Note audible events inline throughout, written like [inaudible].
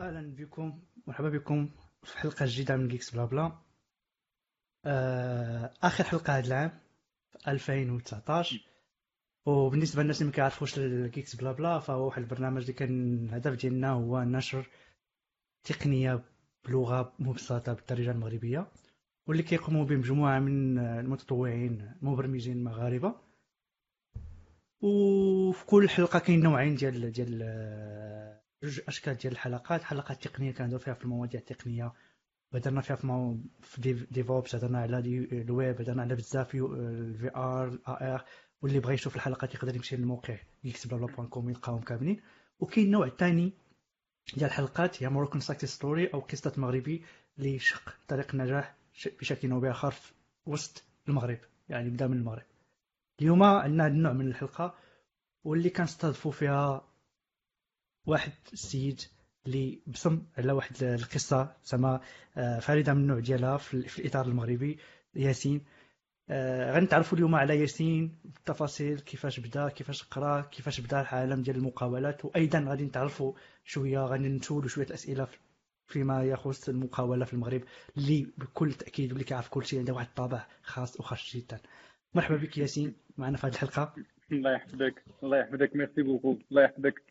أهلا بكم مرحبا بكم في حلقة جديدة من Geeksblabla آه، آخر حلقة هذا العام في 2019 وبالنسبة للناس اللي ما كيعرفوش ال Geeksblabla فهو واحد البرنامج اللي كان الهدف ديالنا هو نشر تقنية بلغة مبسطة بالدارجه المغربية واللي كيقوموا به مجموعة من المتطوعين المبرمجين المغاربه وفي كل حلقة كاين نوعين ديال ديال جوج أشكال ديال الحلقات. حلقات تقنية كنديرو فيها في المواضيع التقنية هضرنا فيها في, مو... في DevOps هضرنا على الويب هضرنا على بزاف ال VR ال AR واللي بغى يشوف الحلقات يقدر يمشي للموقع .com يلقاهم كاملين. وكاين النوع الثاني ديال الحلقات هي Moroccan success story أو قصة مغربي اللي شق طريق النجاح بشكل أو بآخر وسط المغرب يعني بدا من المغرب. اليوم عندنا هذا النوع من الحلقة واللي كنستضيفوا فيها واحد السيد اللي بصم على واحد القصة زعما آه، فريدة من النوع ديالها في الإطار المغربي ياسين. آه، غنتعرفوا اليوم على ياسين بالتفاصيل كيفاش بدا كيفاش قرا كيفاش بدا العالم ديال المقاولات وأيضا غادي نتعرفوا شوية غادي نسولوا شوية الأسئلة فيما يخص المقاولة في المغرب اللي بكل تأكيد واللي كيعرف كل شيء عنده واحد الطابع خاص وخاص جدا. مرحبا بك ياسين معنا في هذه الحلقة. الله يحفظك الله يحفظك merci beaucoup الله يحفظك.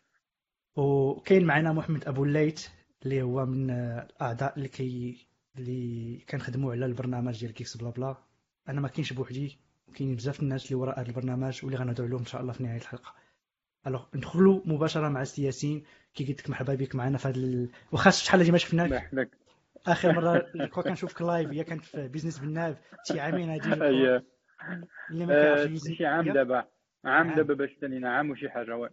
وكاين معنا محمد أبو الليث اللي هو من الاعضاء اللي كي اللي كنخدموا على البرنامج ديال Geeksblabla. أنا ما كاينش بوحدي وكاين بزاف الناس اللي وراء هذا البرنامج واللي غنهضروا عليهم إن شاء الله في نهاية الحلقة. alors ندخلوا مباشرة مع سي ياسين كي قلت لك مرحبا بك معنا في هذا ال... واخا شحال ما شفناك؟ آخر مرة [laughs] كون كنشوفك live هي كانت في Business بالناب شي عامين هذه [laughs] اييه اللي ما كيعرفش شي عام دابا. عام دابا باش ثاني عام وشي حاجة وي.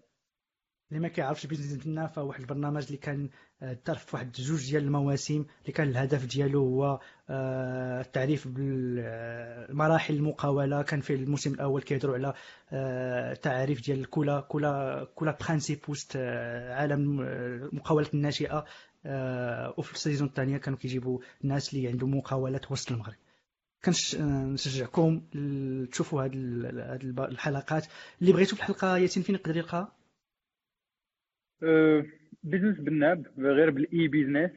اللي ما كيعرفش بيزنس ديالنا فواحد البرنامج اللي كان دار آه، في واحد جوج ديال المواسم اللي كان الهدف ديالو هو آه، التعريف بالمراحل المقاولة. كان في الموسم الأول كيهضروا على آه، تعريف ديال كولا كولا كولا برانسيب وسط عالم المقاولات الناشئة وفي ال saison الثانية كانوا كيجيبوا الناس اللي عندهم مقاولات وسط المغرب. كنشجعكم تشوفوا هذه الحلقات. اللي بغيتوا في الحلقة ياسين فين يقدر يلقى؟ Business بالناب غير بالاي Business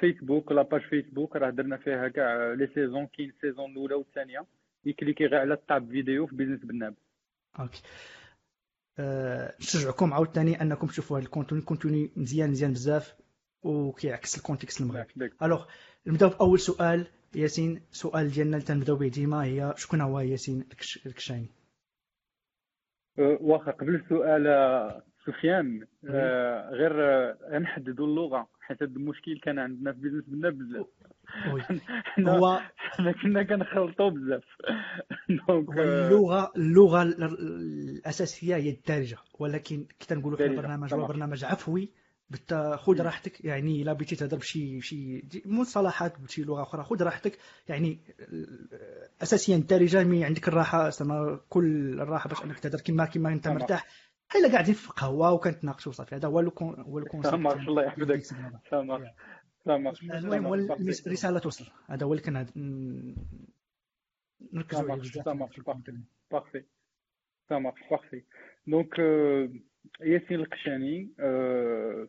فيسبوك la page Facebook راه درنا فيها كاع les saisons كاين ال saison الأولى والثانية. يكليكي غير على ال tab vidéo في Business بالناب okay نشجعكم عاوتاني أنكم تشوفوا هذا ال contenu contenu مزيان مزيان بزاف وكيعكس ال contexte المغربي. alors نبداو بأول سؤال ياسين. السؤال ديالنا اللي تنبداو به ديما هي شكون هو ياسين الكشاني؟ واخا قبل السؤال سفيان آه غير آه نحددوا اللغة حيت هذا المشكل كان عندنا في Business بالناب بزاف. [laughs] هو حنا كنا كنخلطوا بزاف. [laughs] donc آه، اللغة اللغة الأساسية هي الدارجة ولكن كي تنقولوا في البرنامج هو برنامج عفوي خذ راحتك. يعني إلا بغيتي تهضر بشي شي مصطلحات بشي لغة أخرى خذ راحتك. يعني اساسيا الدارجة mais عندك الراحة كل الراحة باش أنك تهضر كما كما أنت مرتاح. حيلا قاعدين في قهوه وكنتناقشوا صافي. هذا هو هو ال concept سامح الله يحفظك المهم الرسالة توصل. هذا هو اللي كان نركزوا عليه بزاف. parfait سامح parfait donc ياسين القشاني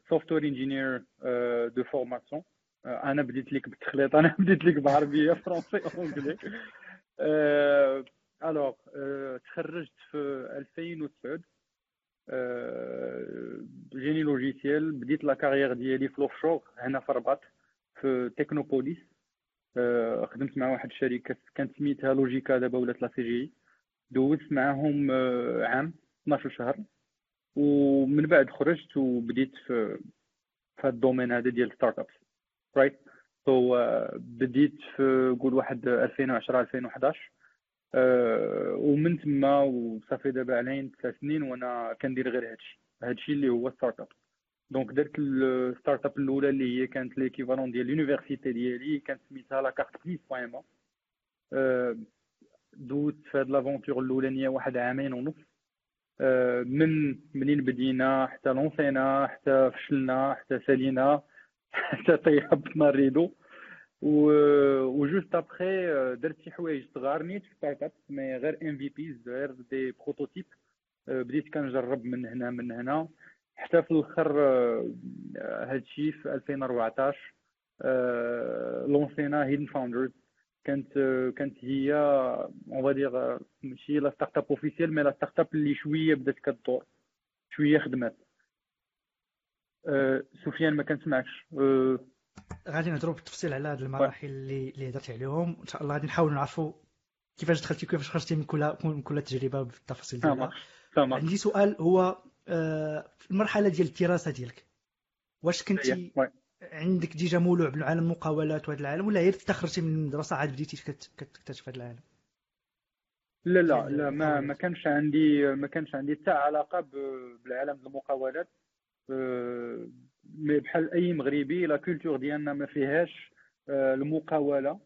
software engineer de formation أنا بديت لك بالتخليط أنا بديت لك بعربيه français anglais alors تخرجت في 2009 génie logiciel بديت la carrière ديالي في l'offshore هنا في الرباط في تكنوبوليس خدمت مع واحد الشركة كانت سميتها لوجيكا دابا ولات la CGI. دوزت معاهم عام 12 شهر. ومن بعد خرجت وبديت في في هذا ال domaine هذا ديال startups right so بديت في قول واحد 2010 2011 أه ومن تما وصافي دابا علين ثلاث سنين وأنا كندير غير هادشي. هادشي اللي هو startup donc درت ال startup الأولى اللي هي كانت l'équivalent ديال l'université ديالي كانت سميتها la carte plus point أه دوزت في هاد l'aventure الأولانية واحد عامين ونص. أه من منين بدينا حتى لونسينا حتى فشلنا حتى سالينا [laughs] حتى طيحنا ال rideau و juste après درت شي حوايج صغار نيت في startup mais غير MVPs غير des prototypes بديت كنجرب من هنا من هنا. حتى في الأخر هادشي في 2014 لونسينا Hidden Founders كانت كانت هي on va dire ماشي la startup officielle mais la startup اللي شوية بدات كدور شوية خدمات. سفيان ما كنسمعكش. غادي نهضروا بالتفصيل على هذه المراحل اللي اللي هضرت عليهم. إن شاء الله غادي نحاولوا نعرفوا كيفاش دخلتي كيفاش خرجتي من كل من كل تجربه بالتفاصيل ديالها. عندي سؤال هو في المرحلة ديال الدراسة ديالك واش كنتي عندك déjà مولوع بالعالم المقاولات وهذا العالم ولا غير تخرجتي من المدرسة عاد بديتي كتكتشف هذا العالم؟ لا لا لا ما ما كانش عندي ما كانش عندي حتى علاقة بالعالم المقاولات. mais بحال أي مغربي la culture ديالنا ما فيهاش المقاولة.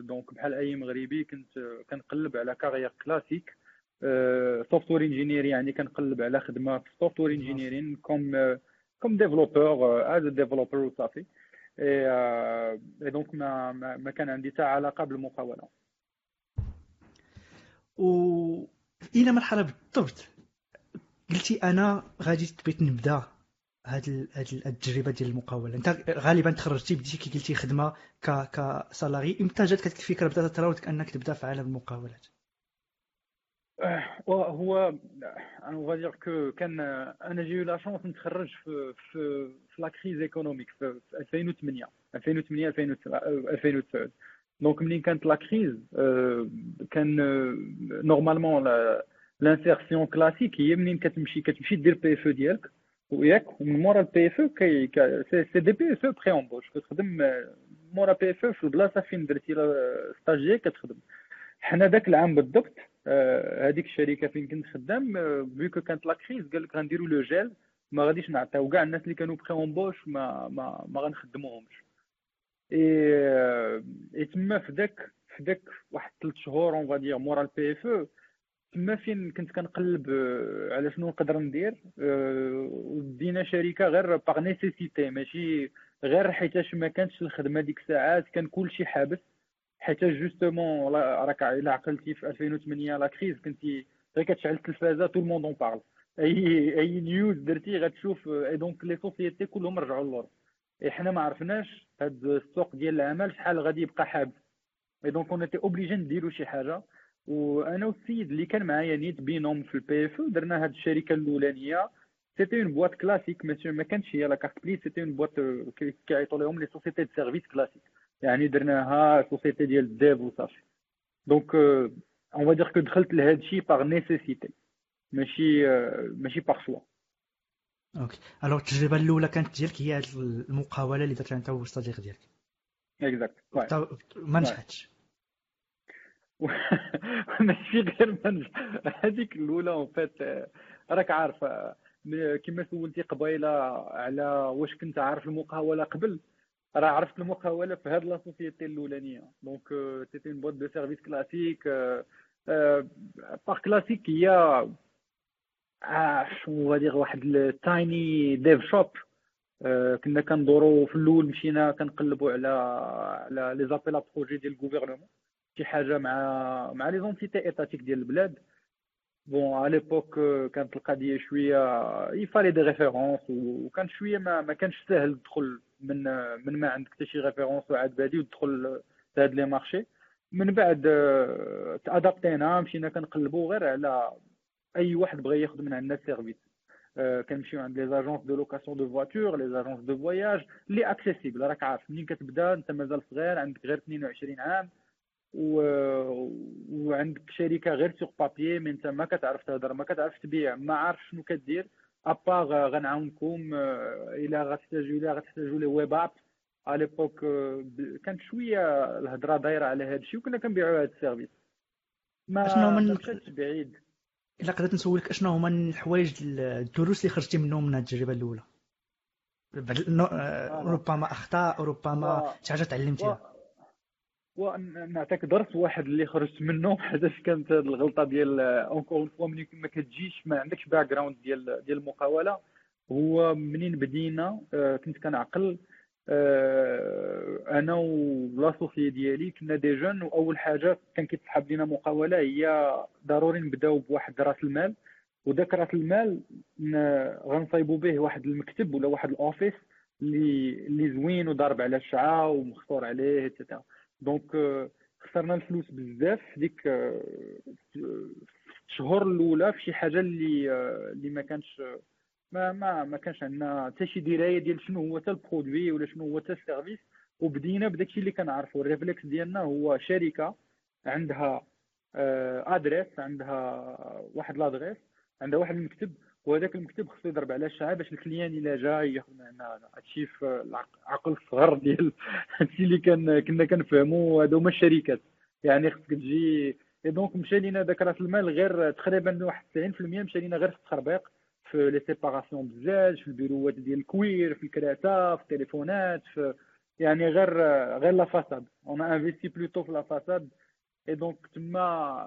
donc بحال أي مغربي كنت كنقلب على carrière classique software engineer يعني كنقلب على خدمة في software engineering comme comme développeur as developer وصافي et donc ما ما كان عندي حتى علاقة بالمقاولة. و إلى مرحلة بالضبط قلتي أنا غادي تبغي نبدا هاد التجربة ديال المقاولة. انت غالبا تخرجتي بديتي كي قلتي خدمة ك ك salarié إمتى جاتك الفكرة بدأت تراودك انك تبدأ في عالم المقاولات؟ هو أنا va dire que كان أنا j'ai la chance نتخرج في في في la crise économique في 2008 2008 2009 donc منين كانت la crise كان normalement l'insertion classique هي منين كتمشي كتمشي دير PFE ديالك. وياك ومن مورا ال PFE qui c'est des PFE pré-embauche كتخدم مورا PFE في البلاصه فين درتي ستاجي كتخدم. حنا ذاك العام بالضبط هذيك الشركة فين كنت خدام vu que كانت la crise قال لك غنديروا le gel ما غاديش نعطيو. كاع الناس اللي كانوا pré-embauche ما ما ما غنخدموهمش. اي اي تما في ذاك في ذاك واحد ثلاث شهور on va dire مورا ال PFE تما فين كنت كنقلب على شنو نقدر ندير؟ ودرنا شركة غير par nécessité ماشي غير حيتاش ما كانتش الخدمة ديك الساعات كان كلشي حابس. حيت justement راك إلا عقلتي في 2008 la crise كنتي غير كتشعل التلفازة tout le monde en parle أي أي news درتي غتشوف et donc les sociétés كلهم رجعوا للور اي حنا ما عرفناش هاد السوق ديال العمل شحال غادي يبقى حابس. et donc on obligé نديرو شي حاجة. وأنا والسيد اللي كان معايا نيت binôme في ال PFE درنا هاد الشركة الأولانية. c'était une boîte classique ما كانش هي la carte plus c'était une boîte كيعيطوا لهم les sociétés de service classiques يعني درناها société ديال ال dev وصافي donc on va dire que دخلت لهذا الشيء par nécessité ماشي ماشي par choix OK alors التجربه الاولى كانت ديالك هي المقاوله اللي درتها انت والصديق ديالك exact ما نجحتش [laughs] ماشي غير نجح هذيك الأولى en fait راك عارف كما سولتي قبيلة على واش كنت عارف المقاولة قبل. راه عرفت المقاولة في هاد la société الأولانية. donc c'était une boîte de service classique bah classique هي شنو غادي واحد ال tiny dev shop كنا كندورو في الأول مشينا كنقلبوا على على les appels projets ديال ال gouvernement شي حاجة مع مع les entités étatiques ديال البلاد. bon على l'époque كانت القضية شوية il fallait des références وكان شوية ما, ما كانش ساهل تدخل من من ما عندك حتى شي référence وعاد بادي وتدخل لهاد les marchés من بعد تادابتينا مشينا كنقلبوا غير على أي واحد بغى ياخذ من عندنا ال service كنمشيو عند les agences de location de voitures les agences de voyage les accessibles راك عارف. منين كتبدا؟ أنت مازال صغير عندك غير 22 عام. و... وعندك شركة غير sur papier mais انت ما كتعرف تهضر ما كتعرف تبيع ما عارف شنو كدير à part غنعاونكم إلى غتحتاجوا إلى غتحتاجوا لي web app à l'époque كانت شوية الهضرة دايرة على هذا الشيء وكنا كنبيعوا هذا ال service. ما شنو هما بعدا. إلا قدرت نسولك أشنو هما الحوايج الدروس اللي خرجتي منهم من التجربة الأولى؟ ربما أخطاء ربما شي حاجة تعلمتيها؟ ونعطيك درس واحد اللي خرجت منه. [laughs] حيتاش كانت الغلطة ديال encore une fois ملي ما كتجيش ما عندكش background ديال ديال المقاولة هو منين بدينا كنت كنعقل أنا و l'associé ديالي كنا des jeunes وأول حاجة كان كيتسحب لينا مقاولة هي ضروري نبداو بواحد راس المال. وذاك راس المال غنصايبوا به واحد المكتب ولا واحد ال office اللي اللي زوين وضارب على الشارع ومخير عليه et cetera donc خسرنا الفلوس بزاف. ديك الشهور الأولى في شي حاجة اللي اللي ما كانش ما ما ما كانش عندنا حتى شي دراية ديال شنو هو حتى ال produit ولا شنو هو حتى ال service. وبدينا بداكشي اللي كنعرفو. ال réflexe ديالنا هو شركة عندها adresse عندها واحد l'adresse عندها واحد المكتب. وهذاك المكتب خصو يضرب على الشارع باش ال client إلا جا ياخذ معنا هادشي في العقل الصغر ديال [laughs] هادشي اللي كان كنا كنفهمو هادو هما الشركات. يعني خصك تجي donc مشى لينا داك رأس المال غير تقريبا واحد 90% مشى لينا غير في التخربيق في les séparations بزاف في البيروات ديال ال cuir في الكراسه في التليفونات في يعني غير غير la façade. on investit plutôt في la façade. et donc تما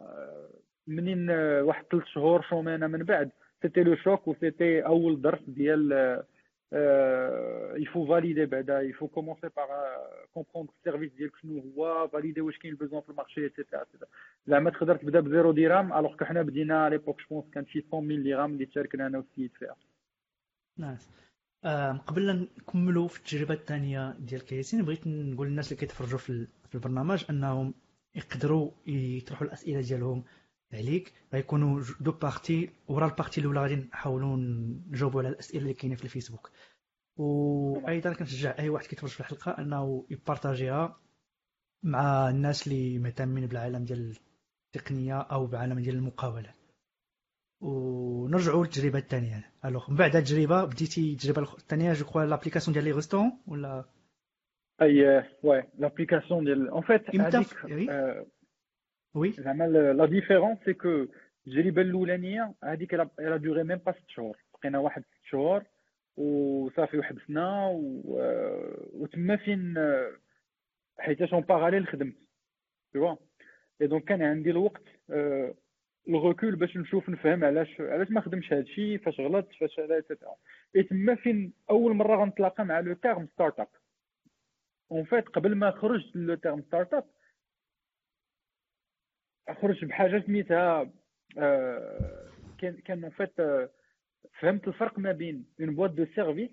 منين واحد ثلاث شهور شومانه من بعد c'était le choc و c'était اول درس ديال il faut valider بعدا faut commencer par comprendre ال service ديالك شنو هو validé واش كاين ال besoin في ال marché et cetera زعما تقدر تبدا ب zéro درهم alors que حنا بدينا l'époque je crois كان شي 100 mille درهم اللي تشاركنا أنا والسيد فيها nice قبل نكملوا في التجربة الثانية ديال ياسين بغيت نقول للناس اللي كيتفرجوا في البرنامج أنهم يقدروا يطرحوا الأسئلة ديالهم عليك. غيكونوا deux parties ورا ال partie الأولى غادي نحاولوا نجاوبوا على الأسئلة اللي كاينة في الفيسبوك. وأيضا كنشجع أي واحد كيتفرج في الحلقة أنه يبارطاجيها مع الناس اللي مهتمين بالعالم ديال التقنية أو بالعالم ديال المقاولات ونرجعوا للتجربة الثانية. alors من بعد التجربة بديتي التجربة الثانية je crois l'application ديال les restaurants ولا؟ eh ouais l'application ديال en fait هذيك oui زعما la différence c'est que التجربه الاولانيه هذيك elle a duré même pas ست شهور بقينا واحد ست شهور وصافي وحبسنا وتما فين حيتاش en parallèle خدمت. توا et donc كان عندي الوقت ال recul باش نشوف نفهم علاش علاش ما خدمش هادشي فاش غلط فاش هذا اي تما فين أول مرة غنتلاقى مع le terme startup en fait قبل ما خرجت le terme startup خرج بحاجة سميتها كان كان en fait فهمت الفرق ما بين une boîte de services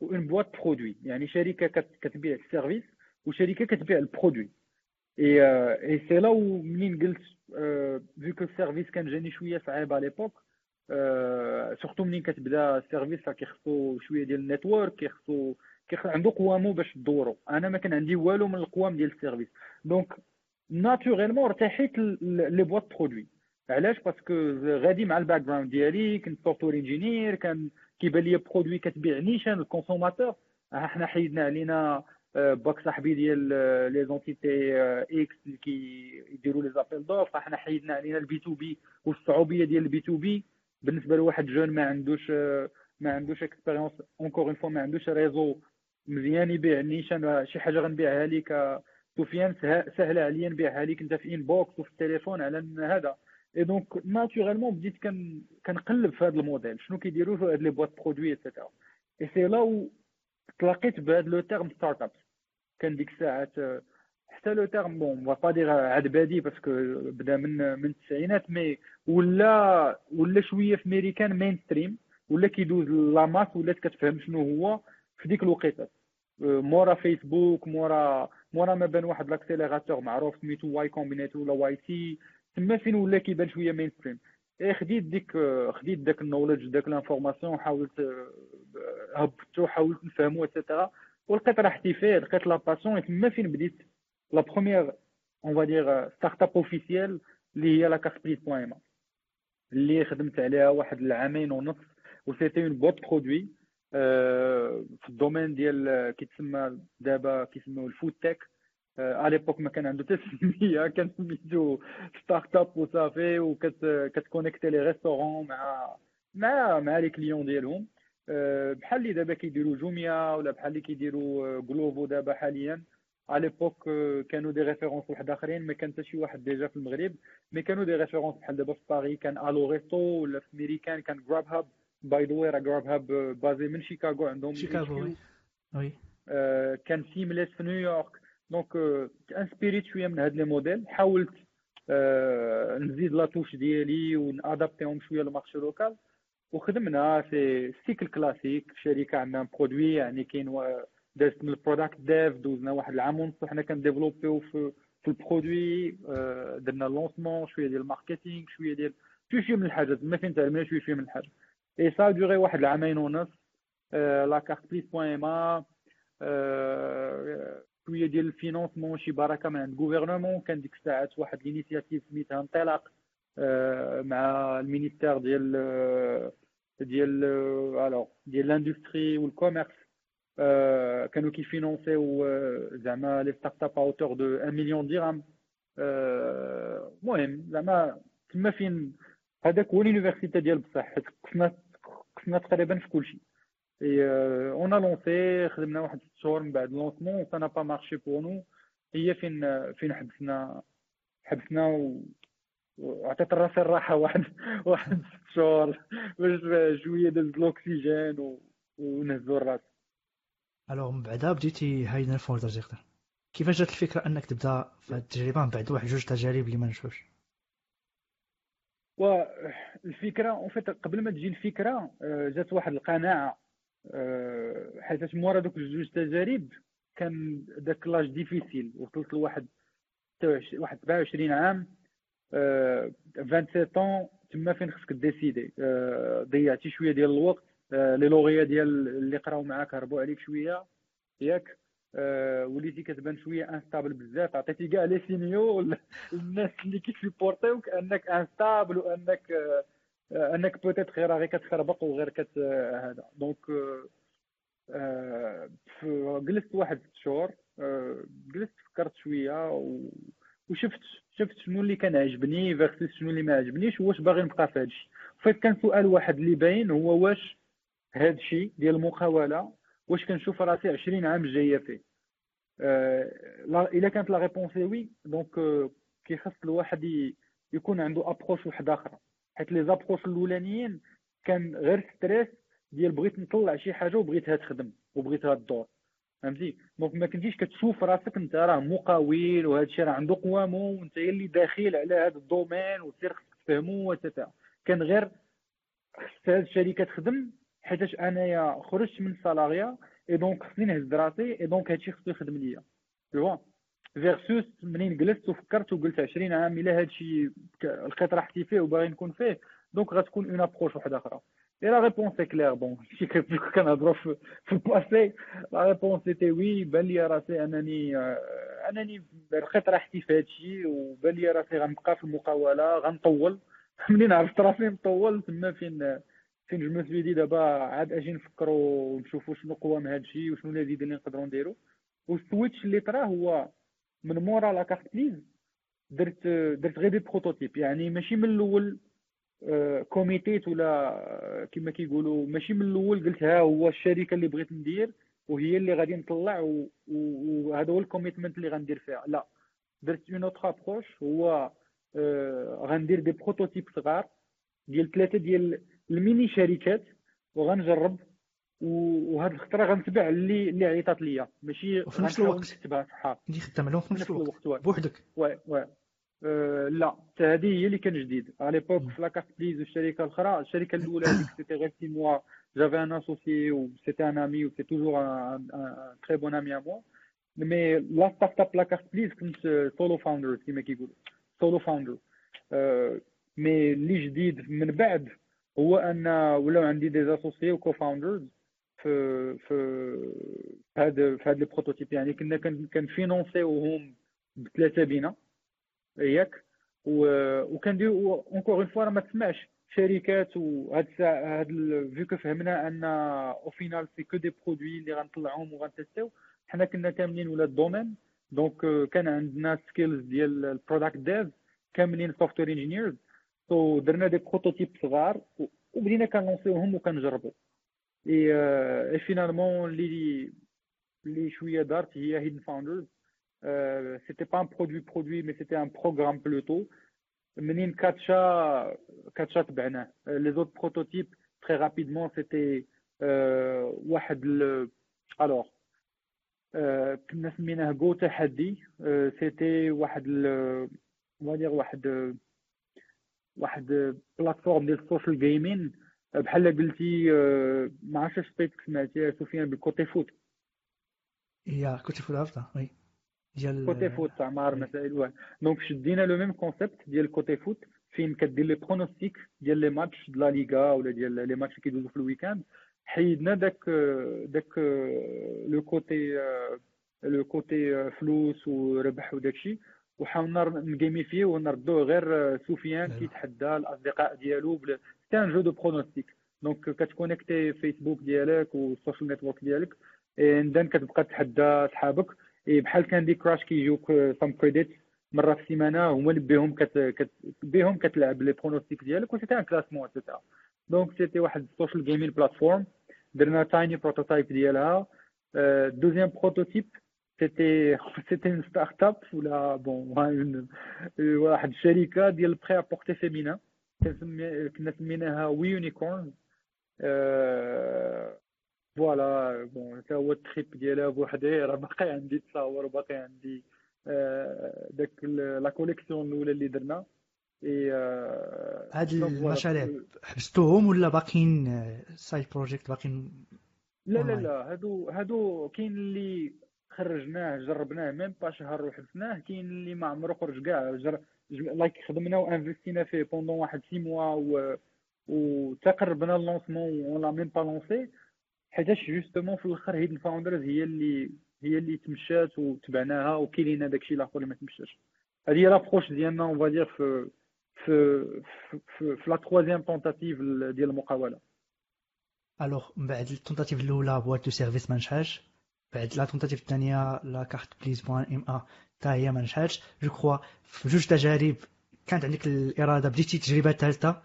و une boîte produit يعني شركة كتبيع ال service وشركه كتبيع ال produit. et et c'est là منين قلت vu que ال service كان جاني شوية صعيب à l'époque surtout منين كتبدا ال service كيخصو شوية ديال ال network كيخصو عنده قوامو باش تدورو. أنا ما كان عندي والو من القوام ديال ال service. donc naturellement ارتحيت ل les boîtes produit علاش parce que غادي مع ال background ديالي كنت software engineer كان كيبان les produits كتبيع نيشان ال consommateur حنا حيدنا علينا باك صاحبي ديال les entités X اللي كيديروا les appels d'offres حنا حيدنا علينا ال B2B والصعوبيه ديال ال B2B بالنسبة لواحد jeune ما عندوش ما عندوش expérience encore une fois ما عندوش réseau مزيان يبيع نيشان شي حاجة غنبيعها لك سفيان سهله عليا نبيعها لك انت في ان بوكس وفي التليفون على هذا. اي دونك ناتورالمون بديت كن كنقلب في هذا الموديل. شنو كيديروا في هاد لي بواط برودوي ايتترا اي سي لا تلاقيت بهذا لو تيرم ستارت اب كان ديك الساعات حتى لو تيرم بون با با دير عاد بادي باسكو بدا من من التسعينات مي ولا ولا شوية في ميريكان مين ستريم ولا كيدوز la masse ولات كتفهم شنو هو في ديك الوقيتة. مورا فيسبوك مورا مورا ما بان واحد l'accélérateur معروف سميتو Y Combinator ولا et تما فين ولا كيبان شوية mainstream et خديت ديك خديت داك ال knowledge داك l'information حاولت هبطو حاولت نفهمو et cetera ولقيت راحتي فيه لقيت la passion تما فين بديت؟ la première on va dire startup officielle اللي هي لا كاسبريت بوان اللي خدمت عليها واحد العامين ونص و c'était une boîte produit في ال domaine ديال كيتسمى دابا كيسموه ال food tech à l'époque ما كان عنده حتى سمية [laughs] كان سميتو startup وصافي وكتكونيكتي les restaurants مع مع مع les clients ديالهم. بحال اللي دابا كيديروا جوميا ولا بحال اللي كيديروا ݣلوفو دابا حاليا. à l'époque كانوا des références واحد آخرين ما كان حتى شي واحد déjà في المغرب. mais كانوا des références بحال دابا في باري كان Allo Resto ولا في ميريكان كان Grubhub by the way Grubhub basé من شيكاغو عندهم شيكاغو oui كان Seamless في نيويورك donc انسبيريت شوية من هاد les modèles. حاولت نزيد la touche ديالي ونأدابتيهم شوية لل marché local. وخدمنا في cycle classique شركة عندنا produit يعني كاين دازت من البرودكت ديف دوزنا واحد العام ونص حنا كنديفلوبيو في في البرودوي درنا لونسمون شوية ديال الماركتينغ شوية ديال شوية شوية من الحاجات. ما فين تعلمنا شوية شوية من الحاجات اي سا دوغي واحد العامين ونص لا كارت بليس بوان ام شوية ديال الفينونسمون شي بركه من عند الغوفرنمون كان ديك الساعات واحد لينيسياتيف سميتها انطلاق مع المينيستير ديال ديال الوغ ديال لاندستري والكوميرس كانوا كيفينونسيو زعما لي ستارت اب اوتور دو 1 مليون درهم المهم زعما تما فين هذاك هو لونيفرسيتي ديال بصح حيت قسنا قسنا تقريبا في كلشي اي اون لونسي خدمنا واحد ست شهور من بعد لونسمون سا با مارشي بور نو هي فين فين حبسنا حبسنا و وعطيت راسي الراحة واحد [laughs] واحد ست شهور باش شوية داز الأكسجين ونهزو الراس الوغ من بعدا بديتي هايدن فولدر زيختر كيفاش جات الفكرة أنك تبدأ في التجربة؟ من بعد واحد جوج تجارب اللي ما نشوفش. والفكرة اون فيت قبل ما تجي الفكرة جات واحد القناعة حيت مورا دوك جوج تجارب كان داك لاج ديفيسيل وصلت لواحد واحد 27 عام 27 تما فين خصك ديسيدي. ضيعتي شوية ديال الوقت لي لوغيا ديال اللي قراو معاك هربوا عليك شوية ياك. وليتي كتبان شوية instable بزاف. عطيتي كاع les signaux الناس اللي كيسيبورتيوك انك instable وأنك أنك peut-être غير غير كتخربق وغير كت هذا. donc جلست واحد ست شهور جلست فكرت شوية وشفت شفت شنو اللي كان عجبني versus شنو اللي ما عجبنيش واش باغي نبقى في هادشي. en fait كان سؤال واحد اللي باين هو واش هادشي ديال المقاولة واش كنشوف راسي 20 عام جاية فيه. آه الا كانت la réponse oui donc كيخص الواحد يكون عنده approche واحدة أخرى حيت les approches الأولانيين كان غير stress ديال بغيت نطلع شي حاجة وبغيتها تخدم وبغيتها تدور. فهمتي؟ donc ما كنتيش كتشوف راسك أنت راه مقاول وهذا الشيء راه عنده قوامه وأنت اللي داخل على هذا ال domaine وسير خصك تفهمو وتتا كان غير خص هذه الشركة تخدم حيتاش أنايا خرجت من ال salariat et donc خصني نهز راسي et donc هادشي خصو يخدم ليا. versus منين جلست وفكرت وقلت 20 عام إلا هادشي لقيت راحتي فيه وباغي نكون فيه دونك غتكون اون ابروش واحدة أخرى. اي لا ريبونس كلير بون شي كنهضروا في, الباسي لا. ريبونس سيتي وي بان لي راسي أنني أنني لقيت راحتي في هادشي وبان لي راسي غنبقى في المقاولة غنطول. [laughs] منين عرفت راسي نطول تما فين فين جو مسوي دي دابا عاد أجي نفكروا ونشوفوا شنو قوام هذا الشيء وشنو الجديد اللي نقدروا نديروا والسويتش اللي طرا هو من مورا لا كارت بليز درت درت غير des prototypes. يعني ماشي من الأول committed ولا كما كيقولوا ماشي من الأول قلت ها هو الشركة اللي بغيت ندير وهي اللي غادي نطلع وهذا هو ال commitment اللي غندير فيها. لا درت une autre approche هو غندير des prototypes صغار ديال ثلاثة ديال الميني شركات وغنجرب وهاد الخطرة غنتبع اللي اللي عيطات ليا. ماشي وفي نفس الوقت. نكتبها صحاب اللي خدام لهم في نفس الوقت. بوحدك. oui oui أه لا. هذه هي اللي كان جديد. على ليبوك في لاكارت بليز والشركة الأخرى الشركة الأولى هذيك سيتي غير سي موا جافي ان اسوسيي و سيتي ان امي و سي توجور ان تري بون امي ا موا مي لا ستارت اب لاكارت بليز كنت سولو فاوندر كيما كيقولوا سولو فاوندر مي اللي جديد من بعد هو أن ولاو عندي دي اسوسيي وكو فاوندرز في في هاد في هاد لي بروتوتيب يعني كنا كنفينونسيوهم بثلاثة بينا ياك. وكنديرو اونكور اون فوا ما تسمعش شركات وهاد الساعة هاد فيو فهمنا أن أو فينال سي كو دي برودوي اللي غنطلعوهم وغنتيستيو حنا كنا كاملين ولا الدومين دونك كان عندنا سكيلز ديال البرودكت ديف كاملين سوفتوير انجينيرز سو درنا دي بروتوتيب صغار وبدينا كنلونسيوهم وكنجربوا اي اي فينالمون اللي اللي شوية دارت هي هيدن فاوندرز سيتي با ان برودوي برودوي مي سيتي ان بروغرام بلوتو منين كاتشا كاتشا تبعناه لي زوت بروتوتيب تري رابيدمون سيتي واحد الوغ كنا سميناه جو تحدي سيتي واحد دير واحد واحد platform ديال ال social gaming بحال قلتي ما عرفتش سمعتك سمعتي سفيان بال Côté Foot. yeah Côté Foot عرفتها؟ oui. ديال Côté Foot تاع مار مسائل واحد. donc شدينا le même concept ديال Côté Foot. فين كدير les pronostics ديال les matchs de la Liga ولا ديال les matchs اللي كيدوزو في ال week-end حيدنا داك داك le côté le côté فلوس وربح وداكشي وحاولنا ن gamifier ه ونردوه غير سفيان كيتحدى الأصدقاء ديالو c'est un jeu de pronostics donc كت connecter فيسبوك ديالك وال social network ديالك and then كتبقى تحدى صحابك. بحال Candy Crush كيجيوك some credits مرة في السيمانة هما اللي بهم كت, كت بهم كتلعب les pronostics ديالك و c'était un classement et cetera donc c'était واحد ال social gaming platform درنا تايني prototype ديالها. deuxième prototype c'était une start-up ولا bon واحد الشركة ديال ال prêt-à-porter féminin كنا سميناها We Unicorn voilà bon حتى هو ال trip ديالها بوحديه راه باقي عندي تصاور باقي عندي داك la collection الاولى اللي درنا هاد المشاريع. حبستوهم ولا باقيين؟ side project باقيين لا لا لا هادو هادو كاين اللي خرجناه جربناه même pas شهر وحبسناه كاين اللي ما عمرو خرج كاع. like خدمنا و investi نا فيه pendant واحد six mois و وتقربنا ال lancement on l'a même pas lancé حيتاش justement في الأخر Hidden Founders هي اللي هي اللي تمشات وتبعناها وكاينين داكشي الآخر اللي ما تمشاش. هذه هي l'approche ديالنا on va dire في في في, في la troisième tentative ديال المقاولة. alors من بعد ال tentative الأولى boîte de services ما نجحش بعد la tentative الثانية La Carte Please point ma. حتى هي ما نجحتش. je crois في جوج تجارب كانت عندك الإرادة بديتي تجربه ثالثه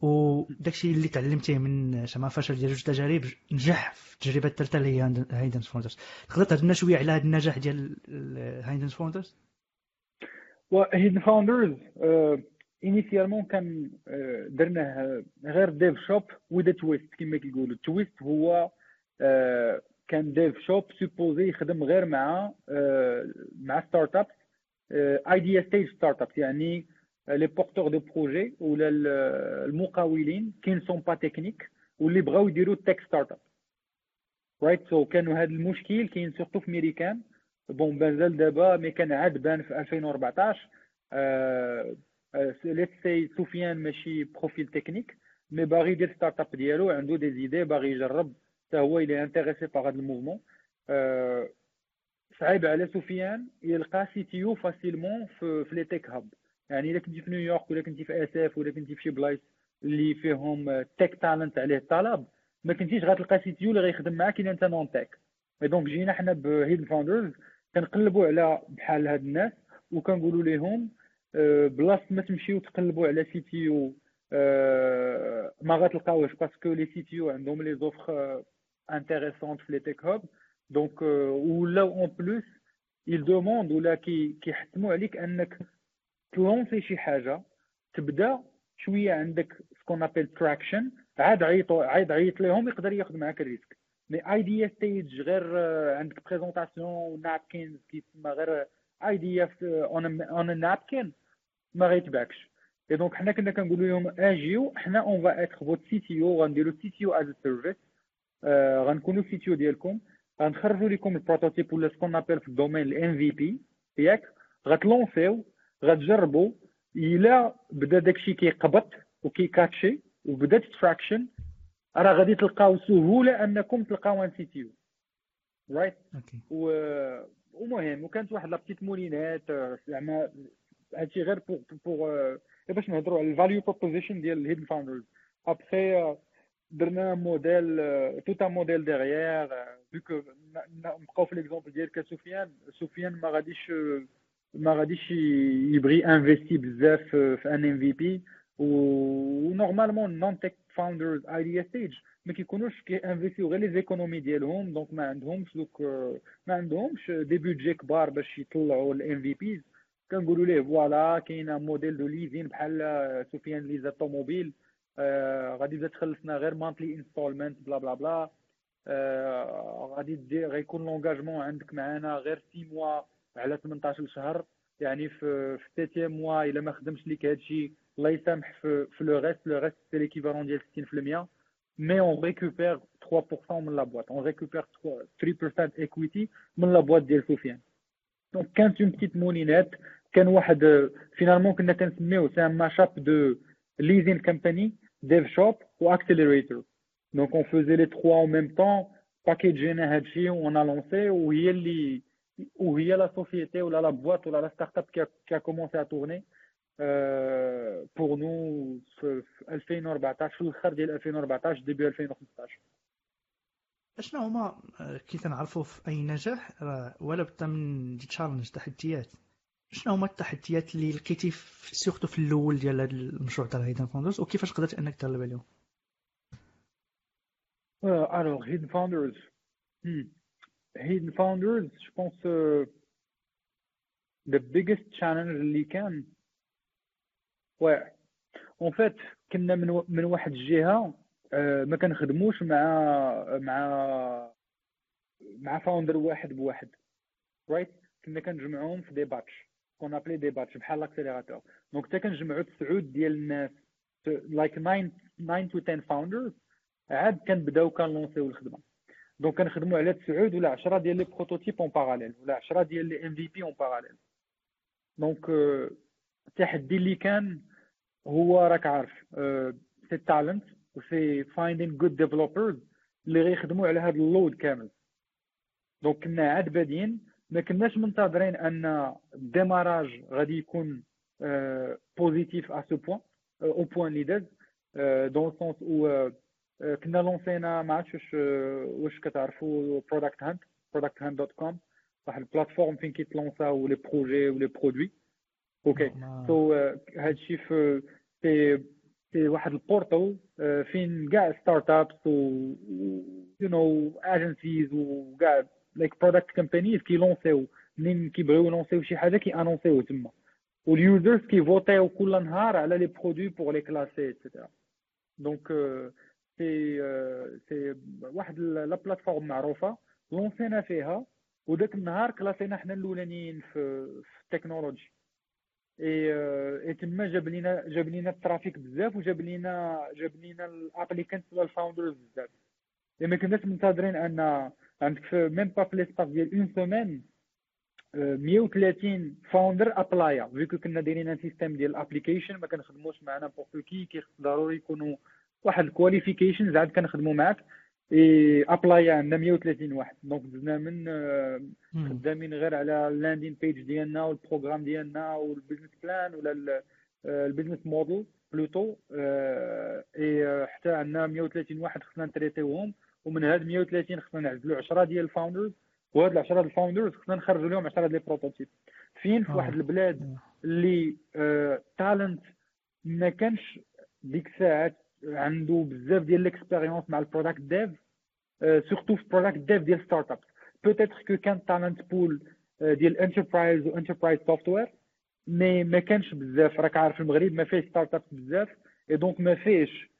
وداكشي اللي تعلمتيه من زعما فشل ديال جوج تجارب نجح في التجربة الثالثة اللي هي Hidden Founders تقدر تهضر لنا شوية على هذا النجاح ديال Hidden Founders Hidden Founders initialement كان درناه غير dev shop with a twist كما كيقولوا. ال twist هو كان dev shop supposé يخدم غير مع مع start-ups idea stage start-ups يعني les porteurs de projet ولا المقاولين qui sont pas techniques واللي بغاو يديروا tech start-up right so كانوا هذا المشكل كاين surtout في américain bon مازال دابا mais كان عاد بان في 2014 let's say سفيان ماشي profil technique mais باغي يدير start-up ديالو عنده des idées باغي يجرب حتى هو إلى intéressé par هذا ال mouvement صعيب على سفيان يلقى CTO facilement في, les tech hubs. يعني إلا كنتي في نيويورك ولا كنتي في SF ولا كنتي في شي بلايص اللي فيهم tech talent عليه الطلب ما كنتيش غتلقى CTO اللي غيخدم معاك إلا أنت non-tech donc جينا حنا ب Hidden Founders كنقلبوا على بحال هاد الناس وكنقولوا لهم بلاصة ما تمشيو تقلبوا على CTO. ما غتلقاوش parce que les CTO عندهم les offres intéressantes في les tech hubs donc ولاو en plus ils demandent ولا كي كيحتموا عليك انك ت lancer شي حاجة تبدا شوية عندك ce qu'on appelle traction عاد عيطوا عاد عيط لهم يقدر ياخذ معاك ال risque mais idea stage غير عندك présentation napkins كيتسمى غير idea on napkin ما غيتبعكش et donc حنا كنا كنقولوا لهم اجيو حنا on va être votre CTO غنديروا CTO as a service غنكونوا CTO ديالكم. غنخرجوا لكم ال prototype ولا ce qu'on appelle في ال domaine ال MVP ياك. غت lancer و غتجربوا إلا بدا داكشي كيقبط وكي catcher وبدات traction راه غادي تلقاو سهولة أنكم تلقاو un CTO right ومهم وكانت واحد la petite moulinette زعما هادشي غير pour pour باش نهضروا على ال value proposition ديال ال Hidden Founders après درنا modèle tout un modèle derrière vu que نبقاو في l'exemple ديال سفيان سفيان ما غاديش ما غاديش يبغي investir بزاف في un MVP و normalement non-tech founders idea stage ما كيكونوش كي investir و غير les économies ديالهم donc ما عندهمش دوك ما عندهمش des budgets كبار باش يطلعوا ال MVPs كنقولوا ليه voilà كاين modèle de leasing بحال سفيان les automobiles آه غادي تبدا تخلصنا غير monthly installment blah blah blah. آه غادي دير غيكون l'engagement عندك معانا غير 6 mois على 18 شهر. يعني في في septième mois إلا ما خدمش ليك هادشي الله يسامح في في le reste le reste c'est l'équivalent ديال 60% mais on récupère 3% من la boîte on récupère 3% equity من la boîte ديال سفيان donc كانت une petite moulinette كان واحد Finalement كنا كنسميوه c'est un mashup de design company dev shop و accelerator donc on faisait les trois au même temps باكيجينا هادشي و on a lancé وهي اللي وهي la société ولا la boîte ولا la startup qui a commencé à tourner pour nous في 2014 في الآخر ديال 2014 début 2015 اشنا هما كي تنعرفوا في أي نجاح؟ ولا بدا من challenge تحديات. شنو هما التحديات اللي لقيتي surtout في الأول ديال هذا المشروع تاع Hidden Founders وكيفاش قدرت أنك تغلب عليهم؟ Alors Hidden Founders Hidden Founders je pense the biggest challenge اللي كان. واعر en fait كنا من من واحد الجهة آه، ما كنخدموش مع مع مع founder واحد بواحد. right كنا كنجمعوهم في des batchs qu'on appelait des batchs بحال l'accélérateur donc حتى كنجمعوا تسعود ديال الناس like 9 9 to 10 founders عاد كنبداو كنلونسيو الخدمة. donc كنخدموا على تسعود ولا 10 ديال les prototypes en parallèle ولا 10 ديال les MVP en parallèle donc التحدي اللي كان هو راك عارف c'est talent و c'est finding good developers اللي غيخدموا على هذا ال load كامل. donc كنا عاد بادين ما كناش منتظرين أن ال démarrage غادي يكون positif à ce point au point اللي داز dans ce sens où كنا لونسينا ما عرفتش واش واش كتعرفوا Product Hunt Product Hunt dot com واحد ال plateforme فين كيتلونساو les projets و les produits. OK so هادشي في c'est c'est واحد ال portail فين كاع startups و you know agencies وكاع like product companies كيلونسيو منين كيبغيو يلونسيو شي حاجة كي انونسيو تما و ال users كيفوتيو كل نهار على les produits pour les classer et cetera donc c'est c'est واحد la plateforme معروفه لونسينا فيها وداك النهار كلاسينا حنا الاولانيين في, في ال technologie et et تما جاب لينا جاب لينا ال traffic بزاف وجاب لينا جاب لينا ال applicants ولا ال founders بزاف ما كناش منتظرين ان عندك في même pas في l'espace ديال une semaine 130 founder ابلايا vu que كنا دايرين un système ديال ال application ما كنخدموش مع n'importe qui كيخص ضروري يكونوا واحد ال qualifications عاد كنخدموا معاك اي ابلايا عندنا 130 واحد donc دزنا من خدامين غير على ال landing page ديالنا و ال programme ديالنا و ال business plan ولا ال business model plutôt et حتى عندنا 130 واحد خصنا نتريتيوهم ومن هاد 130 خصنا نعزلوا 10 ديال ال founders وهاد 10 ديال ال founders خصنا نخرجوا لهم 10 ديال ال prototypes فين؟ في واحد البلاد اللي talent ما كانش ديك الساعات عنده بزاف ديال l'expérience مع ال product dev surtout في ال product dev ديال startup peut-être que كان talent pool ديال enterprise و enterprise software mais ما كانش بزاف. راك عارف المغرب ما فيهش startup بزاف et donc ما فيهش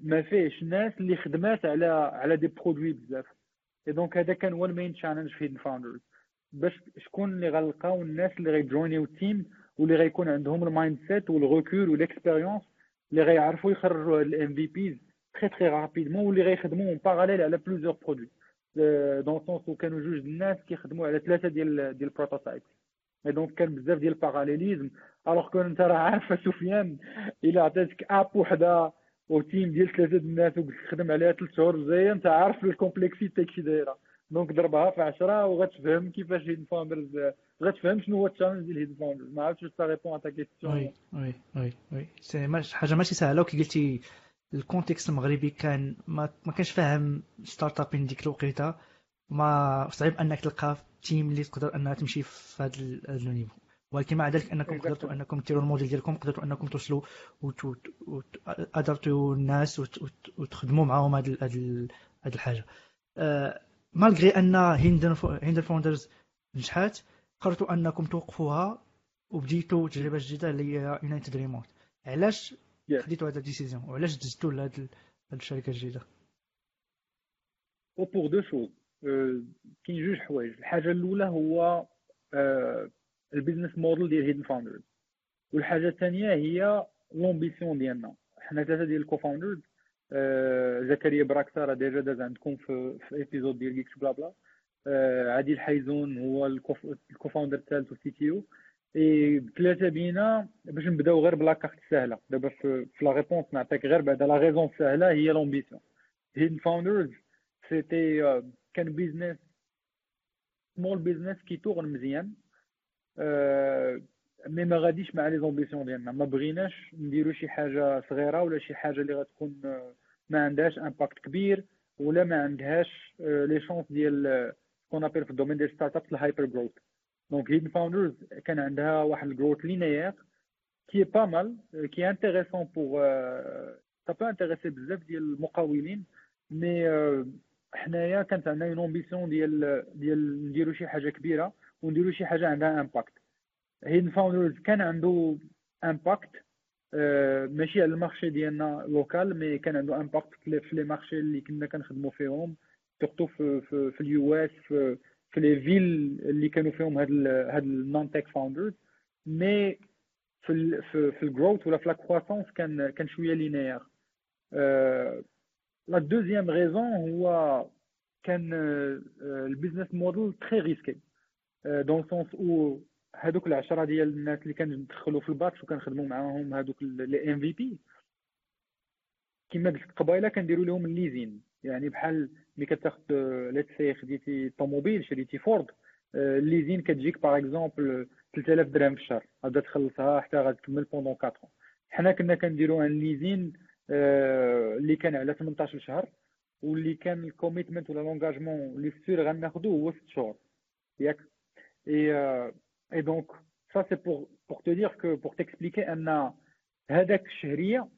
ما فيهش ناس اللي خدمات على على des produits بزاف. et donc هذا كان هو ال main challenge في Founders باش شكون اللي غنلقاو الناس اللي غيجوينيو ال team واللي غيكون عندهم ال mindset والريكول و ال expérience اللي غيعرفوا يخرجوا ال MVPs très très rapidement واللي غيخدموا en parallèle على plusieurs produits dans ce sens كانوا جوج الناس كيخدموا على ثلاثة ديال ديال ال prototype et donc كان بزاف ديال ال parallélisme alors كون انت راه عارف سفيان الا عطيتك app وحده و team ديال ثلاثة الناس وقلت خدم عليها ثلاث شهور جاية انت عارف ال complexité كي دايره donc ضربها في 10 وغتفهم كيفاش Hidden Founders غتفهم شنو هو ال challenge ديال Hidden Founders ما عرفتش واش répond ta question oui oui oui oui c'est حاجة ماشي سهلة. وكي قلتي ال contexte المغربي كان ما, ما كانش فاهم startup ديك الوقيتة. ما صعيب أنك تلقى team اللي تقدر أنها تمشي في هذا ال niveau. ولكن مع ذلك أنكم قدرتوا أنكم ديروا الموديل ديالكم قدرتوا أنكم توصلوا وادرتوا الناس وتخدموا معاهم هذه هذه الحاجة. malgré أن Hidden Hidden Founders نجحات قررتوا أنكم توقفوها وبديتوا تجربة جديدة اللي هي United Remote علاش خديتوا هذا ال décision وعلاش دزتوا لهاد الشركة الجديدة؟ oui pour deux choses كاين جوج حوايج. الحاجة الأولى هو ال business model ديال Hidden Founders والحاجة الثانية هي l'ambition ديالنا. حنا ثلاثة ديال ال cofounders آه زكريا براكسا راه ديجا داز عندكم في في épisode ديال GeeksBlaBla عادل حيزون هو ال cofounder الثالث و ال CTO et بثلاثه بينا باش نبداو غير par la carte سهلة. دابا في, la réponse نعطيك غير بعدا. la raison سهلة هي l'ambition Hidden Founders c'était كان business small business qui tourne مزيان. mais ما غاديش مع les ambitions ديالنا. ما بغيناش نديرو شي حاجة صغيرة ولا شي حاجة اللي غتكون ما عندهاش impact كبير ولا ما عندهاش les chances ديال ce qu'on appelle في ال domaine ديال startups ال hyper growth donc Hidden Founders كان عندها واحد ال growth linéaire qui est pas mal qui est intéressant pour ça peut intéresser بزاف ديال المقاولين mais حنايا كانت عندنا une ambition ديال ديال نديرو شي حاجة كبيرة. ونديرو شي حاجة عندها impact Hidden Founders كان عنده impact آه ماشي على ال marché ديالنا local mais كان عنده impact في les marchés اللي كنا كنخدموا فيهم surtout في في, في ال US في, في les villes اللي كانوا فيهم هاد ال هاد ال non-tech founders mais في ال في, في ال growth ولا في la croissance كان كان شوية linéaire آه la deuxième raison هو كان ال business model très risqué dans le sens أو هذوك العشرة ديال الناس اللي كندخلوا في ال batch وكنخدموا معاهم هذوك les MVP كما قلت قبيلة كنديروا لهم ال leasing يعني بحال ملي كتاخذ let's say خديتي طوموبيل شريتي Ford ال leasing كتجيك par exemple 3000 درهم في الشهر. غادا تخلصها حتى غتكمل pendant 4 حنا كنا كنديروا un leasing اللي كان على 18 شهر واللي كان ال commitment ولا l'engagement اللي sûr غناخذوه هو 6 شهور. ياك et et donc ça c'est pour pour te dire que pour t'expliquer ان هذاك الشهريه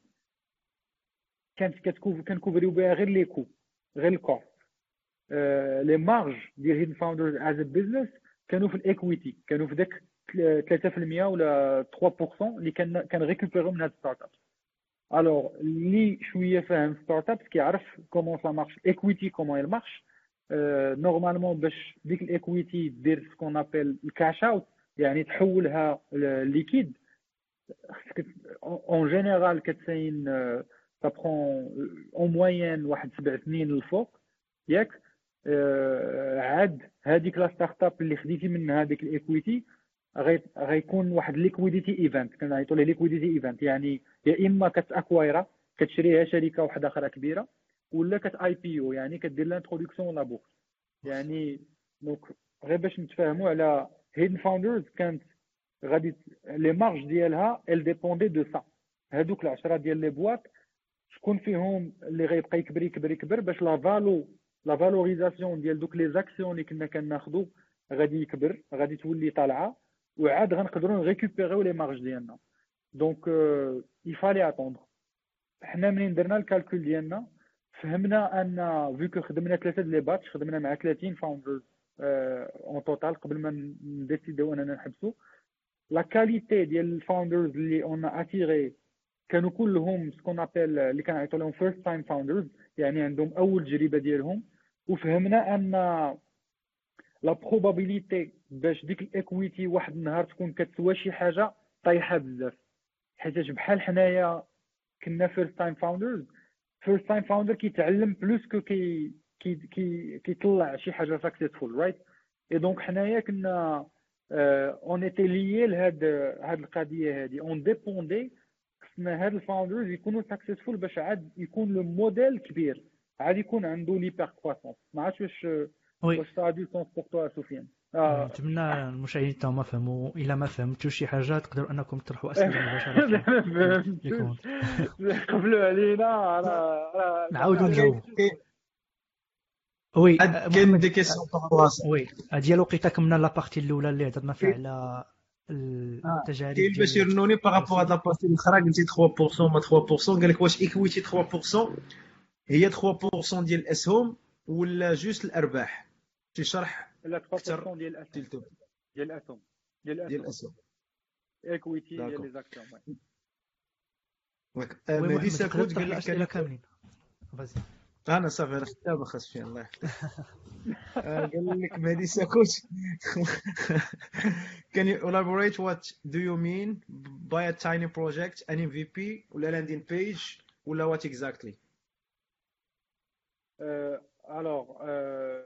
كانت كتكون كن couvrir يو بها غير les coûts غير ال cost les marges ديال Hidden Founders as business كانوا في ال equity كانوا في داك 3% ولا 3% اللي كان كان récupéré من هاد startup alors اللي شوية فاهم startup كيعرف comment ça marche equity comment il marche normalement باش ديك ال equity دير ce qu'on appelle ال cash out يعني تحولها liquide. En général كتساين ça prend au moins واحد سبع سنين ال فوق ياك؟ عاد هذيك la startup اللي خديتي منها هذيك ال equity غيكون واحد liquidity event كنعيطوا ليه liquidity event. يعني يا إما كت acquire ا كتشريها شركة واحدة أخرى كبيرة ولا كت IPO يعني كدير l'introduction la bourse يعني donc غير باش نتفاهموا على Hidden Founders كانت غادي les marges ديالها elles dépendaient de ça هادوك العشرة ديال les boîtes شكون فيهم اللي غيبقى يكبر يكبر يكبر باش la valeur la valorisation ديال دوك les actions اللي كنا كناخذو غادي يكبر غادي تولي طالعة وعاد غنقدروا ن récupérer يو les marges ديالنا. donc il fallait attendre حنا منين درنا ال calcul ديالنا؟ فهمنا أن فيكو خدمنا ثلاثة les batchs خدمنا مع 30 founders en total قبل ما ن décider يو أننا نحبسو. la qualité ديال ال founders اللي on attirait كانوا كلهم ce qu'on appelle اللي كنعيطوا لهم first time founders يعني عندهم أول تجربة ديالهم. وفهمنا أن la probabilité باش ديك ال equity واحد النهار تكون كتسوى شي حاجة طايحة بزاف. حيتاش بحال حنايا كنا first time founders first time founder كيتعلم plus que كي كي كي كيطلع شي حاجة successful right et donc حنايا كنا on était liés لهاد هاد القضية هادي. on dépendait خصنا هاد ال founders يكونوا successful باش عاد يكون le modèle كبير. عاد يكون عنده l'hyper croissance ما عرفتش واش واش ça a du sens pour toi سفيان نتمنى المشاهدين تاعهم ما فهموا إلا ما فهمتوش شي حاجة تقدروا أنكم تطرحوا أسئلة مباشره قبلوا علينا نعاودوا نجاوب وي كاين دي كيسيون وي ديال وقيته كملنا لابارتي الأولى اللي هضرنا فيها على التجارب كاين باش يرنوني بارابور هاد لابارتي الأخرى قلتي 3% ما 3% قال لك واش ايكويتي 3% هي 3% ديال الأسهم ولا juste الأرباح؟ شي شرح؟ لا 3% ديال الاسهم ديال الاسهم ديال الاسهم equity ديال les actions مهدي ساكوت قال لك كاملين أنا صافي خدام ما خاص فيه الله قال لك مهدي ساكوت can you elaborate what do you mean by a tiny project an MVP ولا landing page ولا what exactly? Euh, alors, euh,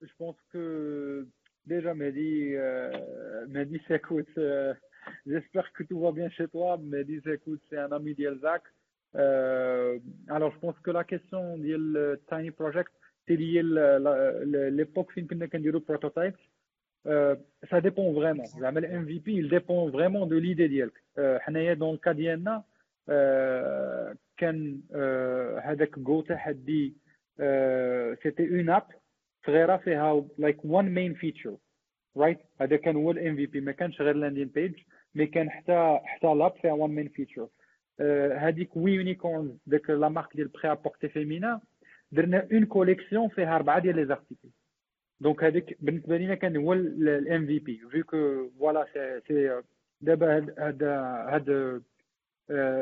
je pense que déjà, Mehdi, euh, Mehdi [laughs] s'écoute. euh, J'espère que tout va bien chez toi. Mehdi s'écoute, c'est un ami d'Elzac. Euh, alors, je pense que la question du Tiny Project, c'est lié à l'époque où on a le prototype. Euh, ça dépend vraiment. Le MVP, il dépend vraiment de l'idée d'Elk. Euh, dans le cas d'Yenna, euh, كان euh, هذاك جو تحدي سيتي اون اب صغيرة فيها لايك وان مين فيتشر رايت هذا كان هو الام في بي ما كانش غير لاندين بيج مي كان حتى حتى لاب فيها وان مين فيتشر هذيك وي يونيكورن ديك لا مارك ديال بري ابورتي فيمينا درنا اون كوليكسيون فيها أربعة ديال لي زارتيكل دونك هذيك بالنسبة لينا كان هو الام في بي فيو كو فوالا c'est دابا هذا هذا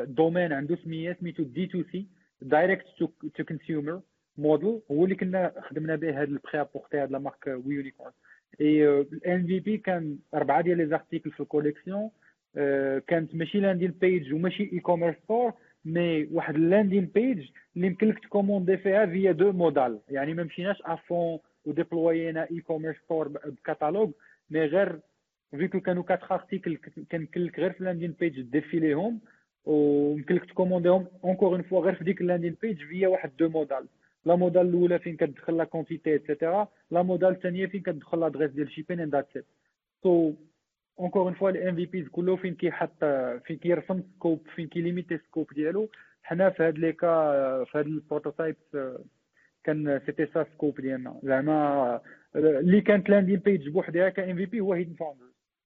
domaine عنده سمية سميتو D2C direct to consumer model هو اللي كنا خدمنا به هذا ال prêt-à-porter هذا la marque We Unicorn et ال MVP كان أربعة ديال les articles في ال collection كانت ماشي landing page وماشي e-commerce store mais واحد ال landing page اللي يمكن لك ت commander فيها via deux modals يعني ما مشيناش avant وديبلوينا e-commerce store ب catalogue mais غير vu que كانوا quatre articles يمكن لك غير في ال landing page ديفيليهم ويمكن لك تكومونديهم encore une fois غير في ديك ال landing page via واحد deux modals la modal الأولى فين كتدخل la quantité et cetera la modal الثانية فين كتدخل l'adresse ديال shipping and that's all encore une fois ال MVPs كله فين كيحط فين كيرسم scope فين كيليميتي scope ديالو. حنا في هاد les cas في هاد ال prototype كان c'était ça scope ديالنا. زعما اللي كانت landing page بوحدها كان MVP هو Hidden Founders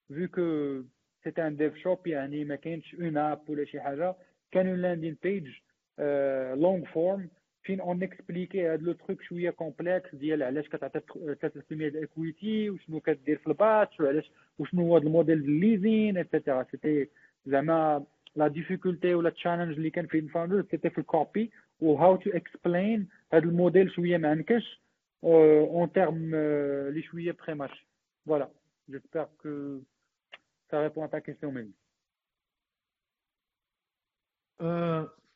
vu que c'était un dev shop يعني ما كاينش une app ولا شي حاجة كان une landing page long form فين on expliquait هاد le truc شوية complexe ديال علاش كتعطي 3% ديال ال equity وشنو كدير في ال batch وعلاش وشنو هو الموديل ديال الليزين et cetera c'était زعما la difficulté ولا ال challenge اللي كان في ال founder c'était في ال copy و how to explain هاد الموديل شوية ماعندكش un terme اللي شوية بخي ماتش voilà j'espère que répond à ta question même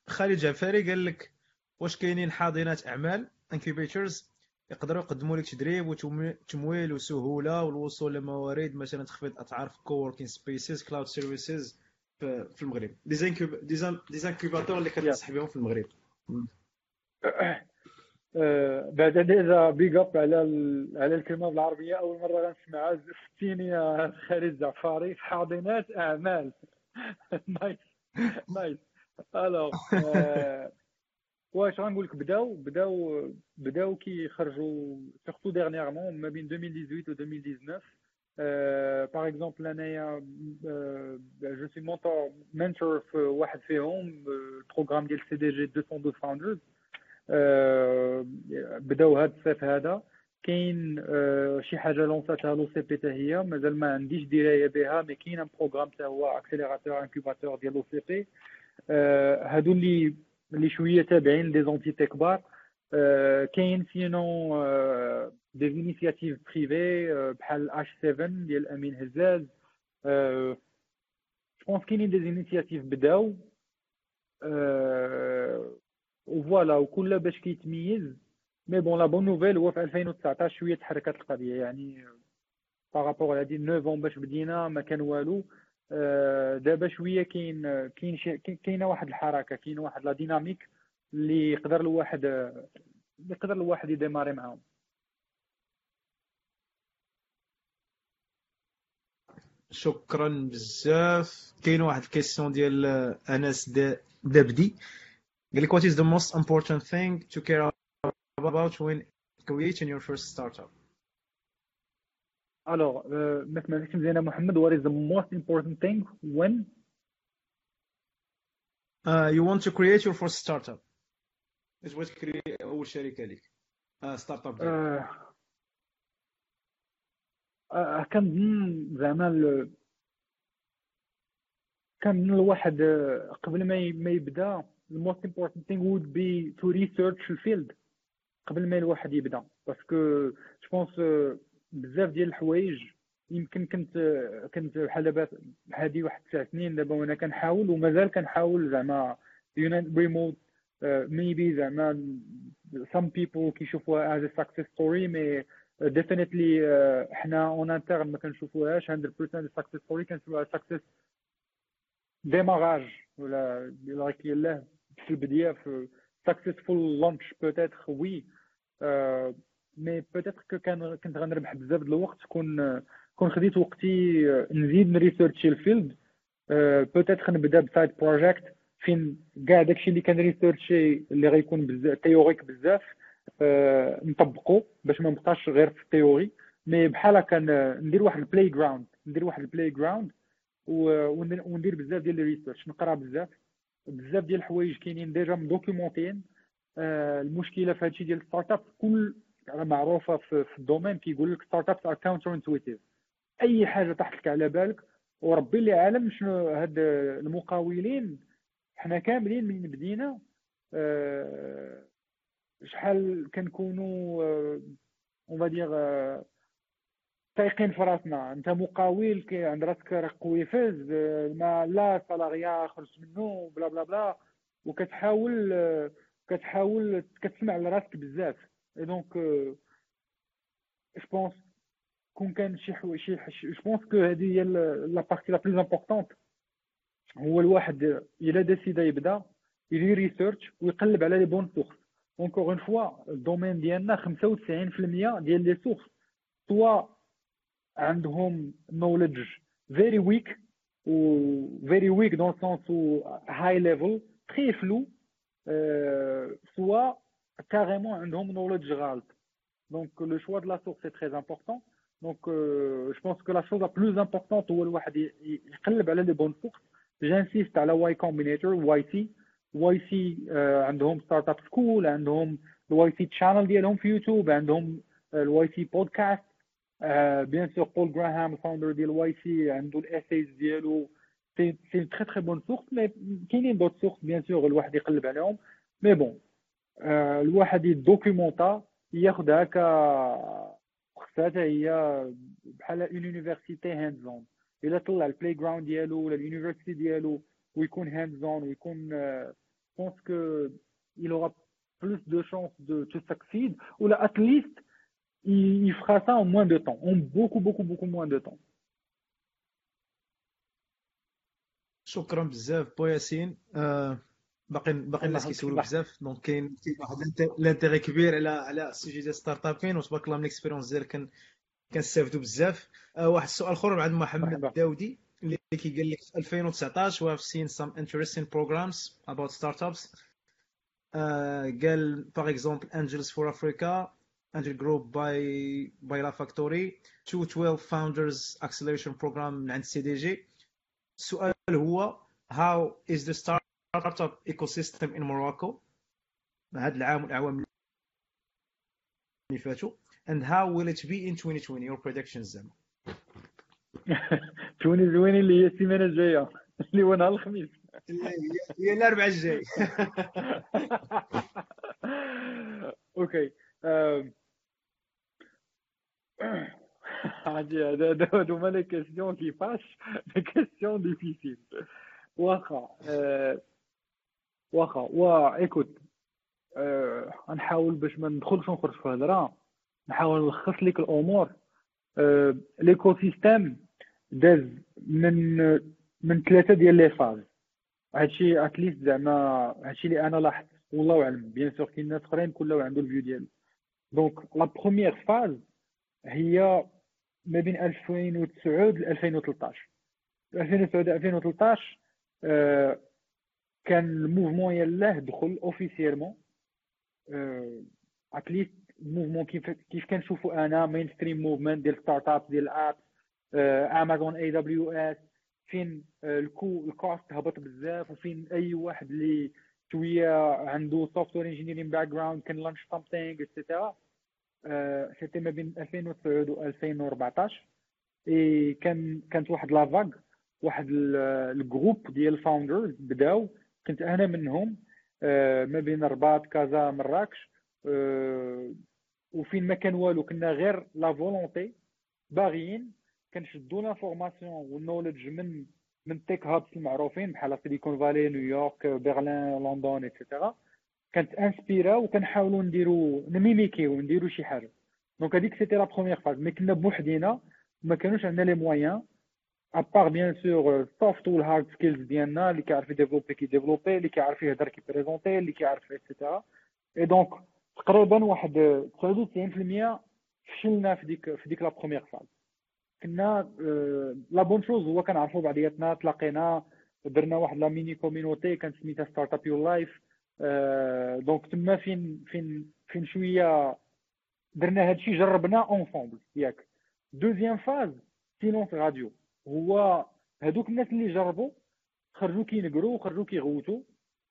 خالد جعفري قال لك واش كاينين حاضنات أعمال incubators يقدروا يقدموا لك تدريب وتمويل وسهولة والوصول لموارد مثلا تخفيض اسعار في coworking spaces cloud services في المغرب. des incubateurs اللي كتنصح بهم في المغرب. [coughs] بعد déjà بيج اب على على الكلمة بالعربية أول مرة غنسمعها فتيني يا خالد جعفاري في حاضنات أعمال. nice nice alors واش غنقول لك بداو بداو بداو كيخرجوا surtout dernièrement ما بين 2018 و 2019 par exemple انايا je suis mentor mentor في واحد فيهم ال programme ديال CDG 212 Founders بداو هاد الصيف هذا كاين شي حاجة لونساتها l'OCP هي مازال ما عنديش درايه بها mais كاين un programme حتى هو accélérateur incubateur ديال l'OCP هادو اللي اللي شوية تابعين les entités كبار كاين sinon des initiatives privées بحال H7 ديال أمين هزاز je pense كاينين des initiatives بداو و voilà وكل باش كيتميز mais bon la bonne nouvelle هو في 2019 شوية تحركت القضية يعني par rapport هادي 9 باش بدينا ما كان والو. دابا شوية كاين كاين كاينة واحد الحركة كاين واحد la dynamique اللي يقدر الواحد اللي يقدر الواحد يديماري معاهم. شكرا بزاف. كاين واحد الكيسيون ديال أنس دابدي. قال لك what is the most important thing to care about when creating your first startup? Euh, mathematics مزيانة محمد what is the most important thing when uh, you want to create your first startup اش بغيت تكري اول شركه ليك uh, startup آه آه كنظن زعما كنظن الواحد قبل ما ما يبدا the most important thing would be to research ال field قبل ما الواحد يبدا parce que je pense بزاف ديال الحوايج يمكن كنت كنت بحال هادي واحد تسع سنين دابا وأنا كنحاول ومازال كنحاول زعما remote maybe زعما some people كيشوفوها a success story mais uh, حنا en interne ما كنشوفوهاش 100% success story كنشوفوها success démarrage ولا كي الله في البداية في successful launch peut-être oui mais peut-être كان كنت غنربح بزاف د الوقت كون كون خديت وقتي نزيد نريسيرشي ال field peut-être نبدا ب side project فين كاع داكشي اللي كان ريسيرشي اللي غيكون بزاف théorique بزاف نطبقو باش ما نبقاش غير في ال théorie mais بحال هكا ندير واحد ال playground ندير واحد ال playground وندير بزاف ديال ال research نقرا بزاف بزاف ديال الحوايج كاينين déjà مدوكيمونتين المشكلة في هادشي ديال ال startup كل معروفة في, ال domaine كيقول لك startups are counterintuitive أي حاجة تحت لك على بالك وربي اللي عالم شنو هاد المقاولين. حنا كاملين من بدينا أه شحال كنكونوا on va dire تايقين في راسنا. أنت مقاول عند راسك راك قويفز ما لا سالاريا خرج منه بلا بلا بلا. وكتحاول كتحاول كتسمع لراسك بزاف. et donc je pense كون كان شي شي je pense que هذه هي la partie la plus importante هو الواحد الا ديسيدا يبدا يدير research ويقلب على les bonnes sources encore une fois ال domaine ديالنا 95% ديال les sources soit عندهم knowledge very weak و very weak dans le sens où high level très flou soit carrément عندهم knowledge غالط donc le choix de la source c'est très important donc je pense que la chose la plus importante هو الواحد يقلب على les bonnes sources j'insiste على Y Combinator YC YC عندهم Startup School عندهم ال YC channel ديالهم في يوتيوب عندهم ال YC podcast bien sûr Paul Graham ال founder ديال YC عنده ال essays ديالو c'est c'est très très bonne source mais كاينين d'autres sources bien sûr الواحد يقلب عليهم mais bon الواحد ي documenter ياخذها ك خصها هي بحال une university hands-on إلا طلع ال playground ديالو ولا ال university ديالو ويكون hands-on ويكون pense que il aura plus de chances de to succeed ou là, at least il, il fera ça en moins de temps en beaucoup beaucoup beaucoup moins de temps. شكرا بزاف بو ياسين آه باقي باقي الناس كيسولوا بزاف. donc كاين واحد ال intérêt كبير على على ال sujet ديال startup hein وتبارك الله من ال expérience ديالك كان كنستافدوا بزاف. آه واحد السؤال آخر عند محمد الداودي اللي كيقول لك في 2019 we have seen some interesting programs about startups. uh, قال باغ اكزومبل Angels for Africa Angel Group by by La Factory 212 Founders Acceleration Program من عند سي دي جي السؤال هو how is the startup ecosystem in Morocco. هذا العام والأعوام اللي فاتوا. And how will it be in 2020 your predictions زعما [laughs] توني زويني اللي هي السيمانة الجاية اللي هو نهار الخميس. هي الأربعاء الجاي. [laughs] أوكي. هادي [laughs] هادو هما les questions كيفاش les questions difficiles واخا واخا وا écoute غنحاول باش ما ندخلش ونخرج في الهضره نحاول نلخص لك الأمور. l'écosystème داز من من ثلاثة ديال les phases. هادشي at least زعما هادشي اللي أنا لاحظت والله أعلم. bien sûr كاين ناس اخرين كل واحد عنده ال view ديالو. donc la première phase هي ما بين 2009 ل 2013 2009 2013 آه كان ال mouvement يلاه دخل officiellement at least ال mouvement كيف كيف كنشوفو أنا mainstream movement ديال startup ديال ال apps Amazon AWS فين ال co ال cost هبط بزاف وفين أي واحد اللي شوية عنده software engineering background كان launch something et cetera c'était ما بين 2009 و 2014 اي كان كانت واحد la vague واحد ال group ديال ال founders بداو كنت أنا منهم ما بين الرباط كازا مراكش وفين ما كان والو كنا غير la volonté باغيين كنشدو l'information وال knowledge من من tech hubs المعروفين بحال Silicon Valley نيويورك برلين لندن et cetera كانت انسبيرا وكنحاولوا نديرو ن mimiquer و نديرو شي حاجة. donc هذيك c'était la première phase mais كنا بوحدينا ما كانوش عندنا les moyens à part bien sûr soft وال hard skills ديالنا اللي كيعرف ي développer كي développer اللي كيعرف يهضر كي présenter اللي كيعرف et cetera et donc تقريبا واحد 99% فشلنا في ديك في ديك la première phase كنا la bonne chose هو كنعرفوا بعضياتنا تلاقينا درنا واحد la mini community كانت سميتها startup your life donc تما فين فين فين شوية درنا هادشي جربنا ensemble ياك deuxième phase silence radio هو هادوك الناس اللي جربوا خرجوا كينقروا وخرجوا كيغوتوا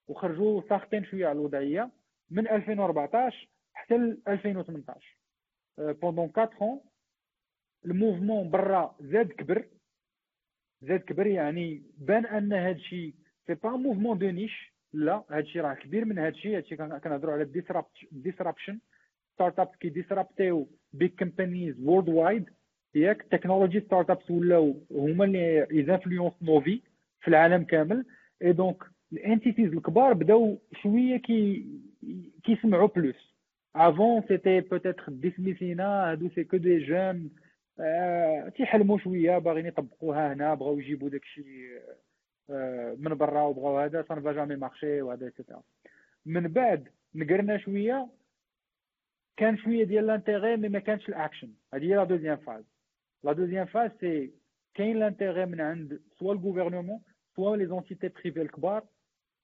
وخرجوا ساخطين شوية على الوضعية من 2014 حتى ل 2018 pendant 4 ans ال mouvement برا زاد كبر زاد كبر يعني بان أن هادشي c'est pas mouvement de niche لا هادشي راه كبير من هادشي هادشي كنهضروا على ديسرابشن ستارت ابس كي ديسرابتيو بيج كومبانيز وورلد وايد ياك. تكنولوجي ستارت ابس ولاو هما اللي يزانفلونس نوفي في العالم كامل. اي دونك الانتيتيز الكبار بداو شوية كي كيسمعوا بلوس افون سيتي بوتيتر ديسميسينا هادو سي كو دي جون تيحلموا شوية باغيين يطبقوها هنا بغاو يجيبوا داكشي آه، من برا وبغاو هذا سان فا جامي مارشي وهذا اكسيتيرا من بعد نقرنا شوية كان شوية ديال l'intérêt mais ما كانش الاكشن هذه هي la deuxième phase la deuxième phase c'est كاين l'intérêt من عند soit ال gouvernement soit les entités privées الكبار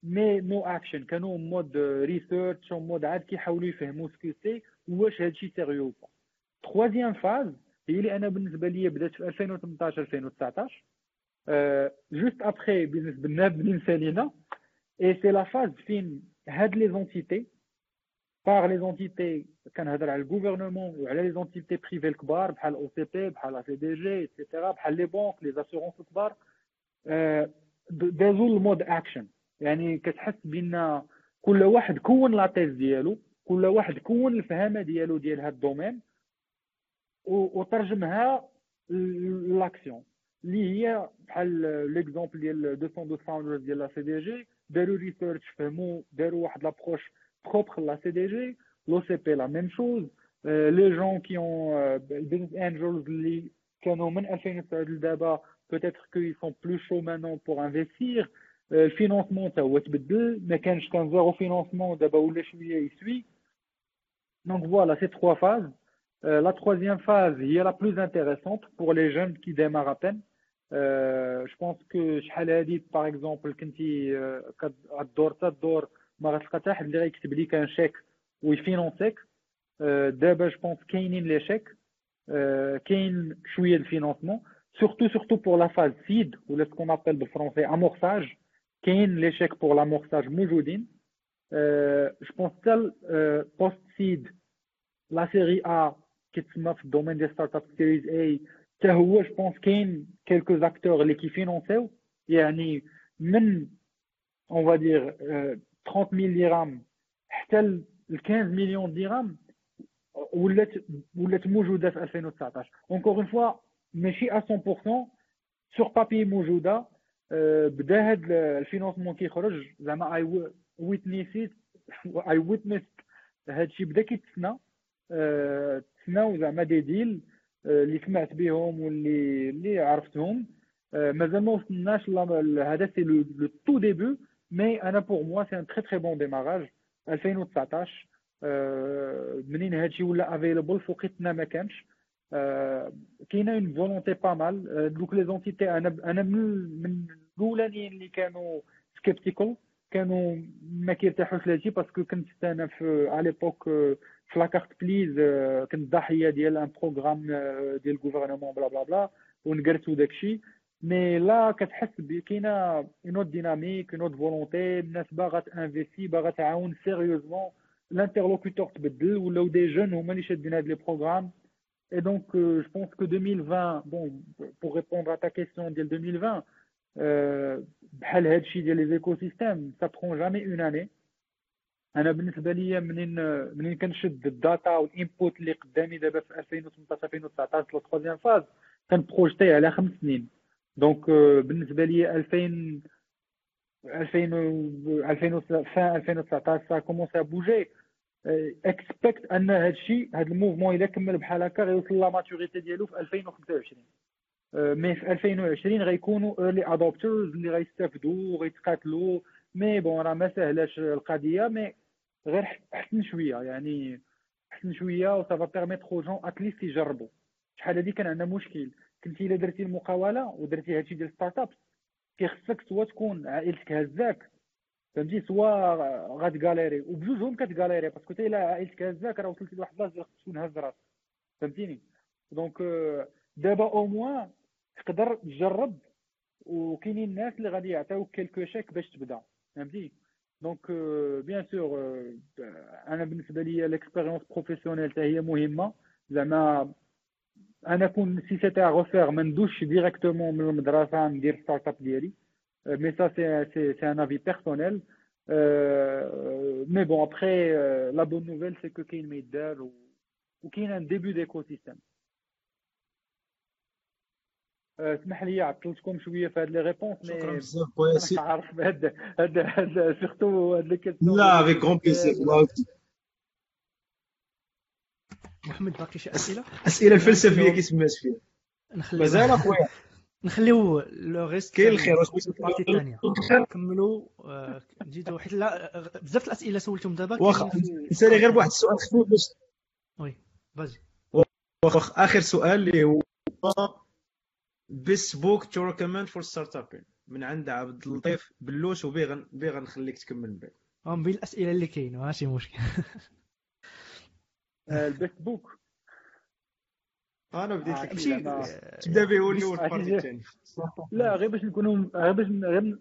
mais no action كانوا mode research mode عاد كيحاولوا يفهموا ce que c'est واش هادشي sérieux la troisième phase هي اللي أنا بالنسبة لي بدات في 2018 2019 juste après بالنسبة لنا بنين سالينا et c'est la phase فين هاد les entités par les entités كنهضر على ال gouvernement وعلى les entités privées الكبار بحال OCP بحال CDG et cetera بحال les banques les assurances الكبار. دازو ال mode action يعني كتحس بأن كل واحد كون la thèse ديالو كل واحد كون الفهامة ديالو ديال هاد ال domaine وترجمها l'action اللي هي بحال l'exemple ديال 212 Founders ديال la CDG داروا research فهموا داروا واحد l'approche propre la CDG l'OCP la même chose les gens qui ont business angels اللي كانوا من 2009 لدابا peut-être qu'ils sont plus chauds maintenant pour investir. ال financement تا هو تبدل ما كانش كان zéro financement دابا ولا شوية يسوي donc voilà ces trois phases Euh, la troisième phase est la plus intéressante pour les jeunes qui démarrent à peine. Euh, je pense que par exemple كنتي الدور حتى الدور ما غتلقى حتى حد اللي غيكتب لك un chèque و يفينونسيك دابا je pense كاينين les chèques كاين شوية ال financement surtout surtout pour la phase seed ou ce qu'on appelle بالفرنسي amorçage. كاين les chèques pour l'amorçage موجودين je pense تال post seed la série A كتسمى في ال domaine ديال startup series A حتى هو je pense كاين quelques acteurs اللي كيفينونسيو يعني من اون فا دير 30 درهم حتى ل 15 مليون درهم ولات ولات موجوده في 2019 encore une fois ماشي 100% sur papier موجوده بدا هاد الفينونسمون كيخرج زعما اي ويتنيسيت اي ويتنس هادشي بدا كيتسنى تسناو زعما دي ديل اللي سمعت بهم واللي اللي عرفتهم. مازال ما وصلناش هذا سي لو تو ديبي مي أنا بور موا سي ان تري تري بون ديماراج 2019 منين هادشي ولا افيلابل فوقيتنا ما كانش. كاينة une volonté pas mal donc les entités أنا أنا من من الأولانيين اللي كانوا skeptical كانوا ما كيرتاحوش لهادشي parce que كنت أنا في على l'époque في لاكارت بليز كنت ضحية ديال un programme ديال ال gouvernement بلا بلا بلا ونقرت وداكشي mais là كتحس كاينة une autre dynamique une autre volonté الناس باغا تانفيستي باغا تعاون sérieusement ال interlocuteur تبدل ولاو des jeunes هما اللي شادين هاد les programmes Et donc, euh, je pense que 2020, bon, pour répondre à ta question ديال 2020, euh, بحال هادشي ديال les écosystèmes, ça prend jamais une année. أنا بالنسبة لي منين منين كنشد ال data وال input اللي قدامي دابا في 2018 2019 la troisième phase كنبروجيتي على خمس سنين. donc بالنسبة لي 2000 2000 fin 2019 ça a commencé à bouger. expect أن هذا الشيء هذا ال mouvement اذا كمل بحال هكا غيوصل la maturité ديالو في 2025 mais في 2020 غيكونوا early adopters اللي غيستافدوا وغيتقاتلوا mais bon راه ما سهلاش القضية mais غير حسن شوية. يعني حسن شوية و ça va permettre aux jeunes at least يجربوا. شحال هادي كان عندنا مشكل. كنتي إلا درتي المقاولة ودرتي هادشي ديال startups كيخصك soit تكون عائلتك هزاك. فهمتي؟ سوا غاتكاليري وبجوجهم كتكاليري باسكو حتى إلا عائلتك هزاك راه وصلتي لواحد البلاصة خصك تكون هز راسك فهمتيني؟ دونك دابا أو موان تقدر تجرب. وكاينين الناس اللي غادي يعطيوك كيلكو شيك باش تبدا. فهمتي دونك بيان سور أنا بالنسبة لي ليكسبيريونس بروفيسيونيل حتى هي مهمة. زعما أنا كون سي سيتي غوفير ما ندوش ديريكتومون من المدرسة ندير ستارت اب ديالي. مي سا سي سي سي ان افي بيرسونيل مي بون ابخي لا بون نوفيل سي كو كاين ما يدار وكاين ان ديبي ديكو سيستيم اسمح لي عطلتكم شوية في هاد لي ريبونس مي شكرا بزاف. بويا عارف هاد هاد هاد سيرتو هاد لي كيسيون لا افيك غون بليزير محمد باقي شي أسئلة؟ أسئلة الفلسفية كيسميات فيها مازال اخويا نخليو le reste كاين الخير واش بغيتي ال partie الثانية نكملوا نزيدوا حيت لا بزاف الأسئلة سولتهم دابا واخا نسالي غير بواحد السؤال خفيف باش oui vas-y واخا آخر سؤال اللي هو best book to recommend for startup من عند عبد اللطيف بلوش وبي غنخليك تكمل من بعد من بين الأسئلة اللي كاينة ماشي مشكل. [laughs] البيست بوك. أنا بديت لك ماشي تبدأ به هو الأول البارتي الثاني لا غير باش نكونوا غير باش غير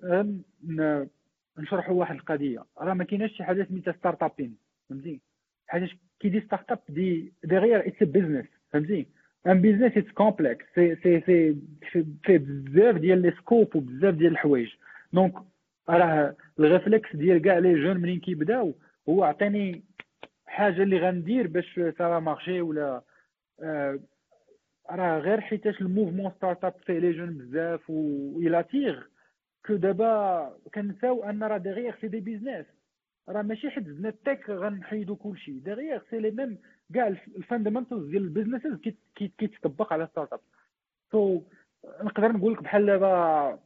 نشرحوا واحد القضية. راه ما كايناش شي حاجة سميتها ستارت ابين فهمتي؟ حاجة كي دي ستارت اب دي ديغيير اتس بيزنس فهمتي؟ ان بيزنس اتس كومبلكس سي سي سي في بزاف ديال لي سكوب وبزاف ديال الحوايج. دونك راه الريفلكس ديال كاع لي جون منين كيبداو هو عطيني حاجة اللي غندير باش سا مارشي ولا آه راه غير حيتاش الموفمون ستارت اب فيه لي جون بزاف و تيغ. كو دابا كنساو أن راه ديغيغ سي دي بيزنس راه ماشي حيت زدنا التك غنحيدو كلشي. ديغيغ سي لي ميم كاع الفاندمنتالز ديال البيزنسز كيتطبق على ستارت اب سو نقدر نقول لك بحال دابا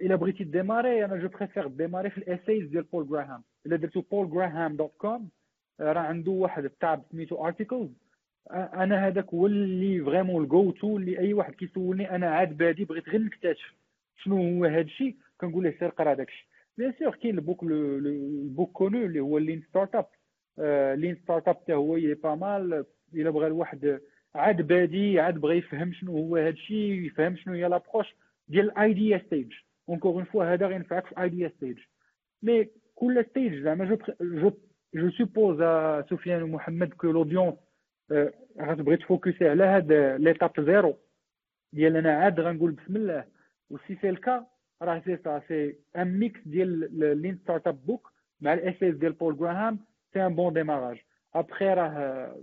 إلا بغيتي démarrer أنا je préfère démarrer في ال essays ديال بول جراهام إلا درتو Paul Graham dot com راه عنده واحد ال tab سميتو articles أنا هذاك هو اللي vraiment ال go-to اللي أي واحد كيسولني أنا عاد بادي بغيت غير نكتشف شنو هو هذا الشيء كنقول له سير قرا داك الشيء. bien sûr كاين ال book ال book connu اللي هو Lean Startup Lean Startup حتى هو est pas mal إلا بغى الواحد عاد بادي عاد بغى يفهم شنو هو هذا الشيء يفهم شنو هي l'approche ديال ال idea stage encore une fois هذا غينفعك في ال idea stage mais كل stage زعما je je je suppose سفيان ومحمد que l'audience غتبغي تفوكسي على هاد l'étape zéro ديال أنا عاد غنقول بسم الله و si c'est le cas راه c'est ça c'est un mix ديال Lean Startup book مع ال essays ديال بول جراهام c'est un bon démarrage après راه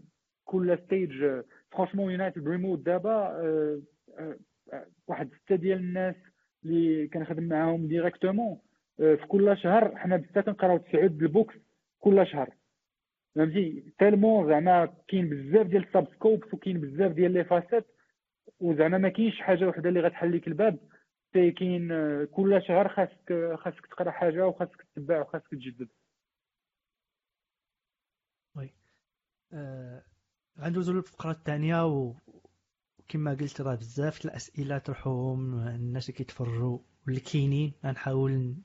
كل stage franchement United Remote دابا واحد سته ديال الناس اللي كنخدم معاهم directement في كل شهر حنا بزاف كنقراو تسعود ال books كل شهر. فهمتي؟ tellement زعما كاين بزاف ديال ال sub-scopes وكاين بزاف ديال les facettes وزعما ما كاينش حاجة وحدة اللي غتحل لك الباب. تي كاين كل شهر خاصك خاصك تقرا حاجة وخاصك تتبع وخاصك تجدد oui آه غندوزو للفقره الثانية وكما قلت راه بزاف الأسئلة طرحوهم الناس اللي كيتفرجوا واللي كاينين غنحاول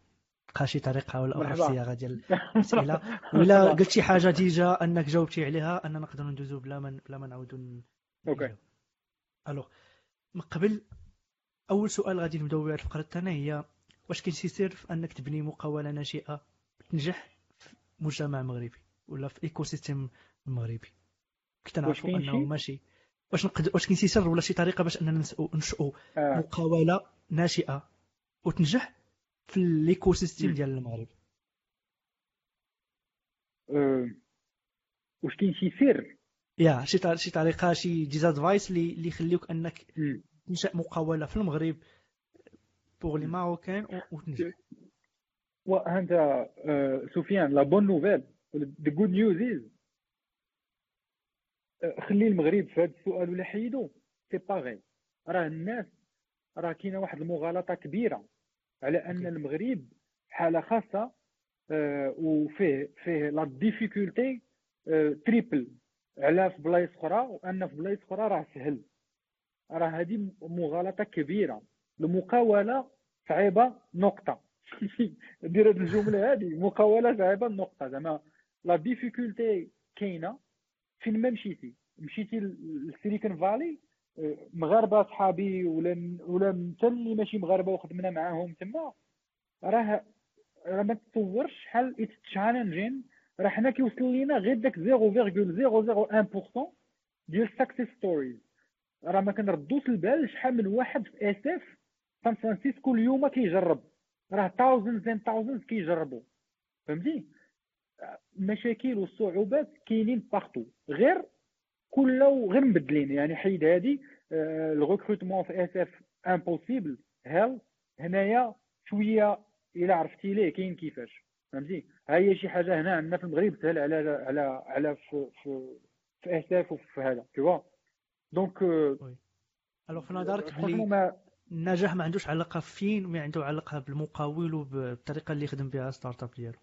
بقى شي طريقة ولا أخرى في الصياغه ديال الأسئلة. ولا قلت شي حاجة déjà أنك جاوبتي عليها اننا نقدروا ندوزو بلا ما بلا ما نعاودوا okay. alors. من قبل أول سؤال غادي نبداو به الفقرة الثانية هي واش كاين شي سر في أنك تبني مقاولة ناشئة تنجح في مجتمع مغربي ولا في ecosystem مغربي؟ كنت نعرفوا أنه ماشي. واش نقدر واش كاين شي سر ولا شي طريقة باش أننا ننشئوا آه. مقاولة ناشئة وتنجح؟ في ال ecosystem ديال المغرب أه واش كاين شي سر. يا شي شي طريقة شي des advices اللي اللي يخليوك أنك مم. تنشأ مقاولة في المغرب pour les Marocains وتنجح وانت سفيان la bonne nouvelle the good news is خلي المغرب في هذا السؤال ولا حيدو. c'est pareil راه الناس راه كاينة واحد المغالطة كبيرة. على أن. المغرب حالة خاصة آه، وفيه فيه la difficulté triple على في بلايص أخرى وأن في بلايص أخرى راه سهل. راه هذه مغالطة كبيرة. المقاولة صعيبة نقطة. [laughs] دير هذه الجملة هذه مقاوله صعيبة نقطة. زعما la difficulté كاينة. فين ما مشيتي؟ مشيتي لل Silicon Valley مغاربة صحابي ولا ولا حتى اللي ماشي مغاربة وخدمنا معاهم تما راه راه ما تصورش شحال it's challenging راه حنا كيوصل لينا غير داك 0.001% ديال success stories راه ما كنردوش البال شحال من واحد في SF سان فرانسيسكو اليوم كيجرب. راه thousands and thousands كيجربوا. فهمتي؟ المشاكل والصعوبات كاينين partout غير كل غير مبدلين. يعني حيد هادي آه، ال recrutement في SF impossible هيل هنايا شوية إلا عرفتي ليه كاين كيفاش. فهمتي؟ ها هي شي حاجة هنا عندنا في المغرب سهل على على على في في في SF وفي هذا vois. donc alors في نظرك بلي ما النجاح ما عندوش علاقة فين وما عنده علاقة بالمقاول وبالطريقة اللي يخدم بها startup ديالو؟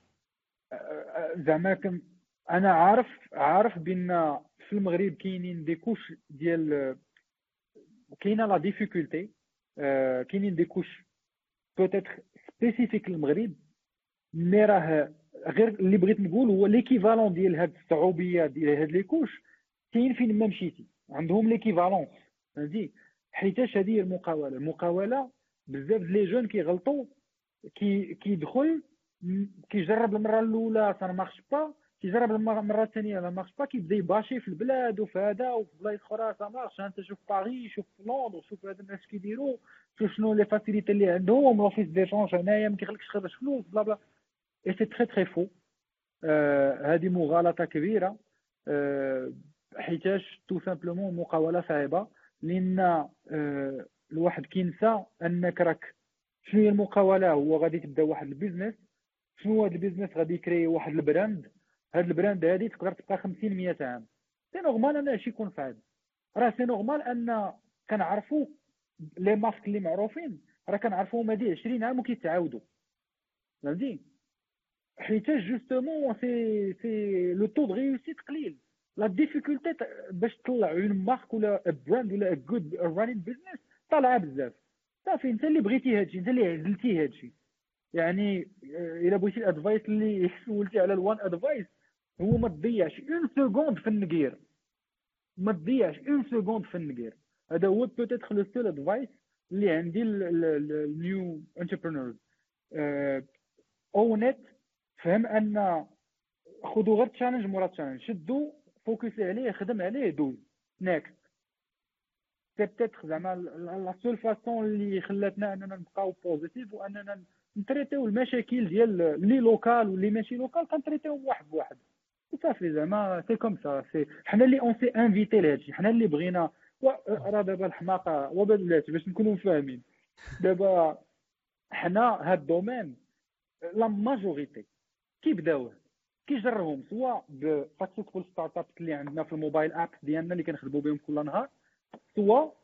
زعما كم أنا عارف عارف بأن في المغرب كاينين des couches ديال كاينة la difficulté كاينين des couches peut-être spécifiques للمغرب mais راه غير اللي بغيت نقول هو l'équivalent ديال هاد الصعوبية ديال هاد les couches كاين فين ما مشيتي. عندهم l'équivalence فهمتي؟ حيتاش هذه هي المقاولة؟ المقاولة بزاف les jeunes كيغلطوا كي كيدخل كيجرب المرة الأولى ça marche pas كيجرب المره الثانية ça marche pas كيبدا يباشي في البلاد وفي هذا وفي بلايص أخرى. ça marche انت شوف باريس شوف لندن شوف هذا الناس كيديروا شوف شنو les facilités اللي عندهم l'office des changes هنايا ما كيخليكش تخرج فلوس بلا بلا et c'est très très faux هذه مغالطة كبيرة. آه، حيتاش tout simplement مقاولة صعيبة. لأن آه، الواحد كينسى أنك راك شنو هي المقاولة؟ هو غادي تبدأ واحد ال business. شنو هذا ال business؟ غادي يكري واحد ال brand. هاد ال brand هادي تقدر تبقى 50 100 عام. c'est normal أنا هادشي يكون صعيب راه c'est normal أن كنعرفوا les marques اللي معروفين. راه كنعرفوهم هادي 20 عام وكيتعاودوا فهمتي؟ حيتاش justement c'est c'est le taux de réussite قليل. la difficulté باش تطلع une marque ولا brand ولا good running business طالعة بزاف. صافي انت اللي بغيتي هادشي انت اللي عزلتي هادشي. يعني آه، إلا بغيتي ال advice اللي [laughs] سولتي على ال one advice هو ما تضيعش une seconde في النقير. ما تضيعش une seconde في النقير. هذا هو peut-être le seul advice اللي عندي ال new entrepreneurs اونيت فهم أن خذوا غير challenge مورا challenge شدوا فوكسي عليه خدم عليه دوز next c'est peut-être زعما la seule façon اللي خلاتنا أننا نبقاو positifs وأننا نتريتيو المشاكل ديال اللي local واللي ماشي local كنتريتيوهم واحد بواحد. صافي زعما c'est comme ça c'est حنا اللي on s'est invités لهادشي حنا اللي بغينا راه دابا الحماقه وبلاتي باش نكونوا فاهمين. دابا حنا هاد ال domaine la majorité كيبداوه كيجربهم سواء ب successful startups اللي عندنا في ال mobile apps ديالنا اللي كنخدموا بهم كل نهار سواء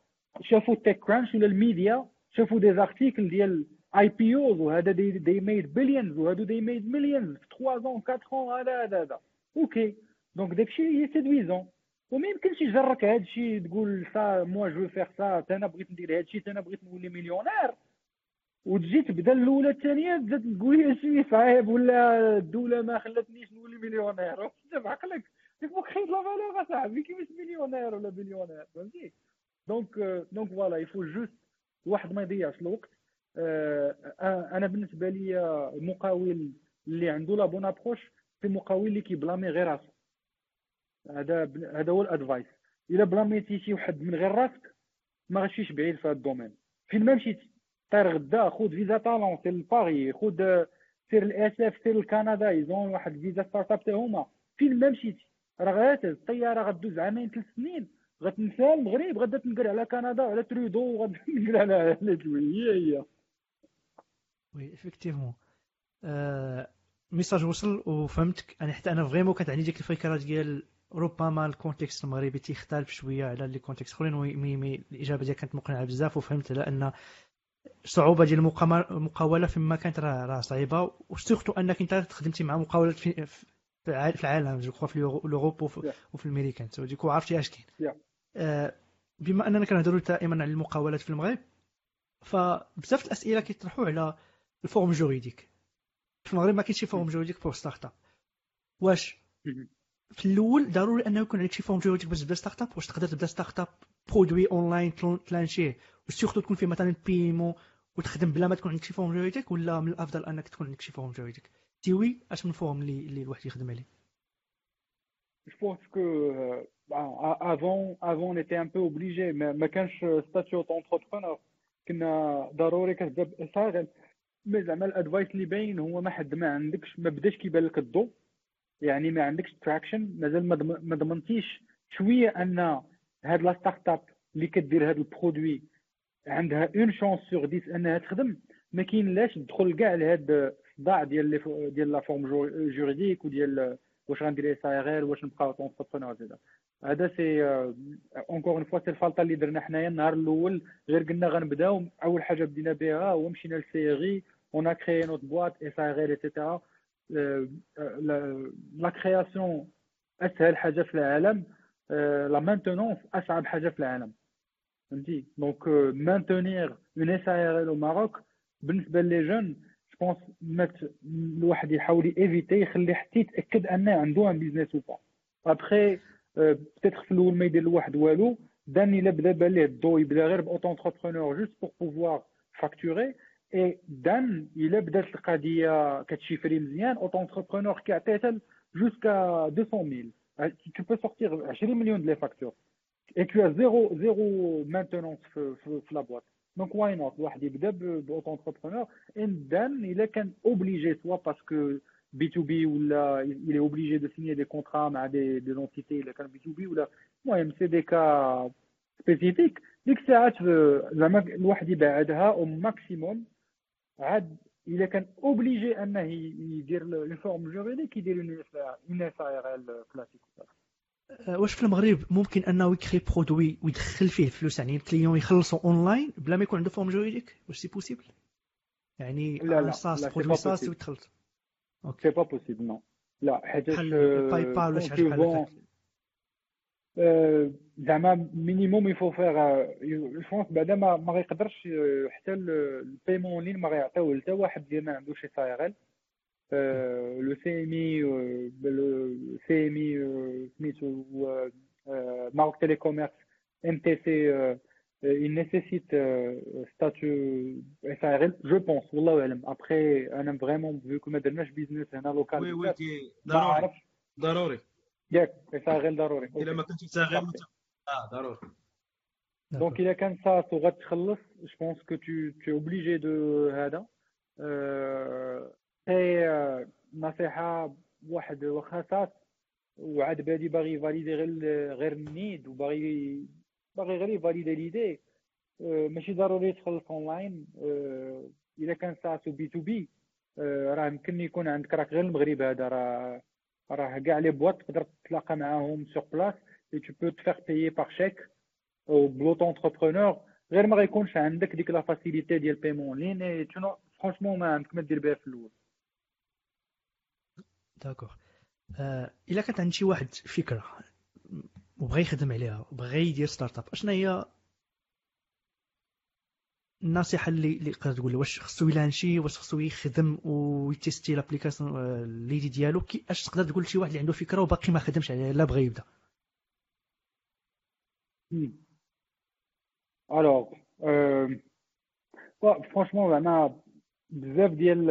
شافوا TechCrunch ولا الميديا شافوا des articles ديال IPOs وهذا they they made billions وهادو they made millions في 3 ans 4 ans هذا هذا هذا. OK donc داكشي هي séduisant وما يمكنش يجرك هادشي تقول ça moi je vais faire ça أنا بغيت ندير هادشي تا أنا بغيت نولي مليونير وتجي تبدا الاولى الثانية تبدا تقول لي شي صعيب ولا الدولة ما خلاتنيش نولي مليونير انت بعقلك il faut créer la valeur اصاحبي كيفاش مليونير ولا بليونير فهمتي donc donc voilà il faut juste الواحد ما يضيعش الوقت. أنا بالنسبة لي المقاول اللي عنده la bonne approche c'est مقاول اللي كيبلامي غير راسو هذا هذا هو ال advice. إلا بلاميتي شي واحد من غير راسك ما غتمشيش بعيد في هذا ال domaine. فين ما مشيتي طير غدا خذ فيزا talent سير لباري خذ سير ل SF سير لكندا ils ont واحد visa startup هما. فين ما مشيتي راه غاتز الطيارة غدوز عامين ثلاث سنين. غتنسى المغرب غادا تنقل على كندا وعلى تريدو وغادا تنقل [laughs] على هي. هي oui effectivement message وصل وفهمتك. أنا حتى أنا vraiment كانت عندي ديك الفكرة ديال ربما ال contexte المغربي تيختلف شوية على les contextes أخرين و mais الإجابة ديالك كانت مقنعة بزاف وفهمت على أن الصعوبه ديال المقاوله فيما كانت راه راه صعيبة. و surtout أنك أنت خدمتي مع مقاولات في, في العالم je crois في l'Europe وفي الأمريكان. so du coup عرفتي اش كاين. آه، بما أننا كنهضروا دائما على المقاولات في المغرب فبزاف الأسئلة كيطرحوا على ال forme juridique في المغرب ما كاينش شي forme juridique pour startup. واش؟ في الأول ضروري أنه يكون عندك شي forme juridique باش تبدا startup واش تقدر تبدا startup produit online تلانشيه و surtout تكون فيه مثلا paiement وتخدم بلا ما تكون عندك شي forme juridique ولا من الأفضل أنك تكون عندك شي forme juridique si oui أش من forme اللي اللي الواحد يخدم عليه Je pense que euh, avant, avant on était un peu obligé ما, ما كانش statut auto-entrepreneur كنا ضروري كتبدا SARL mais زعما ال advice اللي باين هو ما حد ما عندكش ما بداش كيبان لك الضوء. يعني ما عندكش traction مازال ما ضمنتيش شوية أن هاد la startup اللي كدير هاد ال produit عندها une chance sur 10 أنها تخدم. ما كاينلاش تدخل كاع لهاد الصداع ديال ديال la forme juridique وديال واش غندير SARL واش نبقى auto-entrepreneur زيدا. هذا c'est encore une fois c'est الفالطة اللي درنا حنايا النهار الأول. غير قلنا غنبداو. أول حاجة بدينا بها هو مشينا لل CRI. on a créé notre boîte SARL et cetera la création أسهل حاجة في العالم. la maintenance أصعب حاجة في العالم. فهمتي؟ donc maintenir une SARL au Maroc بالنسبة لي je pense الواحد يحاول éviter يخلي حتى يتأكد أنه عنده un business après peut-être في الأول ما يدير الواحد والو donc الا بدا بان ليه الضو يبدا غير ب auto-entrepreneur juste pour pouvoir facturer et donc الا بدات القضية كتشيفري مزيان auto-entrepreneur كيعطيه jusqu'à 200000 tu peux sortir 20 مليون ديال les factures et tu as zéro zéro maintenance في, في, في la boîte donc why not الواحد يبدا ب auto-entrepreneur et donc الا كان obligé soit parce que B2B ولا il est obligé de signer des contrats مع des des entités الا كان B2B ولا المهم c'est des cas spécifiques ديك الساعات زعما الواحد يبعدها au maximum عاد الا كان obligé انه يدير une forme juridique يدير une SARL classique واش في المغرب ممكن أنه يكري produit ويدخل فيه فلوس؟ يعني ال clients يخلصوا اونلاين بلا ما يكون عنده forme juridique واش c'est possible يعني لا لا SaaS produit SaaS OK c'est pas possible non لا حيت PayPal ولا شي حاجة زعما minimum il faut faire جو بعدا ما, ما غيقدرش حتى البيمون لين ما غيعطيوه حتى واحد اللي ما عندوش اي ال Euh, le CMI, euh, le CMI euh, Smith ou Maroc Télécommerce, MTC, il nécessite statut SARL, je pense, والله Après, on a vraiment vu que ما درناش business هنا local. Oui, oui, ضروري ضروري. ياك SARL ضروري. إلا ما كنتش SARL آه ضروري. Donc il a كان ça وغتخلص, je pense que tu, tu es obligé de هذا. هي نصيحه واحد واخا صات وعاد بادي باغي يفاليدي غير غير النيد وباغي باغي غير يفاليدي ليدي. أه، ماشي ضروري تخلص اونلاين. أه، الا كان ساعته بي تو بي راه يمكن يكون عندك راك غير المغرب هذا راه راه كاع les boîtes تقدر تتلاقى معاهم sur place et tu peux te faire payer par chèque ou ب auto-entrepreneur غير ما غيكونش عندك ديك la facilité ديال paiement en ligne franchement ما عندك ما دير بها في الأول. d'accord آه إلا كانت عند شي واحد فكرة. وبغى يخدم عليها وبغى يدير startup اشنا هي النصيحة اللي اللي تقدر تقول واش خصو يلانشي واش خصو يخدم ويتيستي l'application اللي ديالو؟ كي أش تقدر تقول لشي واحد اللي عنده فكرة وباقي ما خدمش عليها لا بغى يبدأ. Alors franchement زعما بزاف ديال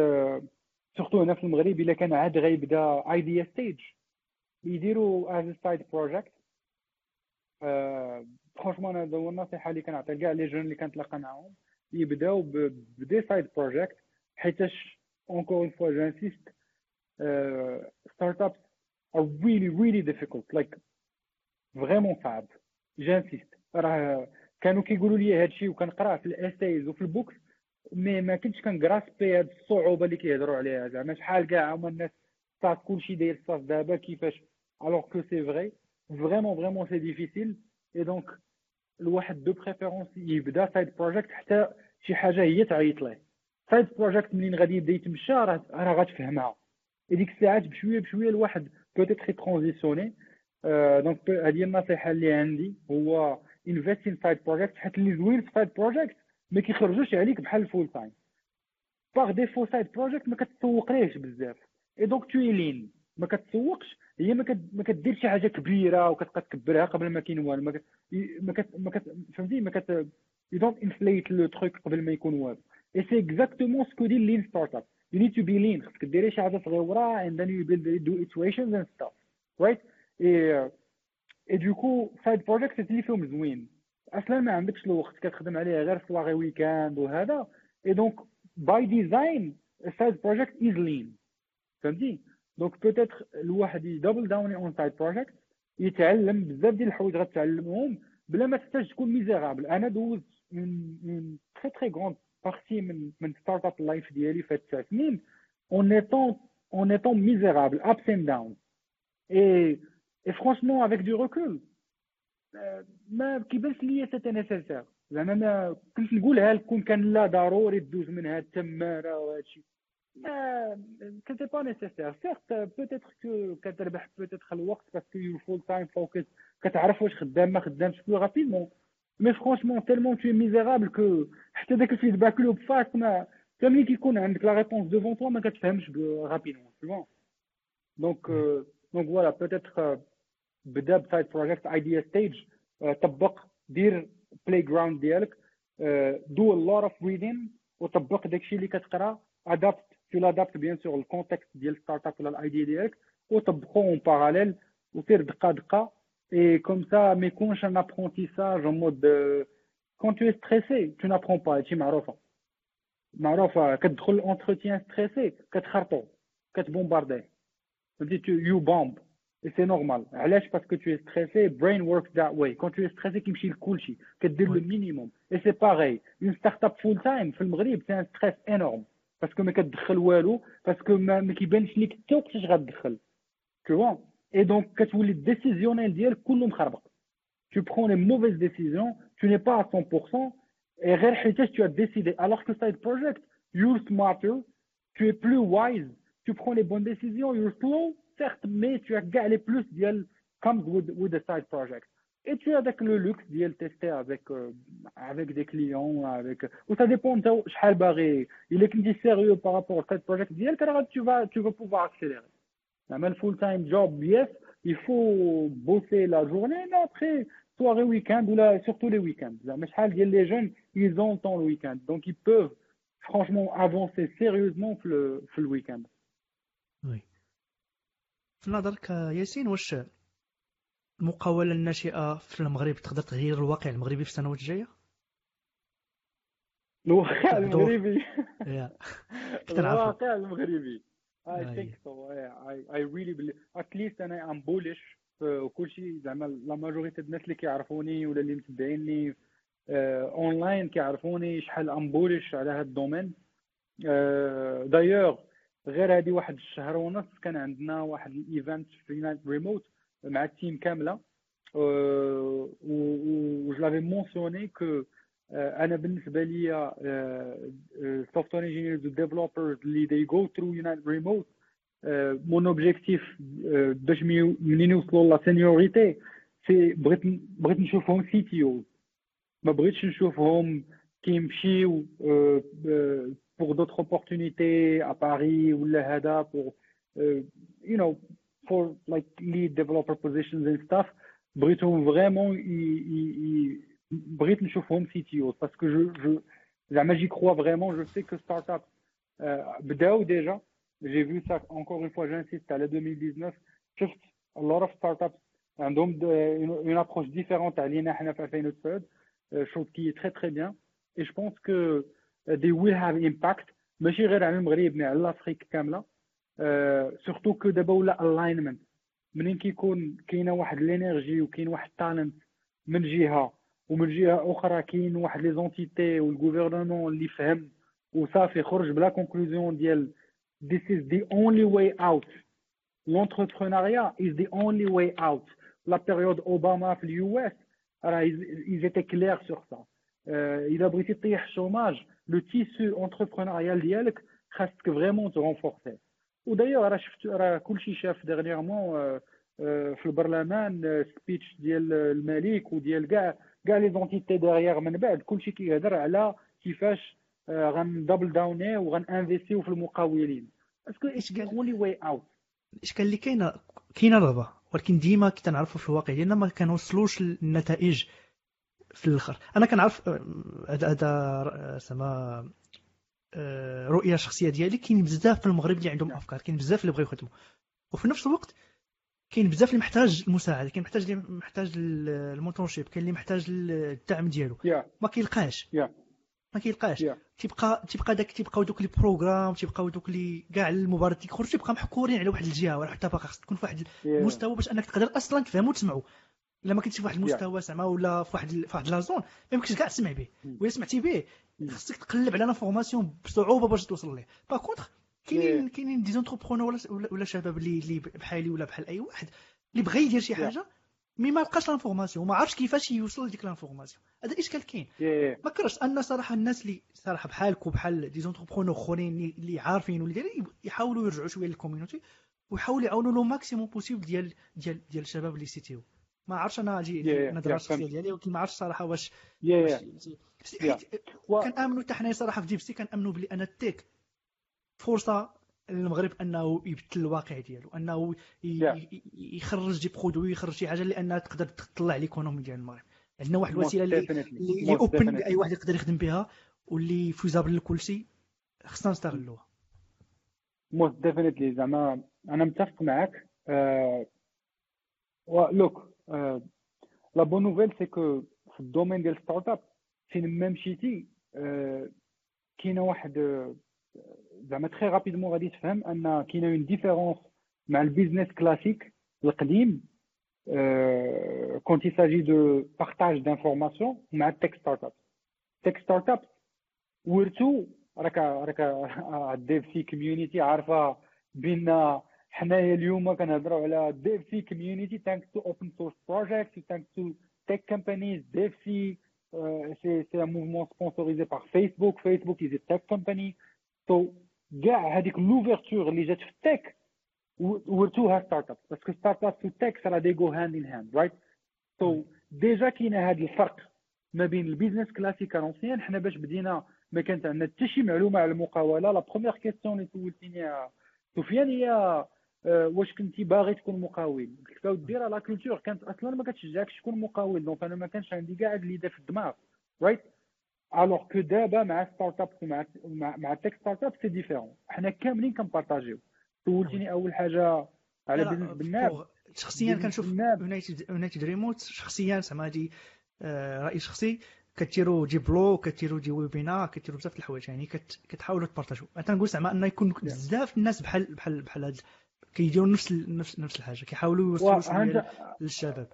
surtout هنا في المغرب إلا كان عاد غيبدا idea stage يديروا as side project franchement هذا هو النصيحة اللي كنعطي لكاع les jeunes اللي كنتلاقى معاهم. يبداو ب des side projects حيتاش encore une fois j'insiste startups are really really difficult like vraiment صعب. j'insiste راه كانوا كيقولوا لي هادشي وكنقرا في ال essays وفي ال books mais ما كنتش كن grasp ي هاد الصعوبة اللي كيهضروا عليها. زعما شحال كاع هما الناس صات كلشي داير صاف دابا كيفاش؟ alors que c'est vrai vraiment vraiment c'est difficile et donc الواحد de préférence يبدا side project حتى شي حاجة هي تعيط ليه side project منين غادي يبدا يتمشى راه راه غتفهمها ديك الساعات بشوية بشوية الواحد peut-être ي transitionner donc هذه النصيحة اللي عندي. هو invest in side project حيت اللي زوين في side project ما كيخرجوش عليك بحال ال full time par défaut side project ما كتسوق ليهش بزاف. et donc t'es lean ما كتسوقش هي ما, كت... ما كدير شي حاجة كبيرة وكتبقى تكبرها قبل ما كاين والو ما كت... ما كت... فهمتي؟ ما كت you inflate le truc قبل ما يكون والو et c'est exactement ce que dit le lean startup you need to be lean. خصك ديري شي حاجة صغيرة and then you build do iterations and stuff. Right? Et et donc side project اللي فيهم زوين أصلا ما عندكش الوقت كتخدم عليه غير soirée weekend وهذا؟ et donc by design side project is lean فهمتي؟ donc peut-être الواحد ي double down on side project يتعلم بزاف ديال الحوايج غتعلمهم بلا ما تحتاج تكون misérable. أنا دوزت من من très très grande partie من من startup life ديالي في تسع سنين en étant en étant misérable ups and down et Et franchement, avec du recul, ما كيبانش ليا c'était nécessaire زعما ما كنت نقولها لكم كان لا ضروري تدوز منها التماره وهادشي. ما كنت pas nécessaire certes peut-être que كتربح peut-être الوقت parce que you full time focus كتعرف واش خدام ما خدامش plus rapidement mais franchement tellement t'es misérable que حتى داك ال feedback loop فاك ما ملي كيكون عندك la réponse devant toi ما كتفهمش rapidement donc donc voilà peut-être بدا ب side project idea stage طبق دير playground ديالك do lot of reading وطبق داكشي اللي كتقرا adapt tu l'adaptes bien sûr ال context ديال startup ولا ال idea ديالك وطبقو en parallèle وسير دقه دقه et comme ça ما يكونش un apprentissage en mode quand t'es stressé tu n'apprends pas هادشي معروفه معروفه كتدخل entretien stressé كتخرطو كتبومبارديه فهمتي you bomb Et c'est normal. علاش parce que tu es stressé, brain works that way. Quand tu es stressé كيمشي لكلشي كدير le minimum. Et c'est pareil. Une start-up full time في المغرب c'est un stress énorme. parce que ما كتدخل والو parce que ما, ما كيبانش ليك حتى وقتاش غتدخل. Tu vois Et donc كتولي الديسيزيونيل ديالك كله مخربق. Tu prends les mauvaises décisions, tu n'es pas à 100% et غير حيتاش tu as décidé alors que side project you're smarter, tu es plus wise, tu prends les bonnes décisions, you're slow certes mais tu as كاع les plus ديال comes with with a side project et tu as le luxe ديال tester avec euh, avec des clients avec ou ça dépend de شحال باغي الا كنتي sérieux par rapport au side project ديالك راه tu vas tu vas pouvoir accélérer زعما full time job yes il faut bosser la journée mais après soirée week-end ou là surtout les week-ends زعما شحال ديال les jeunes ils ont temps le week-end donc ils peuvent franchement avancer sérieusement le, le week-end oui في نظرك ياسين واش المقاولة الناشئة في المغرب تقدر تغير الواقع المغربي في السنوات الجاية؟ الواقع المغربي؟ [laughs] الواقع المغربي. I think so. I, I really believe at least أنا I'm bullish وكل شيء. زعما la majorité الناس اللي كيعرفوني ولا اللي متبعيني اونلاين كيعرفوني شحال I'm bullish على هذا ال domaine. دايوغ غير هذه واحد الشهر ونص كان عندنا واحد ال event ريموت مع ال team كامله و je l'avais mentionné que أنا بالنسبة ليا software engineers و developers اللي they go through United Remote mon objectif باش منين يوصلوا la séniorité c'est بغيت بغيت نشوفهم CTO ما بغيتش نشوفهم كيمشيو pour d'autres opportunités à Paris ولا هادا pour, uh, you know, for like lead developer positions and stuff, بغيتهم vraiment بغيت نشوفهم CTO parce que je, je زعما j'y crois vraiment, je sais que startups euh, بداو déjà, j'ai vu ça encore une fois, j'insiste, à la 2019, شفت a lot of startups عندهم une, une approche différente علينا احنا في 2019 chose qui est très très bien et je pense que they will have impact ماشي غير على المغرب مي على لافريك كامله surtout que دابا ولا ال alignment منين كيكون كاينة واحد ال energy وكاين واحد ال talent من جهة ومن جهة أخرى كاين واحد les entités وال gouvernement اللي فهم وصافي خرج ب la conclusion ديال this is the only way out. L'entrepreneuriat is the only way out. La période Obama في ال US راه ils étaient clairs sur ça. إذا بغيتي تطيح الشوماج le tissu entrepreneurial ديالك خاصك vraiment ت renforcer و d'ailleurs راه شفت راه كلشي شاف dernièrement في البرلمان speech ديال الملك وديال كاع كاع les entités derrière من بعد. كلشي كيهضر على كيفاش غندبل داوني وغنانفيستيو في المقاولين. Est-ce que إيش قال؟ اونلي واي اوت الاشكال اللي كاينة كاينة رغبه ولكن ديما كنعرفوا في الواقع ديالنا ما كنوصلوش للنتائج في الآخر. أنا كنعرف هذا زعما رؤية شخصية ديالي. كاين بزاف في المغرب اللي عندهم أفكار كاين بزاف اللي بغاو يخدموا. وفي نفس الوقت كاين بزاف اللي محتاج المساعدة كاين محتاج اللي محتاج ال mentorship كاين اللي محتاج الدعم ديالو. Yeah. ما كيلقاش. Yeah. ما كيلقاش. Yeah. تيبقى تيبقى داك تيبقاو دوك les programmes تيبقاو دوك لي كاع المباراه تيخرج تيبقى محكورين على واحد الجهة ولا حتى باقي خصك تكون في واحد. المستوى باش أنك تقدر أصلا تفهم وتسمعوا إلا ما كنتش في واحد المستوى زعما ولا في واحد في واحد la zone ما يمكنش كاع تسمع به. ولا سمعتي به خصك تقلب على l'information بصعوبة باش توصل ليه. par contre كاينين كاينين des entrepreneurs ولا ولا شباب اللي اللي بحالي ولا بحال أي واحد اللي بغى يدير شي حاجة mais ما لقاش l'information ما عرفش كيفاش يوصل لديك l'information هذا الاشكال كاين. ما كرهتش أن صراحة الناس اللي صراحة بحالك وبحال des entrepreneurs أخرين اللي عارفين واللي دايرين يحاولوا يرجعوا شوية لل community ويحاولوا يعاونوا le maximum possible ديال ديال ديال الشباب اللي سيتيو ما عرفتش أنا أجي النظره الشخصيه ديالي ولكن ما عرفتش صراحة واش كنامنوا حتى حنايا صراحة في DevC كنامنوا بلي ان ال tech فرصة للمغرب أنه يبدل الواقع ديالو أنه يخرج des produits يخرج شي حاجة لانها تقدر تطلع l'économie ديال المغرب. عندنا واحد الوسيلة اللي اللي open اي واحد يقدر يخدم بها واللي faisable لكلشي خصنا نستغلوها. most definitely زعما أنا متفق معك donc la bonne nouvelle c'est que في ال domaine ديال startup فين ما مشيتي كاينة واحد زعما très rapidement غادي تفهم ان كاينة une différence مع ال business classique القديم quand il s'agit de partage d'informations مع ال tech startup tech startup ورثو راك راك ال DevC community عارفه بينا حنايا اليوم كنهضروا على DevC community thanks to open source project thanks to tech companies DevC c'est c'est un mouvement sponsorisé par Facebook Facebook is tech company so كاع هذيك l'ouverture اللي جات في ال tech ورثوها startup parce que startup وال tech راه they go hand in hand right so déjà كاين هذا الفرق ما بين ال business classique ancien حنا باش بدينا ما كانت عندنا حتى شي معلومه على المقاوله la première question اللي سولتيني سفيان هي واش كنتي باغي تكون مقاول؟ قلت له دير la culture. كانت أصلا ما كتشجعكش تكون مقاول. donc أنا ما كانش عندي كاع هاد l'idée في الدماغ. right alors que دابا مع startup مع مع tech startup c'est différent حنا كاملين كنبارطاجيو. سولتيني أول حاجة على بيزنس بالناب. شخصيا كنشوف يونايتد يونايتد ريموت شخصيا زعما هادي رأي شخصي كتيروا دي بلو كتيروا دي ويبينار كتيروا بزاف الحوايج. يعني كتحاولوا تبارطاجوا أنا تنقول زعما ان يكون بزاف الناس بحال بحال بحال كيديروا نفس نفس نفس الحاجة كيحاولوا يوصلوا للشباب.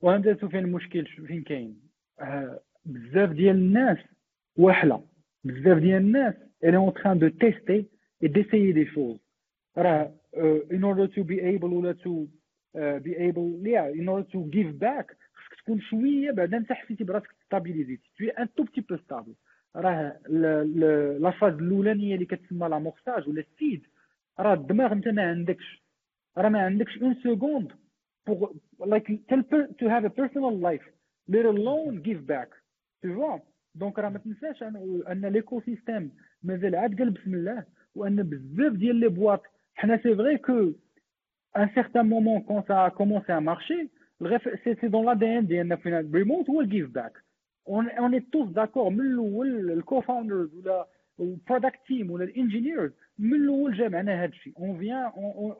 وهذا سفيان المشكل فين كاين؟ بزاف ديال الناس واحله بزاف ديال الناس est en train de tester et d'essayer des choses. راه in order to be able ولا to uh, be able yeah in order to give back خصك تكون شوية بعدا انت حسيتي براسك ستابيليزيتي tout un tout petit peu stable راه la phase الاولانيه اللي كتسمى l'amorçage ولا السيد راه الدماغ انت ما عندكش. راه ما عندكش une seconde pour like to have a personal life let alone give back. Tu donc راه ما تنساش ان l'écosystème مازال عاد قال بسم الله وأن بزاف ديال les boîtes حنا c'est vrai qu'à un certain moment quand ça commençait à marcher c'est dans l'ADN ديالنا ف United Remote هو ال give back on est tous d'accord من الأول ال co-founders ولا ال product team ولا ال engineers من الأول جا معنا هذا الشيء. on vient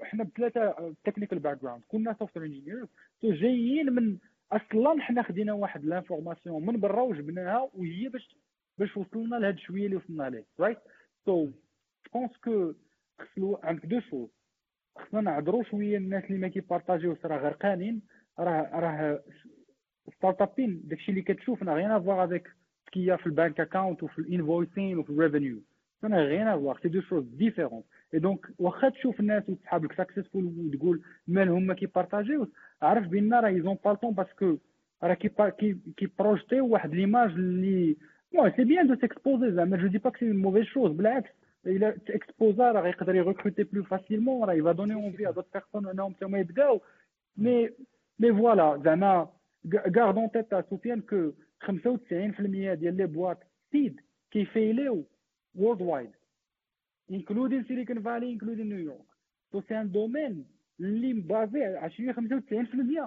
حنا بثلاثة technical background كنا software engineers جايين من أصلا حنا خدينا واحد l'information من برا وجبناها وهي باش باش وصلنا لهاد شوية اللي وصلنا ليه. right so pense que خصلو عندك deux choses خصنا نعذرو شوية الناس اللي ما كيبارطاجيوش. راه غرقانين راه راه startup ين داكشي اللي كتشوف نا غيان افواغ افيك سكيا في البانك اكاونت وفي الانفويسين وفي الريفينيو أنا غيان افواغ سي دو شوز ديفيرون إي دونك واخا تشوف الناس وصحابك successful وتقول مالهم ما كيبارطاجيوش عرف بأن راه ايزون با طون باسكو راه كي كي بروجيتيو واحد ليماج اللي بون سي بيان دو تيكسبوزي زعما جو دي با كو سي موفيز شوز بالعكس. الا تاكسبوزا راه غيقدر يغوكروتي بلو فاسيلمون راه يفا دوني اونفي ا دوت بيرسون انهم تما يبداو. مي مي فوالا زعما غاردون تيت سفيان كو 95% ديال لي بواط سيد كيفيليو وايد including Silicon Valley including New York. so c'est un domaine اللي مبازي على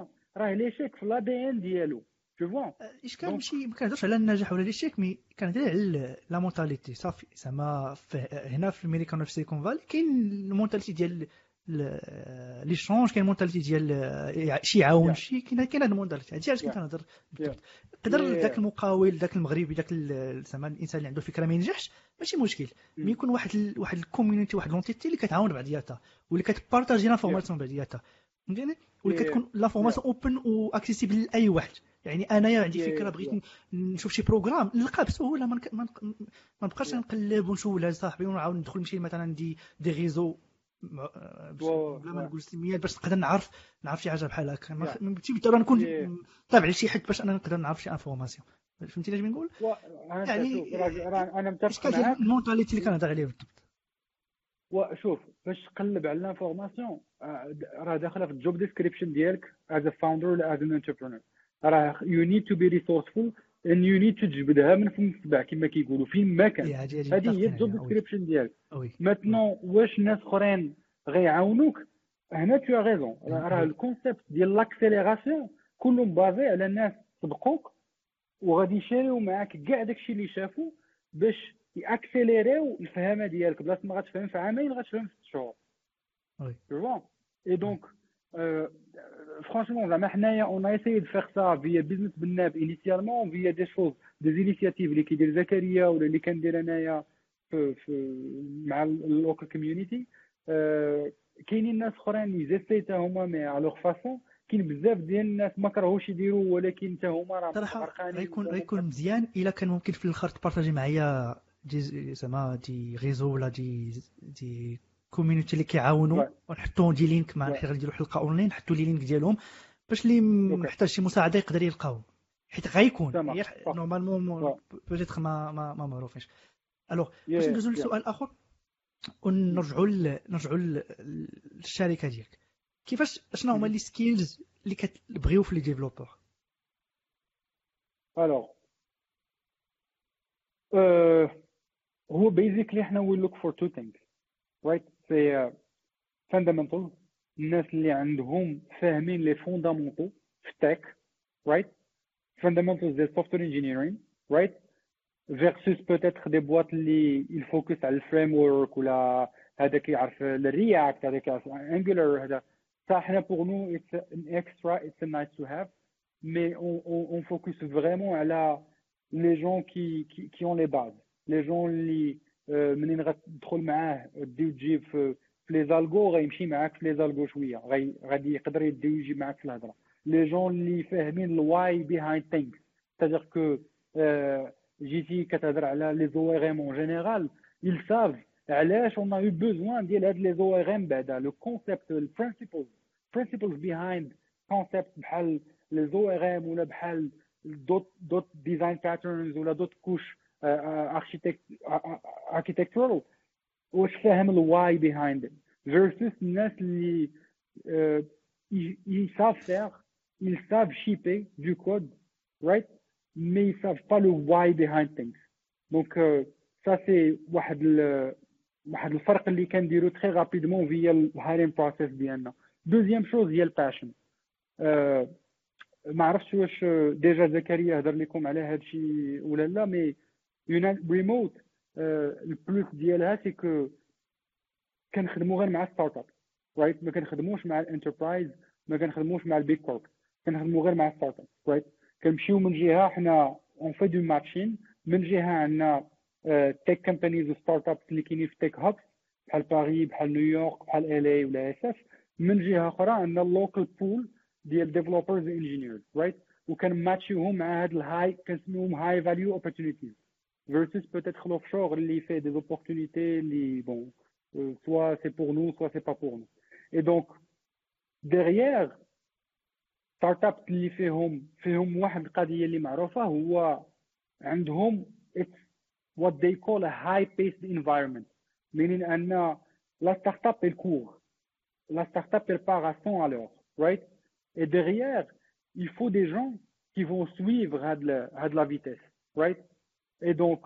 95% راه l'échec في l'ADN ديالو toutefois الاشكال ماشي ما كنهضرش على النجاح ولا l'échec mais كنهضر على la mentalité صافي زعما هنا في الميريكان في سيليكون فالي كاين ال mentalité ديال l'échange كاين mentalité ديال شي يعاون شي كاين كاين هذا ال mentalité هادشي علاش كنت كنهضر يقدر ذاك المقاول ذاك المغربي ذاك زعما الانسان اللي عنده فكره ما ينجحش ماشي مشكل. mais يكون واحد ال... واحد ال community واحد l'entité اللي كتعاون بعضياتها واللي كتبارطاجي l'information بعضياتها. فهمتيني واللي كتكون l'information open و accessible لأي واحد. يعني أنايا عندي فكرة بغيت نشوف شي programme نلقاه بسهوله ما ما نبقاش نقلب ونشوف ولا صاحبي ونعاود ندخل نمشي مثلا des des réseaux بلا ما نقول سميات باش نقدر نعرف نعرف شي حاجة بحال هكا. بالضروره نكون تابع لشي حد باش أنا نقدر نعرف شي information فهمتي اش بنقول؟ يعني أنا متفق معاك. ال mentalité اللي كنهضر عليه بالضبط وشوف باش تقلب على ال information راه داخلة في ال job description ديالك as a founder ولا as an entrepreneur راه يو نيد تو بي ريسورسفول ان يو نيد تجبدها من فم السبع كما كيقولوا فين ما كان. هذه هي ال job description ديالك. maintenant واش ناس أخرين غيعاونوك؟ هنا t'as raison راه ال concept ديال l'accélération كله basé على الناس سبقوك وغادي يشاريو معاك كاع داكشي اللي شافوا باش يأكسيليريو الفهامة ديالك. بلاصة ما غتفهم في عامين غتفهم في ست شهور et donc franchement زعما حنايا on essaie de faire ça via بيزنس بالناب initialement via des choses des initiatives اللي كيدير زكريا ولا اللي كندير انايا في, في مع ال local community كاينين ناس اخرين حتى هما mais à la façon كاين بزاف ديال الناس ما كرهوش يديروا ولكن حتى هما راه صراحة غيكون غيكون مزيان إلا كان ممكن في الآخر تبارطاجي معايا des زعما des réseaux ولا des des communities اللي كيعاونوا. ونحطوا des links مع حيت غنديروا حلقه اونلاين نحطوا les links ديالهم باش اللي محتاج شي مساعدة يقدر يلقاو. حيت غيكون. normalement peut-être ما ما, ما معروفينش. alors باش ندوزو لسؤال آخر ونرجعوا نرجعوا للشركة ديالك. كيفاش شنو هما les skills اللي كتبغيو في les développeurs؟ alors هو basically حنا we look for two things right c'est fundamental الناس اللي عندهم فاهمين les fondamentaux في ال tech right fundamentals ديال software engineering right versus peut-être des boîtes اللي ي focus على ال framework ولا هذاك يعرف ال React هذاك يعرف Angular هذا. Ça, pour nous, it's an extra, it's a nice to have, mais on, on, on focus vraiment à la, les gens qui, qui, qui ont les bases. Les gens اللي منين غتدخل معاه ديو تجيب في لي زالغو غيمشي معاك في لي زالغو شوية غادي يقدر يديو يجي معاك في الهضره لي جون اللي فاهمين الواي بيهايند ثينكس تادير كو جيتي كتهضر على لي زو ار ام اون جينيرال ils savent علاش on a eu besoin ديال هاد لي زو ار ام بعدا لو كونسيبت البرينسيبلز principles behind concepts بحال لي زو ار ام ولا بحال دوت دوت ديزاين باترنز ولا دوت كوش architectural. واش فاهم ال why behind versus الناس اللي ils savent faire ils savent shipper du code right mais ils savent pas le why behind things donc ça c'est واحد واحد الفرق اللي كنديرو très rapidement via ال hiring process ديالنا deuxième chose هي ال passion ما عرفتش واش déjà زكريا هضر لكم على هذا الشيء ولا لا mais remote ال plus ديالها c'est que كنخدموا غير مع startups right ما كنخدموش مع ال enterprise ما كنخدموش مع ال big corp كنخدموا غير مع startups right كنمشيو من جهة حنا on fait du matching من جهة عندنا tech companies و startups اللي كاينين في tech hubs بحال باريس بحال نيويورك بحال ال اي ولا اس اف من جهة أخرى عندنا ال local pool ديال developers engineers right وكان ماتشيهم مع هاد الهاي كنسميهم هاي فاليو اوبورتونيتيز فيرسيس بوتيت خلوف شغل اللي فيه دي زوبورتونيتي اللي بون سوا سي بور نو سوا سي با بور نو اي دونك ديغيير ستارت اب اللي فيهم فيهم واحد القضية اللي معروفة هو عندهم اتس وات دي كول ا هاي بيست انفايرمنت لأن أن لا ستارت اب الكور la startup elle part à 100 à l'heure right et derrière il faut des gens qui vont suivre à de la, à de la vitesse right et donc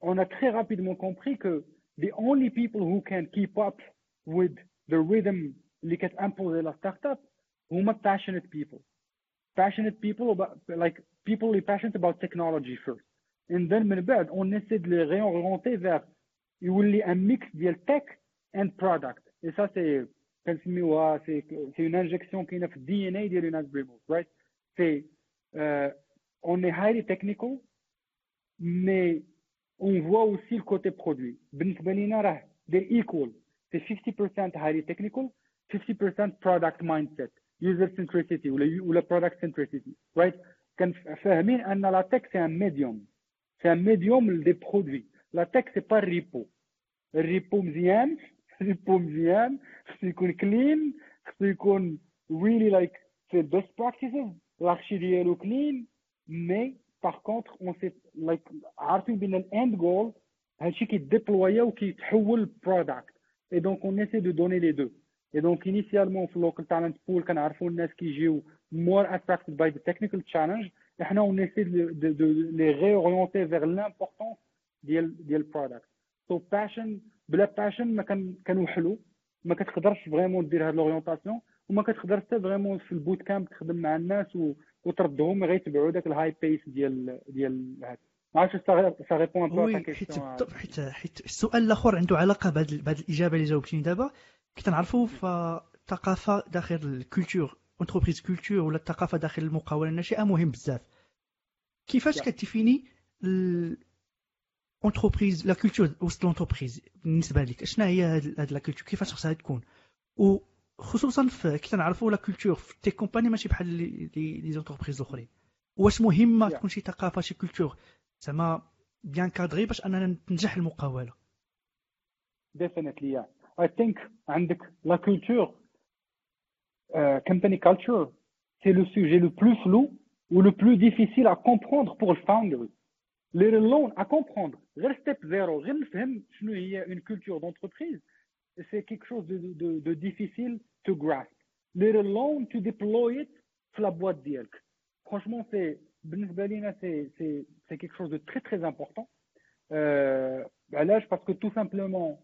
on a très rapidement compris que the only people who can keep up with the rhythm اللي كتimposer la startup هما passionate people passionate people about like people who are passionate about technology first and then من بعد on essaie de les réorienter vers يولي un mix ديال tech and product et ça c'est كنسميوها c'est c'est une injection كاينة في الدي ان اي ديال الناس بريموت right c'est euh, on est highly technical mais on voit aussi le côté produit بالنسبة لينا راه they're equal c'est 50% highly technical 50% product mindset user centricity ولا ولا product centricity right كان فاهمين ان لا تك سي ان ميديوم سي ان ميديوم لدي برودوي لا تك سي با الريبو الريبو مزيان الريبو مزيان خصو يكون كلين خصو يكون really like في best practices لارشي ديالو كلين مي باغ كونتر اون سي لايك عارفين بان الاند جول هادشي كيديبلويا وكيتحول برودكت اي دونك اون اسي دو دوني لي دو Et donc, initialement, في local talent pool, كنعرفوا الناس كيجيو more attracted by the technical challenge. Et حنا on essaie de, de, de les réorienter vers l'importance ديال ديال ال product. So passion بلا passion ما كان كنوحلوا ما كتقدرش vraiment دير هاد l'orientation وما كتقدرش حتى vraiment في ال bootcamp تخدم مع الناس و... وتردهم غيتبعوا داك ال high pace ديال ديال هاد. ما عرفتش ça répond حيت حيت حيت السؤال الآخر عنده علاقة بهذه الإجابة اللي جاوبتيني دابا. كتنعرفوا في الثقافه داخل ال culture entreprise culture ولا الثقافه داخل المقاولة الناشئه مهم بزاف. كيفاش كت définي entreprise la culture وسط l'entreprise بالنسبة لك شنو هي هاد la culture كيفاش خصها تكون؟ وخصوصا في كي تنعرفوا la culture في tech company ماشي بحال les entreprises الاخرين واش مهمه تكون شي ثقافه شي culture زعما bien cadrée باش أننا تنجح المقاولة. ديفينيتلي I think عندك la culture euh, company culture c'est le sujet le plus flou ou le plus difficile à comprendre pour le founder. Les alone à comprendre غير step zero غير نفهم شنو هي une culture d'entreprise c'est quelque chose de, de, de difficile to grasp let alone to deploy it في la boîte ديالك franchement c'est بالنسبة لينا c'est c'est c'est quelque chose de très très important euh, علاش parce que tout simplement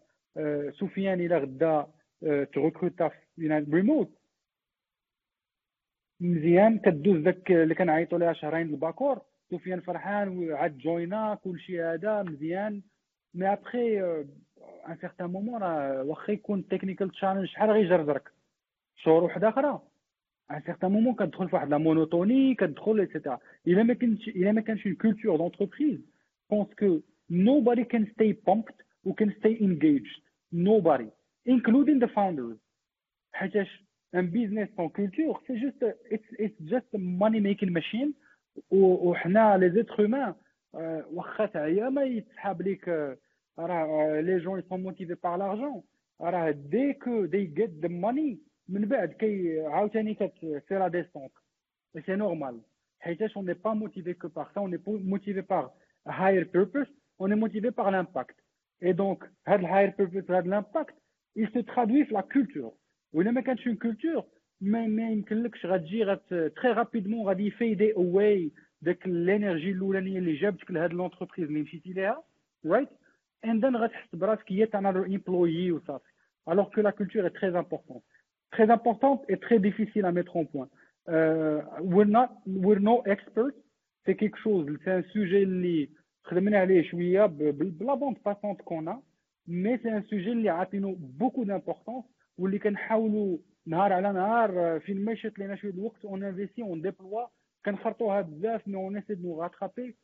سفيان إلى غدا ت recruta في ريموت مزيان كدوز داك اللي كنعيطوا ليها شهرين الباكور سفيان فرحان وعاد joina كلشي هذا مزيان mais après un certain moment راه واخا يكون technical challenge شحال غيجرجرك شهور وحده أخرى un certain moment كتدخل في واحد la monotonie كتدخل et cetera إلا ما كانش إلا ما كانش une culture d'entreprise parce que nobody can stay pumped who can stay engaged. Nobody, including the founders. حيتاش sans culture, c'est juste, it's, it's just a money making machine. وحنا les êtres humains واخا تعيا ما يتسحاب ليك راه les gens sont motivés par l'argent راه dès que they get the money من بعد كي عاوتاني كتسي la descente c'est normal حيتاش on n'est pas motivé que par ça on est motivé par higher purpose on est motivé par l'impact. Et donc, هذا ال higher purpose هذا ال impact il se traduit في la culture ولا ما كانش une culture ما ما يمكنلكش غتجي غت très rapidement غادي ي fade away داك ال energy الاولانيه اللي جابتك لهاد l'entreprise اللي مشيتي ليها right and then غتحس براسك هي another employee وصافي alors que la culture est très importante. Très importante et très difficile à mettre en point. Uh, we're not we're no experts. C'est quelque chose c'est un sujet اللي خدمنا عليه شوية بلا bande passante qu'on a mais c'est un sujet اللي عاطينو beaucoup d'importance واللي كنحاولوا نهار على نهار فين ما شات لينا شوية الوقت on investit on déploie كنخرطوها بزاف mais on essaie de rattraper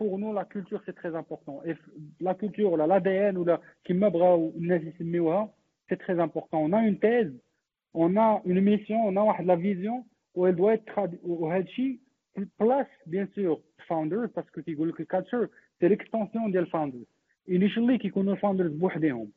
pour nous la culture c'est très important et la culture ولا l'ADN ولا كيما بغاو الناس يسميوها c'est très important on a une thèse on a une mission on a واحد la vision و elle doit être traduite وهذا الشيء place bien sûr founders parce que كيقول لك ال culture c'est l'extension ديال founders initially كيكونوا founders بوحدهم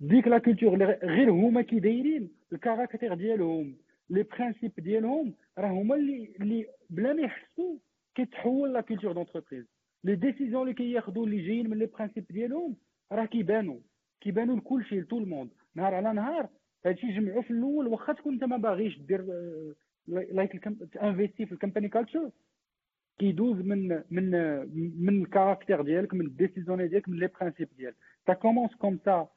ديك la culture غير هما كي دايرين ال caractère ديالهم les principes ديالهم راه هما اللي اللي بلا ما يحسوا كيتحول la culture d'entreprise les décisions اللي كياخذوا اللي جايين من les principes ديالهم راه كيبانوا كيبانوا لكلشي ل tout le monde. نهار على نهار هادشي جمعوا في الأول واخا تكون انت ما باغيش دير like investi في ال company culture كيدوز من من من ال caractère ديالك من ال décision ديالك من les principes ديالك. ça commence comme ça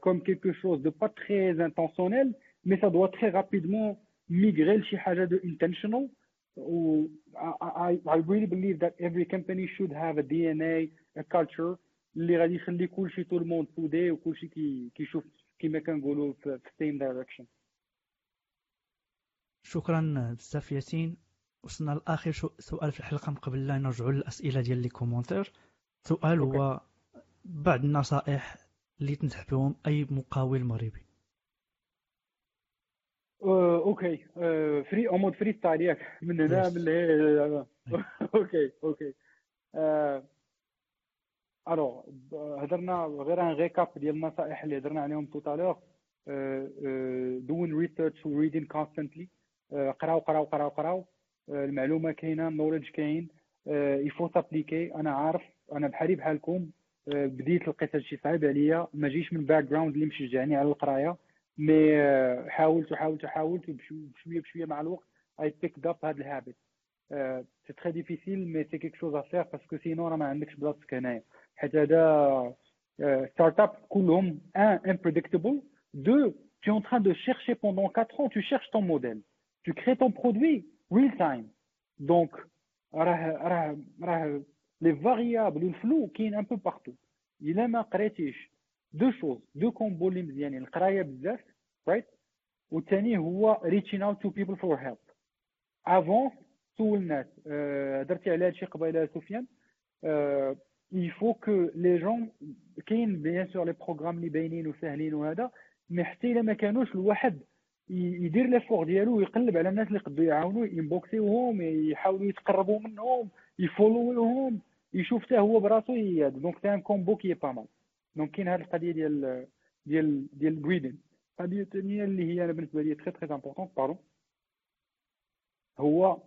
comme quelque chose de pas très intentionnel mais ça doit très rapidement migrer chez حاجة de intentional و I, I really believe that every company should have a DNA a culture اللي غادي يخلي كلشي tout le monde soudé وكلشي كي كيشوف كيما كنقولوا في same direction شكرا بزاف ياسين وصلنا لاخر سؤال في الحلقة من قبل لا نرجعوا للاسئله ديال les commentaires سؤال هو بعض النصائح اللي تنصح بهم أي مقاول مغربي okay. فري en mode freestyle ياك. من هنا من هنا [laughs] okay okay. alors هضرنا غير un récap ديال النصائح اللي هضرنا عليهم tout à l'heure doing research و reading constantly قراو قراو قراو قراو. المعلومة كاينة ال knowledge كاين. il faut s'appliquer أنا عارف أنا بحالي بحالكم. بديت لقيت هادشي صعيب عليا ما جيش من background اللي مشجعني على القراية mais حاولت وحاولت وحاولت بشوية بشوية مع الوقت I pick up هاد ال habit c'est très difficile mais c'est quelque chose à faire parce que sinon راه ما عندكش بلاصتك هنايا حيت هذا startup كلهم unpredictable donc tu es en train de chercher pendant 4 ans, tu cherches ton modèle. Tu crées ton produit real time. Donc, les variables و le flou كاين un peu partout الا ما قريتيش deux choses deux combos اللي مزيانين القرايه بزاف right والثاني هو reaching out to people for help avant سول الناس هضرتي على هادشي قبيله سفيان il faut que les gens كاين bien sûr les programmes اللي باينين وساهلين وهذا mais حتى الا ما كانوش الواحد يدير l'effort ديالو ويقلب على الناس اللي يقدروا يعاونوه ي inbox يوهم يحاولوا يتقربوا منهم ي follow هم يشوف حتى هو براسو donc c'est un combo qui est pas mal donc كاين هذه القضية ديال ديال ديال ال reading القضية الثانية اللي هي أنا بالنسبة لي très très important بارون هو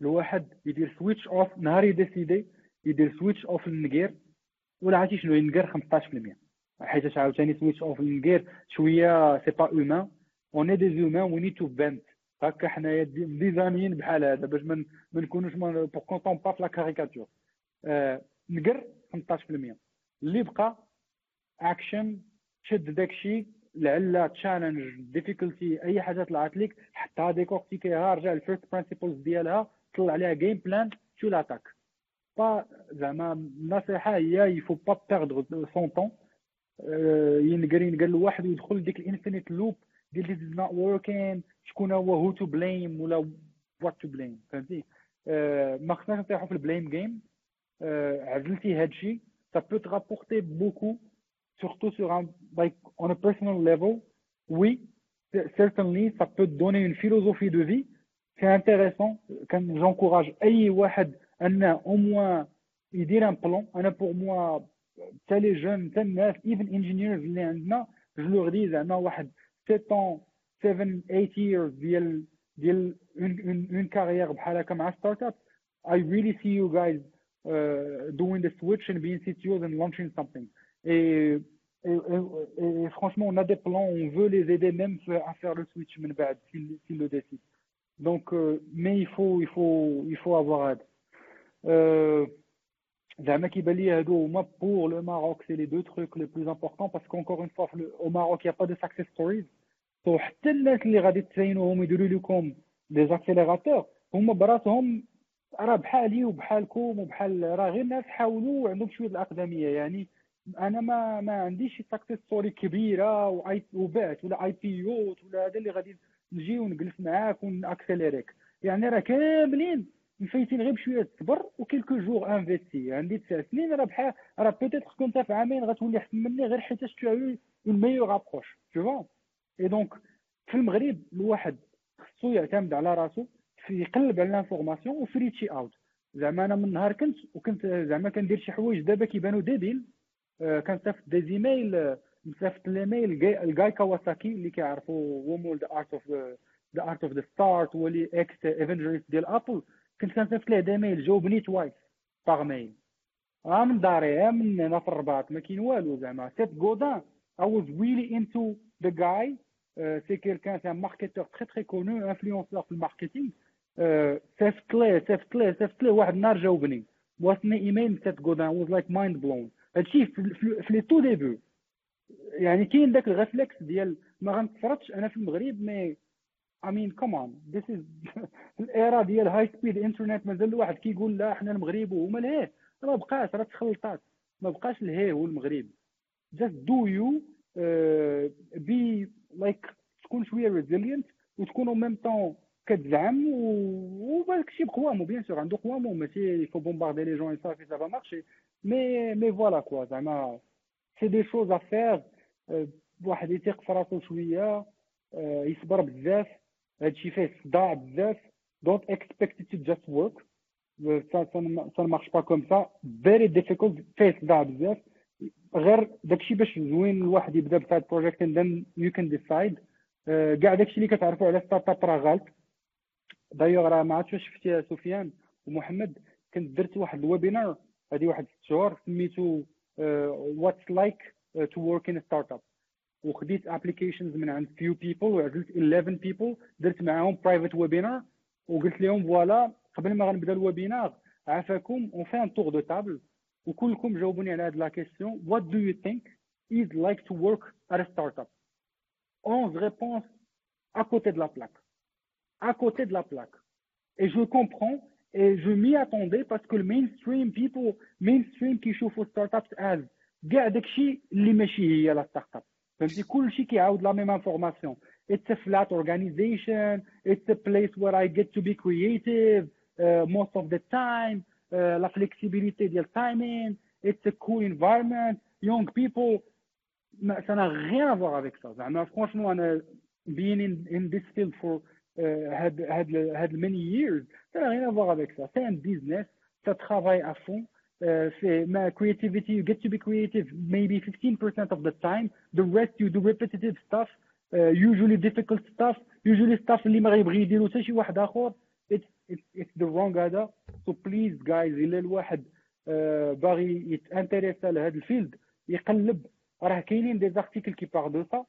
الواحد يدير switch off نهار ي décider يدير switch off للنقير ولا عرفتي شنو ينقر 15% حيت عاوتاني switch off للنقير شوية c'est pas humain on est des humains we need to vent هكا حنايا ديزانيين بحال هذا باش ما نكونوش بور كونتون با في لا كاريكاتور نقر 15% اللي بقى اكشن شد داكشي لعل تشالنج ديفيكولتي اي حاجة طلعت لك حطها ديكورتيكيها رجع الفيرست برينسيبلز ديالها طلع عليها جيم بلان تو لاتاك با زعما النصيحه هي يفو با بيردر سون طون ينقر ينقر الواحد ويدخل ديك الانفينيت لوب this is not working شكون هو هو تو بليم ولا وات تو بليم فهمتي ما خصناش نطيحوا في البليم جيم عزلتي هادشي ça peut te rapporter beaucoup surtout sur un like on a personal level oui certainly ça peut te donner une philosophie de vie c'est intéressant كان j'encourage اي واحد ان au moins يدير un plan انا pour moi حتى لي جون حتى الناس even engineers اللي عندنا جو لور دي زعما واحد 7 ans 7 8 years ديال ديال اون اون كارير بحال هكا مع ستارت اب I really see you guys uh, doing the switch and being CTOs and launching something. Et, et, et, et, franchement, on a des plans, on veut les aider même à faire le switch s'ils si le décident. Donc, euh, mais il faut, il faut, il faut avoir aide. Euh, pour le Maroc. C'est les deux trucs les plus importants parce qu'encore une fois au Maroc il n'y a pas de success stories. So حتى الناس اللي غادي تساينوهم يديروا لكم des accélérateurs هما براسهم راه بحالي وبحالكم وبحال راه غير ناس حاولوا وعندهم شوية الأقدمية. يعني أنا ما ما عنديش success story كبيرة وبعت ولا اي بي يوت ولا هذا اللي غادي نجي ونجلس معاك وناكسيليريك يعني راه كاملين مفايتين غير بشويه الصبر وكيلكو جور انفيستي. عندي تسع سنين راه بحال راه بوتيتر كنت في عامين غتولي أحسن مني غير حيت تو اون ميور ابروش تو فوا اي دونك في المغرب الواحد خصو يعتمد على راسو في يقلب على لانفورماسيون وفي تشي اوت زعما أنا من نهار كنت وكنت زعما كندير شي حوايج دابا كيبانو ديبيل آه كنصيفط دي زيميل مصيفط لي ميل الجاي كawasaki اللي كيعرفوا هو مول ذا ارت اوف ذا ارت اوف ذا ستارت هو اللي إكس ايفنجريست ديال ابل كنت كنصيفط ليه دي ميل جاوبني توايس باغ ميل ها من داري ها من هنا في الرباط ما كاين والو زعما. سيت غودان I was really into the guy. سي كيلكان سي ماركتور تري تري كونو انفلونسور في الماركتينغ صيفط ليه صيفط ليه صيفط ليه واحد النهار جاوبني. وصلني ايميل سيت غودان واز لايك مايند بلون هادشي في لي تو ديبي يعني كاين داك الريفلكس ديال ما غنتصرفش أنا في المغرب مي I mean come on. This is [laughs] الإيرا ديال هاي سبيد انترنت مازال الواحد كيقول لا حنا المغرب وهما الهيه ما بقاش راه تخلطات. ما بقاش الهيه هو المغرب. Just do you uh, be like تكون شوية ريزيلينت وتكون أو ميم طون كتزعم وبالك شي بقوامو بيان سور عنده قوامو ماشي يفو بومباردي لي جون صافي سافا مارشي مي مي فوالا كوا زعما سي دي شوز ا فير واحد يثيق في راسو شوية يصبر بزاف. هادشي فيه صداع بزاف دونت اكسبكت تو جاست ورك سا مارش با كوم سا فيري ديفيكولت فيه صداع بزاف غير داكشي باش زوين الواحد يبدا بهاد بروجيكت اند ذن يو كان ديسايد كاع داكشي اللي كتعرفوا على startup راه غلط دايوغ راه ما عرفتش واش شفتي يا سفيان ومحمد كنت درت واحد ال webinar هذه واحد ست شهور سميتو what's like to work in startup وخديت applications من عند few people وعزلت 11 people درت معاهم private webinar وقلت لهم voilà قبل ما غنبدأ ال webinar عافاكم. on fait un tour de table وكلكم جاوبوني على هاد la question what do you think is like to work at a startup 11 réponses à côté de la plaque. À côté de la plaque. Et je comprends et je m'y attendais parce que le mainstream people mainstream كيشوفوا startups as كاع داكشي اللي ماشي هي la startup فهمتي كل شيء كيعاود la même information it's a flat organization it's a place where I get to be creative most of the time la flexibilité ديال ال timing it's a cool environment young people mais ça n'a rien à voir avec ça زعما franchement أنا been in this field فور هاد هاد هاد many years ça n'a rien à voir avec ça c'est un business ça travaille à fond uh, c'est ma creativity you get to be creative maybe 15% of the time. The rest you do repetitive stuff uh, usually difficult stuff usually stuff اللي ما غيبغي يديرو حتى شي واحد آخر. It's it's it's the wrong هذا so please guys إلا الواحد uh, باغي يت intéressa لهذا ال field يقلب. راه كاينين des articles qui parlent de ça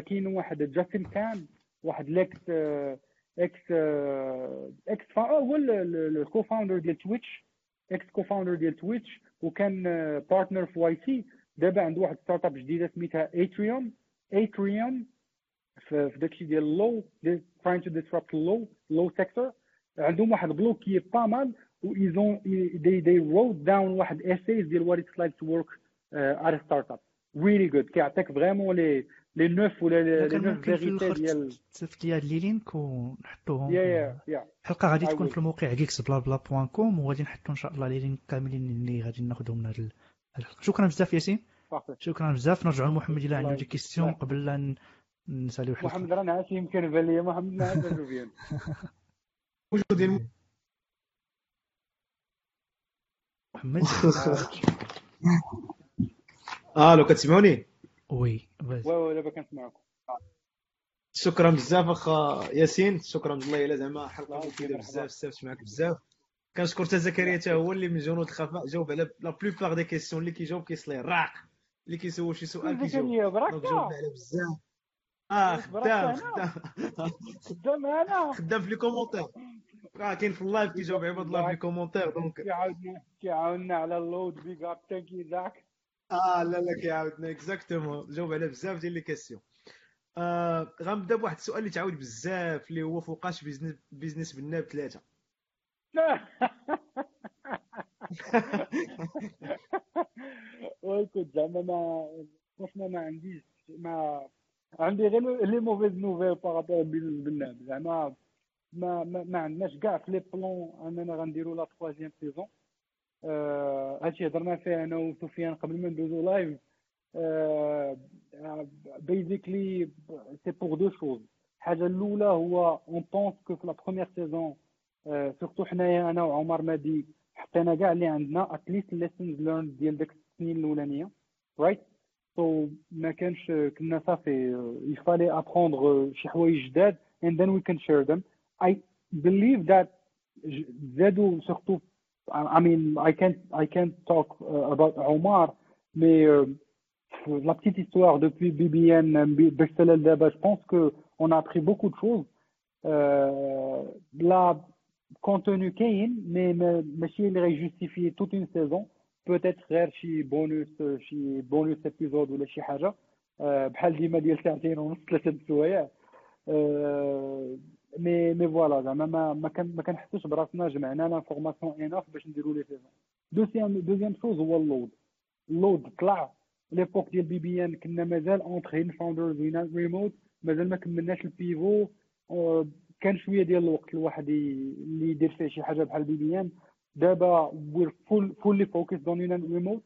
كاين واحد Justin Kan واحد l'ex ex ex هو ال co-founder ديال Twitch ex co-founder ديال Twitch وكان partner في YC دابا عنده واحد startup جديدة سميتها Atrium Atrium في داكشي ديال اللو trying to disrupt اللو لو سيكتور عندهم واحد بلوك كي با مال و ont they they wrote down واحد essays ديال it's like to work uh, at a startup. Really good. كيعطيك فريمون لي لي نوف ولا لي نوف فيغيتي ديال تصيفط لي هاد لي لينك ونحطوهم يا يا يا الحلقة غادي تكون في الموقع جيكس بلا بلا بوان كوم وغادي نحطو إن شاء الله لي لينك كاملين اللي غادي ناخذهم من هاد الحلقة شكرا بزاف ياسين. شكرا بزاف. نرجعوا لمحمد الا عنده des questions قبل لا نساليو حلقة. محمد راه نعس يمكن بان لي. محمد نعس سفيان وجود محمد [laughs] ألو كتسمعوني؟ وي وي وي دابا كنسمعكم شكرا بزاف أخا ياسين شكرا والله إلا زعما حلقه مفيده بزاف استفدت معك بزاف. كنشكر حتى زكريا حتى هو اللي من جنود الخفاء جاوب على la plupart des questions اللي كيجاوب كيصل ليه الراق اللي كيسول شي سؤال كيجاوب. جاوبنا على بزاف. آه خدام خدام. خدام أنا. خدام في les commentaires راه كاين في ال live كيجاوب عباد الله في les commentaires donc كيعاودنا كيعاودنا على ال load big up thank you ذاك آه لا لا كيعاودنا exactement جاوب على بزاف ديال les questions. آه غنبدا بواحد السؤال اللي تعاود بزاف اللي هو فوقاش business business plan ب ثلاثة. [laughs] وكنت زعما ما franchement ما عنديش ما عندي غير les mauvaises nouvelles par rapport بالنعناع زعما ما ما, عندناش كاع في les plans اننا غنديروا la troisième saison آه هادشي هضرنا فيه أنا وسفيان قبل ما ندوزو live basically c'est pour deux choses الحاجة الأولى هو on pense que في la première saison surtout حنايا أنا وعمر مادي حطينا كاع اللي عندنا at least lessons learned ديال ديك السنين الأولانية right so ما كانش كنا صافي il fallait apprendre شي حوايج جداد and then we can share them. I believe that زادوا surtout I mean I can't I can't talk uh, about Omar mais uh, la petite histoire depuis BBN Bexcelel d'Aba je pense que on a appris beaucoup de choses euh, la contenu كاين mais ماشي اللي justifier toute une saison peut-être غير شي بونus شي بونus épisode ولا شي حاجه بحال ديما ديال ساعتين ونص ثلاثه سوايع مي مي فوالا زعما ما ما كان ما كنحسوش براسنا جمعنا لانفورماسيون اناف باش نديرو لي سيزون دوزيام دوزيام شوز هو اللود اللود طلع ليبوك ديال بي بي ان كنا مازال اونتر هين فاوندرز ريموت مازال ما كملناش ال pivot كان شوية ديال الوقت الواحد اللي يدير فيه شي حاجة بحال BBN دابا we're full fully focused on يونان Remote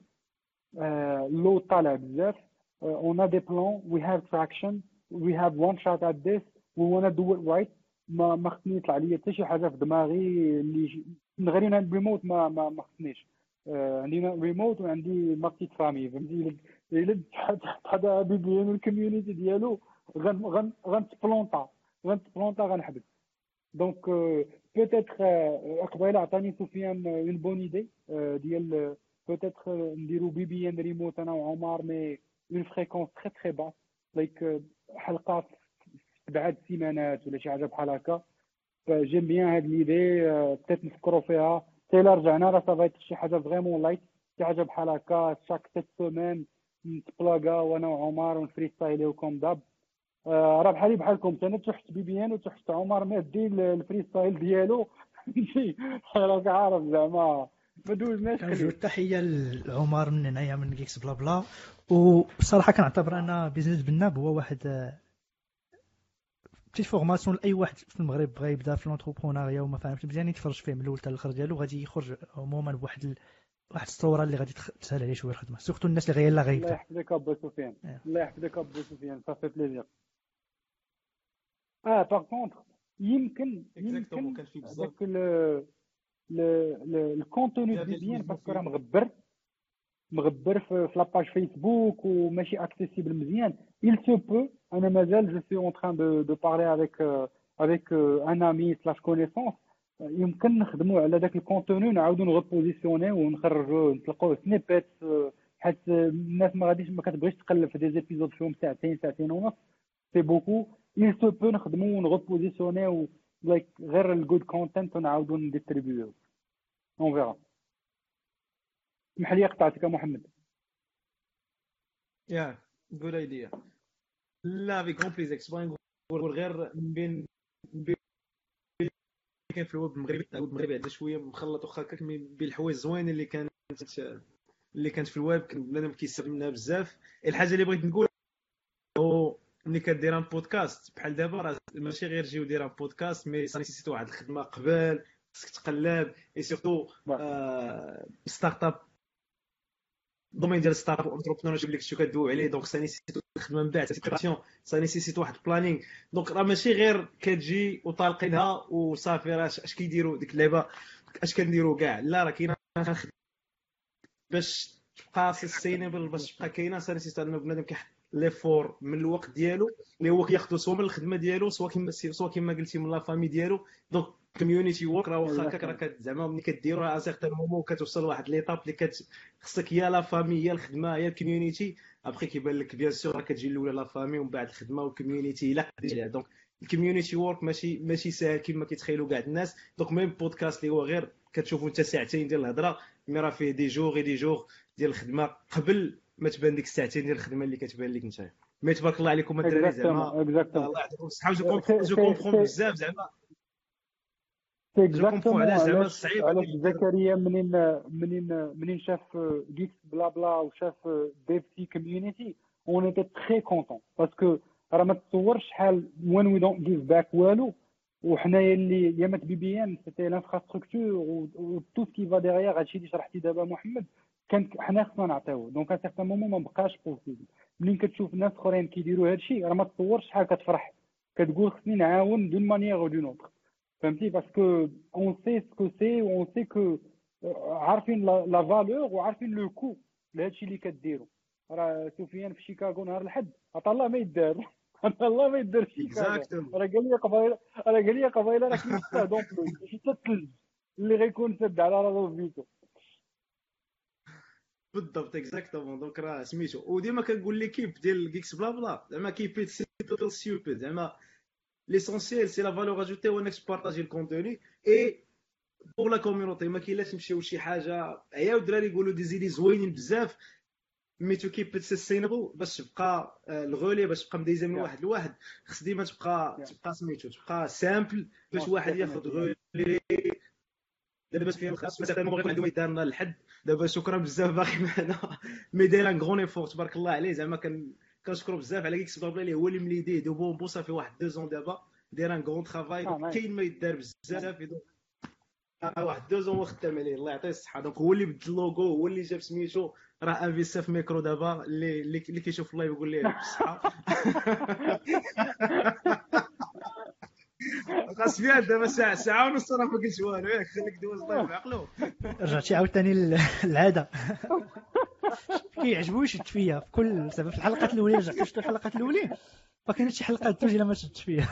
ال load طالع بزاف on a des plans we have traction we have one shot at this we wanna do it right ما ما خصني يطلع لي حتى شي حاجة في دماغي اللي من غير يونان ريموت ما ما, ما خصنيش. عندي ريموت وعندي ما famille فهمتي؟ إلا [laughs] حدا BBN ال community ديالو غنتبلونطا غنتبلونطا غنحبس. donc peut-être قبيله عطاني سفيان une bonne idée ديال peut-être نديرو BBN remote أنا وعمر mais en fréquence très très basse like حلقه سبعه سيمانات ولا شي حاجة بحال هكا. ف j'aime bien هاد l'idée peut-être نفكرو فيها. حتى الا رجعنا راه صافي شي حاجة vraiment light شي حاجة بحال هكا chaque sept semaines نتبلاكا وأنا وعمر ون freestyle يوكم داب آه راه بحالي بحالكم أنا تحت BBN وتحت عمر مادي ال freestyle ديالو. [laughs] راك عارف زعما. ما دوزناش كنوجه التحية لعمر من هنايا من GeeksBlaBla. وبصراحة كنعتبر أن Business بنعناع هو واحد petite formation لاي واحد في المغرب بغى يبدا في l'entrepreneuriat وما فاهمش مزيان يتفرج فيه من الأول حتى الآخر ديالو غادي يخرج عموما بواحد ال... واحد الصورة اللي غادي تسهل عليه شوية الخدمه surtout الناس اللي غير غيبدا الله يحفظك ابو سفيان الله يحفظك ابو سفيان صافي plaisir آه par contre يمكن يمكن داك ال contenu ديال parce que راه مغبر مغبر في la page Facebook وماشي accessible مزيان. Il se peut. أنا مازال je suis en train de de parler avec avec un ami slash connaissance يمكن نخدموا على داك ال contenu نعاودو نغوبوزيسيوني ونخرجوا نطلقوا snippets حيت الناس ما غاديش ما كتبغيش تقلب في des épisodes فيهم ساعتين ساعتين ونص. c'est beaucoup il se peut نخدموا ونغوبوزيسيونيو like غير ال good content ونعاودو نديستريبيو on verra اسمح لي قطعتك محمد. yeah good idea لا في كون كنت نقول غير من بين كان في الويب المغربي. الويب المغربي عندنا شوية. مخلط واخا هكاك بين الحوايج الزوينة اللي كانت اللي كانت في الويب بنادم كيستافد منها بزاف. الحاجة اللي بغيت نقول ملي كدير un podcast بحال دابا راه ماشي غير جي ودير un podcast mais ça nécessite واحد الخدمة قبل خصك تقلب et surtout startup ال domaine ديال startup entrepreneur اللي كنتو كدويو عليه donc ça nécessite الخدمه من بعد c'est itération سا واحد planning donc راه ماشي غير كتجي وطالقينها وصافي راه اش كيديروا ديك اللعبة اش كنديروا كاع. لا راه كاينة باش تبقى sustainable باش تبقى كاينة. ça nécessite انه بنادم كيحط l'effort من الوقت ديالو اللي هو كياخذو soit من الخدمة ديالو سوا كما سوا كما قلتي من la famille ديالو. donc community work راه واخا هكاك راه زعما ملي كديرو راه certain moment كتوصل لواحد l'étape اللي كت خصك يا la famille يا الخدمه يا ال community ابخي كيبان لك bien sûr راه كتجي الاولى la famille ومن بعد الخدمه وال community الا قدرتي donc ال community work ماشي ماشي ساهل كما كيتخيلوا كاع الناس donc même podcast اللي هو غير كتشوفوا انت ساعتين ديال الهضره mais راه فيه des jours des jours ديال الخدمه قبل ما تبان ديك الساعتين ديال الخدمه اللي كتبان لك انت mais تبارك الله عليكم الدراري زعما الله يعطيكم الصحه je comprends بزاف زعما exactement علاش علاش زكريا منين منين منين شاف GeeksBlaBla وشاف DevC community on était très content parce que راه ما تصورش شحال when we don't give back والو. وحنايا اللي يامات BBN c'était l'infrastructure et tout ce qui va derrière هادشي اللي شرحتي دابا محمد كان حنا خصنا نعطيوه. donc un certain moment ما بقاش possible منين كتشوف ناس أخرين كيديروا هادشي راه ما تصورش شحال كتفرح كتقول خصني نعاون d'une manière ou d'une autre فهمتي parce que on sait ce que c'est on sait que عارفين la valeur وعارفين le coût لهادشي اللي كديروا راه سفيان في شيكاغو نهار الحد عطا الله ما يدار عطا الله ما يدار شيكاغو راه قال لي قبيله راه قال لي قبيله راه كيما donc حتى اللي غيكون سد على راسو vite بالضبط exactement donc راه سميتو. وديما كنقول l'équipe ديال Geeks Blabla زعما keep it simple stupid زعما l'essentiel c'est la valeur ajoutée هو انك تبارطاجي ال contenu et pour la community ما كاينلاش نمشيو شي حاجة عياو الدراري يقولوا des idées زوينين بزاف mais to keep sustainable باش تبقى الغولي باش تبقى مديزه من واحد لواحد خص ديما تبقى تبقى سميتو تبقى simple باش واحد ياخذ غولي دابا باش فيهم خاص مثلا غيكون عندهم يدارنا للحد دابا شكرا بزاف باقي معنا مي داير un grand effort تبارك الله عليه زعما كان كنشكرو بزاف على كيكس بابلا اللي هو اللي مليديه دو بون بوصا في واحد دو زون دابا داير ان غون ترافاي كاين ما يدار بزاف. واحد دو زون هو خدام عليه الله يعطيه الصحة. دونك هو اللي بدل اللوغو هو اللي جاب سميتو راه انفيستا في ميكرو دابا اللي اللي كيشوف اللايف يقول ليه [laughs] بالصحه [laughs] خاص فيها دابا ساعة ساعة ونص راه ما قلتش والو ياك خليك دوز اللايف بعقلو رجعتي عاوتاني للعادة. كيعجبو يشد فيا. في كل سبب في الحلقات الاولين رجعت شفت الحلقات الاولين ما كاينش شي حلقة توجي الا ما شدتش فيها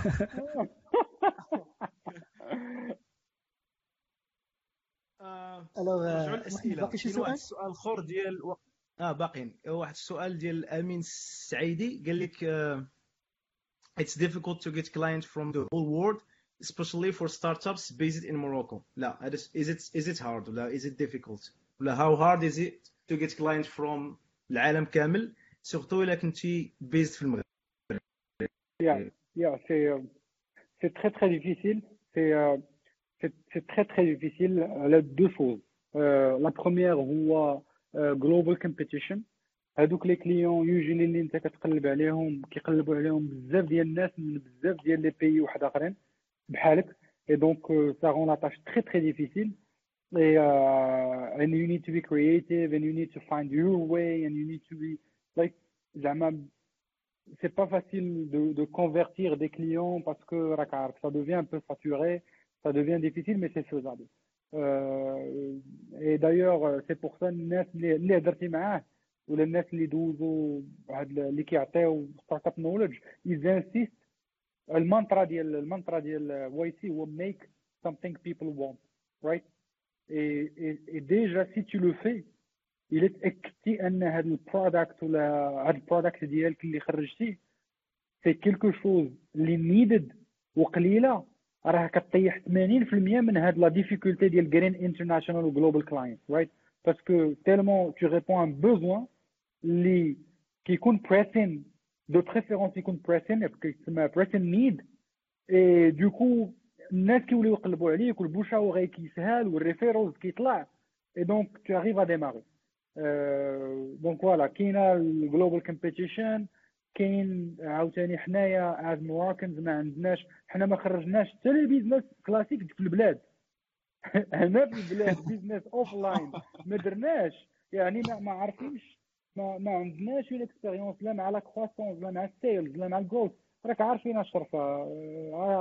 الوغ الأسئلة. باقي شي سؤال؟ السؤال الآخر ديال آه باقيين. واحد السؤال ديال أمين السعيدي. قال لك it's difficult to get clients from the whole world especially for startups based in Morocco لا is it is it hard ولا is it difficult ولا how hard is it to get clients from العالم كامل سورتو الا كنتي based في المغرب yeah yeah c'est c'est très très difficile c'est c'est très très difficile على deux choses la première هو global competition هذوك لي كليون يوجيلي اللي انت كتقلب عليهم كيقلبوا عليهم بزاف ديال الناس من بزاف ديال لي بيي واحد اخرين بحالك اي دونك سا رون لا تاش تري تري ديفيسيل et uh, and you need to be creative and you need to find your way and you need to be like زعما c'est pas facile de, de convertir des clients parce que راك عارف ça devient un peu saturé ça devient difficile mais c'est faisable euh, et d'ailleurs c'est pour ça الناس اللي ولا الناس اللي دوزوا هاد اللي كيعطيو ستارت اب نولج ils insistent ال mantra ديال المانترا ديال YC هو make something people want right? Et, et, et déjà si tu le تاكدتي ان هاد ال product ولا هاد ال product ديالك اللي خرجتيه c'est quelque chose اللي needed وقليله راه كطيح 80% من هاد la difficulté ديال getting international و global client right parce que tellement tu réponds un besoin اللي كيكون pressing de préférence يكون pressing كيتسمى pressing need et du coup الناس كيوليو يقلبوا عليك وال bouche-à-oreille كيسهل وال referrals كيطلع et donc tu arrives à démarrer donc voilà كاينة ال global competition كاين عاوتاني حنايا as Moroccans ما عندناش حنا ما خرجناش حتى les business classiques في البلاد هنا في البلاد business offline ما درناش يعني ما, ما عارفينش ما, ما عندناش une expérience لا مع la croissance لا مع ال sales لا مع الجولف راك عارفين الشرفه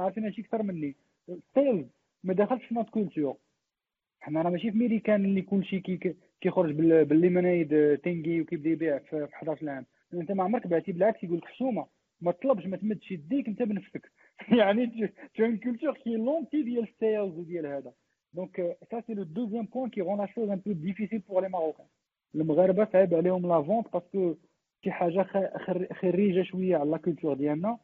عارفين هادشي أكثر مني. ال sales ما دخلش في notre culture حنا راه ماشي في ميريكان اللي كلشي كي كيخرج بال lemonade stand وكيبدا يبيع في 11 عام أنت ما عمرك بعتي بالعكس يقول لك حشومه ما تطلبش ما تمدش يديك أنت بنفسك. [laughs] يعني toute culture qui est l'anti ديال ال sales وديال هذا. donc ça c'est le deuxième point qui rend la chose un peu difficile pour les Marocains المغاربه صعيب عليهم la vente parce que شي حاجة خريجه شوية على la culture ديالنا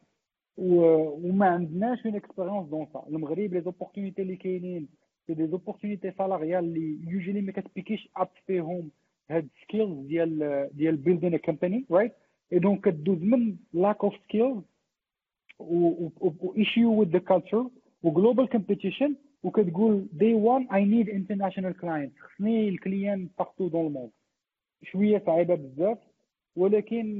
وما عندناش une expérience dans ça المغرب les opportunités اللي كاينين c'est des opportunités salariales اللي usually ما كت pick يش up فيهم هاد skills ديال ديال building company right et donc كدوز من lack of skills و issue with the culture و global competition وكتقول day one I need international client خصني ال clients partout dans le monde شوية صعيبة بزاف ولكن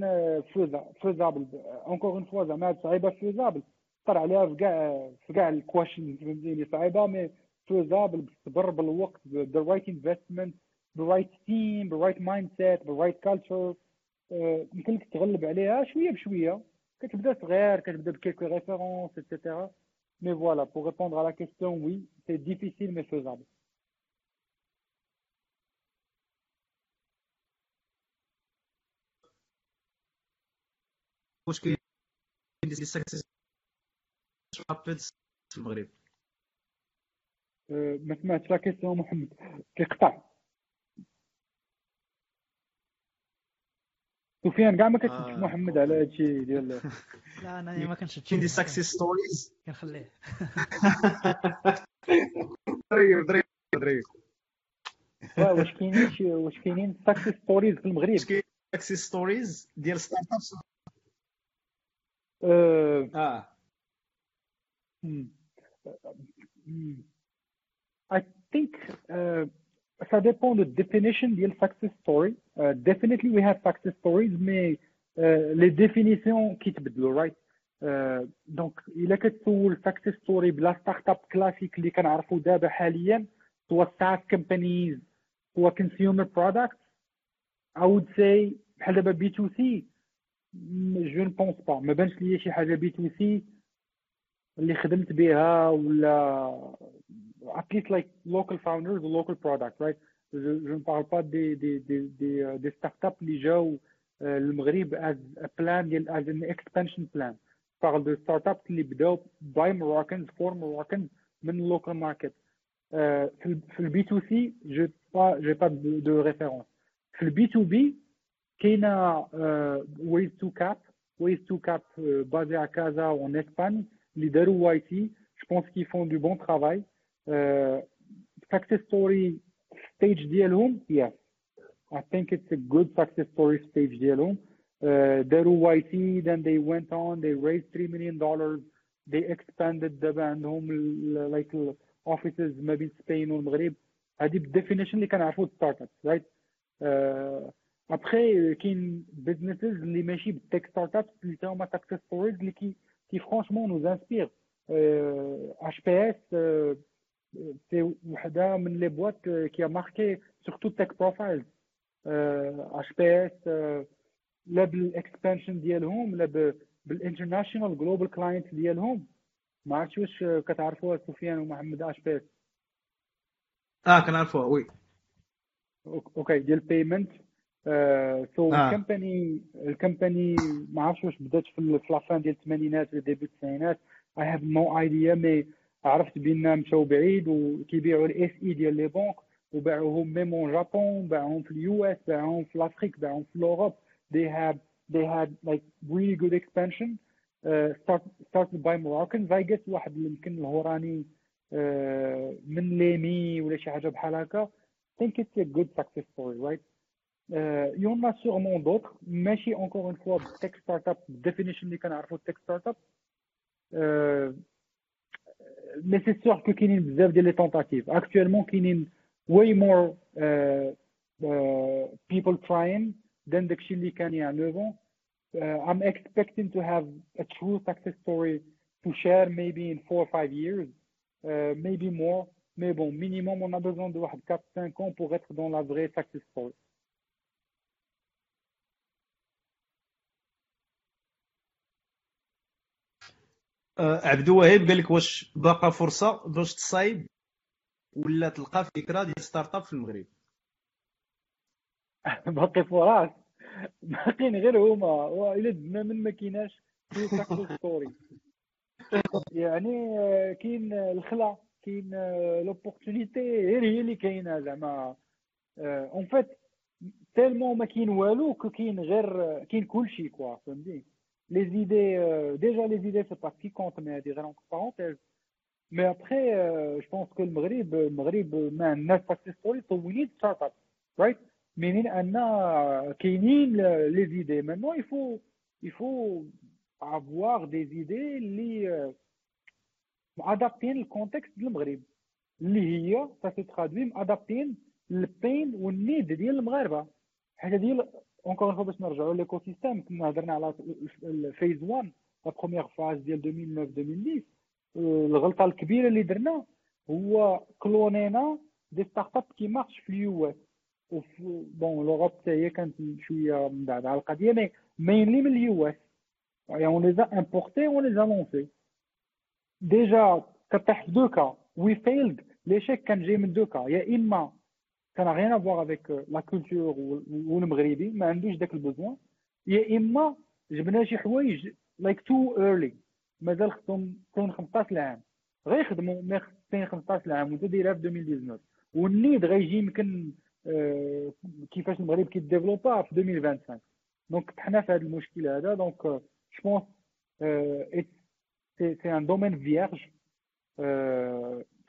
faisable encore une fois زعما صعيبه faisable نهضر عليها في كاع في كاع ال questions فهمتيني صعيبة mais faisable بالصبر بالوقت بال right investment بال right team بال right mindset بال right culture يمكن لك تغلب عليها شوية بشوية. كتبدا صغير كتبدا ب quelques références et cetera mais voilà pour répondre على la question oui c'est difficile mais faisable واش كاين des success في المغرب ما سمعتش la question محمد. كيقطع سفيان كاع ما كتشدش آه، محمد على هادشي ديال [laughs] لا أنا ما كنشدش كاين des success stories كنخليه. [laughs] ضريب ضريب ضريب وا- واش كاينين واش كاينين success stories في المغرب؟ واش كاين success stories ديال startups أه، آه hmm. Hmm. I think uh, ça dépend de definition ديال success story. Uh, definitely we have success stories, mais uh, les définitions كيتبدلوا right. Uh, دونك الا كتسول success story بلا ستارت اب كلاسيك اللي كنعرفوا دابا حاليا سوا SaaS companies سوا consumer products I would say بحال دابا بي تو سي جو ne pense pas ما بانش ليا شي حاجه بي تو سي اللي خدمت بها ولا at least like local founders or local products right je, je ne parle pas des des des des, euh, des startups اللي جاو آه، للمغرب as a plan ديال as an expansion plan je parle de startups اللي بداو by Moroccans for Moroccans من local market آه، في ال- في البي تو سي je pas j'ai pas de, de référence في البي تو بي كاينه آه، ways to cap ways to cap euh, basé à Casa en Espagne اللي داروا واي تي je pense qu'ils font du bon travail uh, success story stage ديالهم yes I think it's a good success story stage ديالهم uh, داروا واي تي then they went on they raised 3 million dollars they expanded دابا عندهم ال- like ال- offices ما بين سبين والمغرب هذه بالديفينيشن اللي كنعرفوا ستارت اب رايت ابخي كاين businesses اللي ماشي بالتك ستارت اب اللي تا هما success stories اللي كي qui franchement nous inspirent HPS c'est وحده من les boîtes qui marquent surtout tech profiles HPS لا بال expansion ديالهم لا بال international global client ديالهم ما عرفتش واش كتعرفوها سفيان ومحمد HPS آه كنعرفوها oui. okay ديال payment so آه. ال company ال company ما عرفتش واش بدات في la fin ديال الثمانينات ولا début التسعينات. I have no idea mais عرفت بأن مشاو بعيد وكيبيعوا ال SI ديال les banques وباعوهم même au Japon باعوهم في ال US باعوهم في l'Afrique باعوهم في l'Europe. They had they had like really good expansion. uh, start, started by Moroccans. I guess واحد اللي يمكن الهوراني uh, من l'EMI ولا شي حاجة بحال هكا. Think it's a good success story right Euh, il y en a sûrement d'autres, mais encore une fois, tech startup, definition des canards, tech startup. Euh, mais c'est sûr que Kinin bzaf des tentatives. Actuellement, Kinin, way more uh, uh, people trying than the Chili can il a 9 ans. Uh, I'm expecting to have a true success story to share maybe in 4 or 5 years, euh, maybe more. Mais bon, minimum, on a besoin de 4-5 ans pour être dans la vraie success story. عبد الوهاب قال لك واش باقا فرصة باش تصايب ولا تلقى فكرة ديال ستارت أب في المغرب؟ [laughs] باقي فرص. باقيين غير هما. والا دزنا من ما في success story يعني آه، كاين الخلا كاين l'opportunité غير هي اللي كاينة زعما. En fait tellement ما كاين والو كاين غير كاين كلشي quoi فهمتي؟ les idées déjà les idées c'est pas qui compte mais هادي غير une parenthèse mais après je pense que المغرب المغرب ما عندناش success story so we need startup right منين ان كاينين les idées maintenant il faut il faut avoir des idées اللي adaptين ال contexte ديال المغرب اللي هي سا ترادوي ادابتين البين والنيد ديال المغاربه حاجة ديال encore fois باش نرجعوا l'écosystème كنا هضرنا على ال phase 1 la première phase ديال 2009 2010 الغلطة الكبيرة اللي درنا هو clonينا des startups qui marchent في ال US. Bon l'Europe حتى هي كانت شوية من بعد على القضية mais mainly من ال US. يعني on les a importées on les a lancées déjà كطيح في deux cas we failed l'échec كان جاي من deux cas يا اما كان rien à voir avec la culture والمغربي ما عندوش داك ال besoin يا اما جبنا شي حوايج like too early مازال خصهم 15 عام غيخدموا mais 15 عام وانت دايرها في 2019 و ال need غيجي يمكن آه، كيفاش المغرب كي développa في 2025 donc حنا في هذا المشكل هذا donc je pense c'est un domaine vierge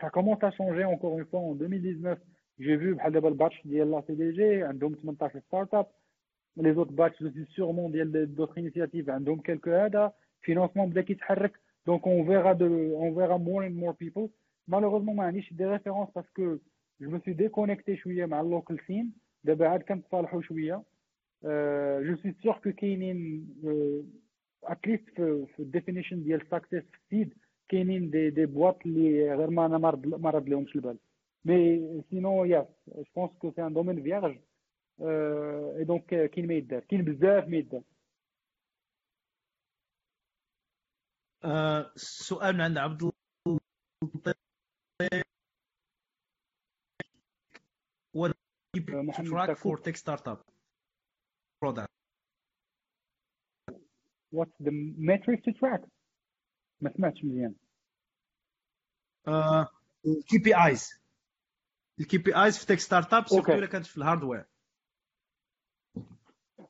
ça commence à changer encore une fois en 2019 j'ai vu بحال دابا ال batch ديال la CDG عندهم 18 startups les autres batchs je sûrement ديال d'autres initiatives عندهم quelque هذا financement بدا كيتحرك donc on verra de on verra more and more people malheureusement ما عنديش des références parce que je me suis déconnecté شوية مع ال local scene دابا عاد كنتصالحوا شوية je suis sûr que كاينين at least في ال definition ديال success سيد كاينين des des boîtes اللي غير ما أنا ما رد لهمش البال mais sinon yes je pense que c'est un domaine vierge Et donc كاين ما يدار كاين بزاف ما يدار سؤال من عند عبد الله. What track for tech startup product? What's the metric to track? ما سمعتش مزيان ال KPIs ال KPIs في tech startup surtout الا كانت في ال hardware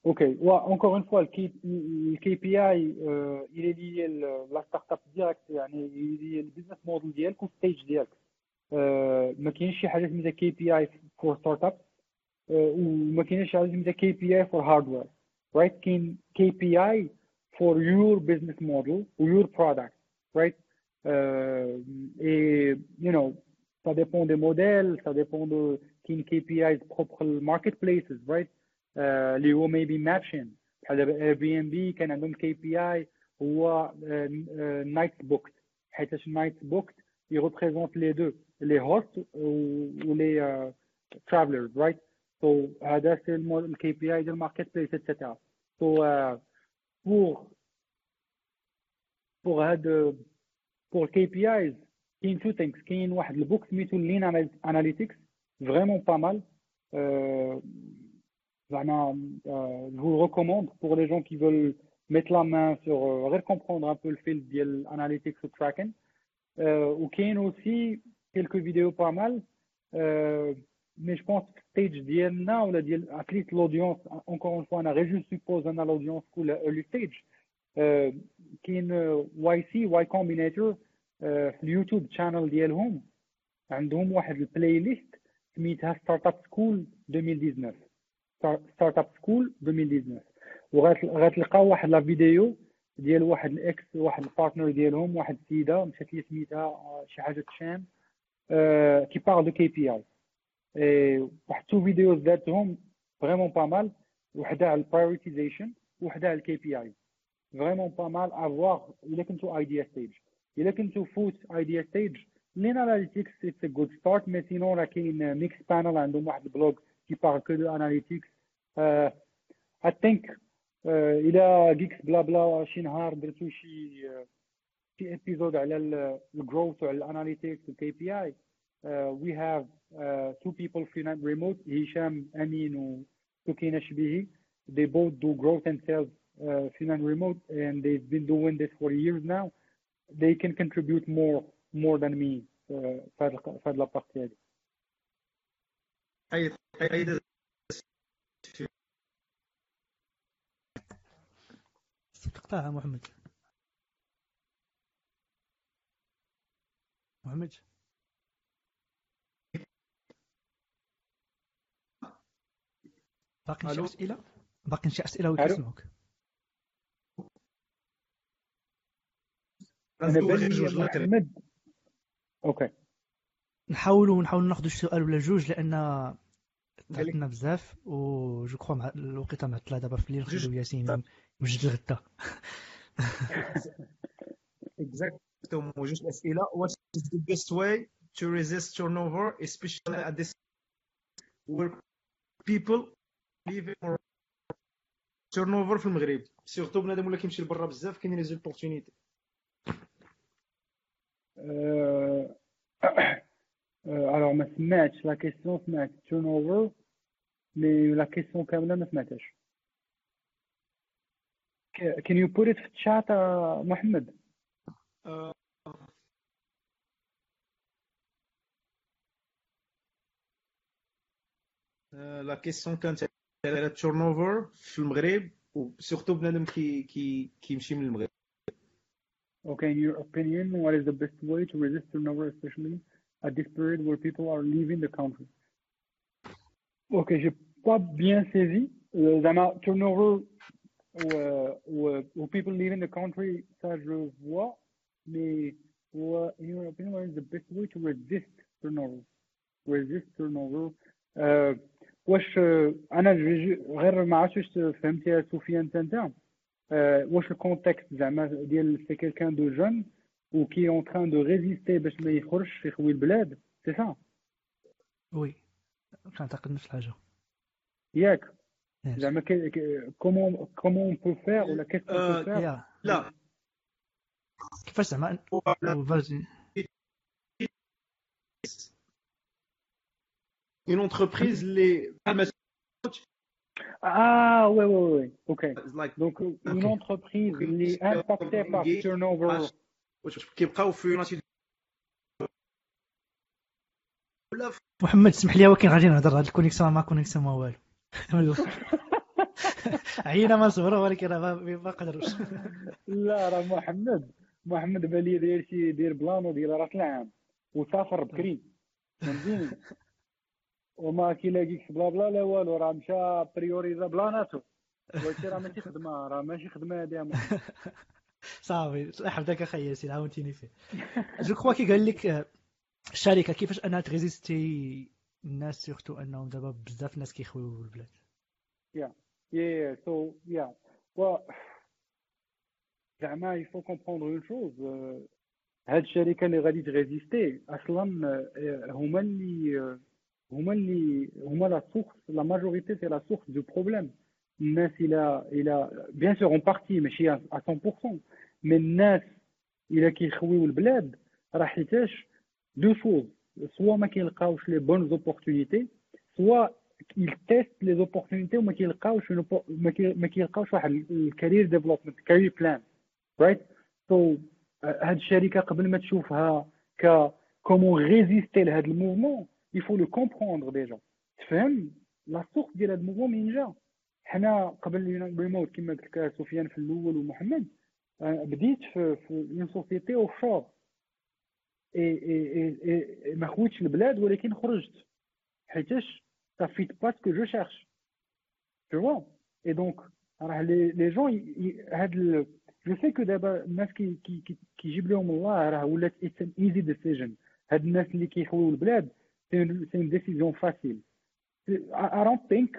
OK و encore une fois ال KPI liés à la startup direct يعني إلى ال business model ديالك و ال stage ديالك ما كاينش شي حاجة سميتها KPI for startup وما كاينش شي حاجة سميتها KPI for hardware right كاين KPI for your business model or your product, right? Euh, et, you know, ça dépend des modèles, ça dépend de qui KPIs propres marketplaces, right? Euh, اللي هو maybe matching بحال دابا Airbnb كان عندهم كي بي اي هو نايت بوكت حيتاش نايت بوكت يغوبريزونت لي دو لي هوست ولي travelers right so هذا سي الكي بي اي ديال الماركت بليس اتسيتيرا so pour pour هاد pour KPIs كاين تو ثينكس كاين واحد البوك سميتو لين اناليتيكس فريمون با مال زعما جو ريكوموند pour les gens qui veulent mettre la main sur غير comprendre un peu le fil ديال analytics و tracking وكاين aussi quelques vidéos pas mal mais je pense que stage ديالنا ولا ديال اتليست l'audience encore une fois انا غير جو suppose انا l'audience كل early stage كاين واي سي واي كومبينيتور في اليوتيوب شانل ديالهم عندهم واحد البلاي ليست سميتها ستارت اب سكول 2019 ستارت اب سكول 2019 وغتلقاو واحد لا فيديو ديال واحد الاكس واحد البارتنر ديالهم واحد السيدة مشات لي سميتها شي حاجة تشام qui parle de KPI واحد two videos ذاتهم vraiment pas mal وحدة على ال prioritization وحدة على ال KPI vraiment pas mal à voir إلا كنتو idea stage الا كنتو فوت idea stage Lean Analytics it's a good start mais sinon راه كاين Mixpanel عندهم واحد ال blog qui parle que de analytics I think إلى جيكس بلا بلا شي نهار درتو شي شي épisode على ال growth وعلى ال analytics و ال KPI we have two people في ريموت هشام امين وسكينه شبيهي they both do growth and sales uh, Finland remote and they've been doing this for years now. They can contribute more more than me uh, في هذه la partie هذه اي اي تقطعها محمد. محمد؟ باقي شي أسئلة؟ باقي شي أسئلة ويسمعوك أنا OK. نحاولوا نحاولوا ناخذوا السؤال ولا جوج لأن تعبنا بزاف و je crois مع الوقيته معطله دابا في الليل خليو ياسين يوجد الغدا. Exactement جوج اسئله what is the best way to resist turnover especially at this where people leaving or turnover في المغرب؟ surtout بنادم ولا كيمشي لبرا بزاف كاين les opportunités Alors ما سمعتش la question سمعت turnover mais la question كامله ما سمعتهاش can you put it في الشات محمد la question كانت على ال turnover في المغرب و surtout بنادم كي كي كيمشي من المغرب Okay, in your opinion, what is the best way to resist turnover, especially at this period where people are leaving the country? Ok, j'ai pas bien saisi. Euh, Zama, turnover ou, ou, ou people leaving the country, ça je vois. Mais what, in your opinion, what is the best way to resist turnover? Resist turnover. Uh, واش انا غير ما عرفتش واش فهمتي يا سفيان انت واش الكونتكست زعما ديال سي كيلكان دو جون و qui est en train de résister باش ما يخرجش يخوي البلاد سي سا oui كنعتقد نفس الحاجة ياك زعما comment comment on peut faire ولا كيف peut faire لا كيفاش زعما une entreprise les ah ouais ouais ouais ok. Like, donc une entreprise اللي impactée par turnover. كيبقاو في محمد اسمح لي ولكن غادي نهضر هاد ال connexion ما connexion ما والو عينا ما صبروا ولكن راه ما قدروش لا راه محمد محمد بالي داير شي دير plan و ديال راس العام وسافر بكري فهمتيني وما كيلاقيكش بلا بلا لا والو راه مشى priorisa بلاناتو قلت راه ماشي خدمة راه ماشي خدمة هادي [laughs] صافي بداك أخي سي عاونتيني فيه. je crois que قال لك الشركة كيفاش أنها ت résister الناس surtout أنهم دابا بزاف ناس كيخويو البلاد. yeah yeah so yeah و زعما il faut comprendre une chose هاد الشركة اللي غادي ت résister أصلا هما اللي هما اللي هما la source la majorité c'est la source de problème الناس إلى إلى bien sûr une partie ماشي 100% mais الناس إلى كيخويو البلاد راه حيتاش deux choses soit ما كيلقاوش les bonnes opportunités soit ils testent les opportunités وما كيلقاوش ما كيلقاوش واحد ال career development career plan right so هاد الشركة قبل ما تشوفها ك comment résister لهاد ال mouvement il faut le comprendre déjà تفهم؟ la source ديال هذا الموفمون منين جا حنا قبل ريموت كما قلت لك سفيان في الأول ومحمد بديت في une société offshore et et ما خويتش البلاد ولكن خرجت. حيتاش ce que je cherche. Tu vois et donc راه les jeunes هاد je sais que دابا الناس كي كي كيجيب لهم الله راه ولات easy decision هاد الناس اللي كيخويو البلاد c'est une décision facile. I don't think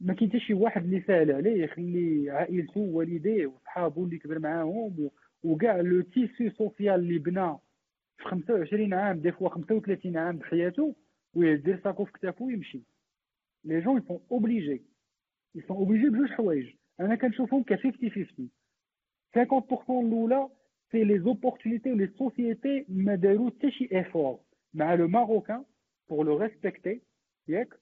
ما كاين حتى شي واحد اللي ساهل عليه يخلي عائلته ووالديه وصحابه اللي كبر معاهم وكاع le tissu social اللي بنى في 25 عام des fois 35 عام بحياته ويدير ساكو في كتافو ويمشي. les jeunes ils sont obligés ils sont obligés بجوج حوايج أنا كنشوفهم ك 50 50 50% الاولى c'est les opportunités و les sociétés ما داروا حتى شي effort مع le marocain pour le respecter ياك؟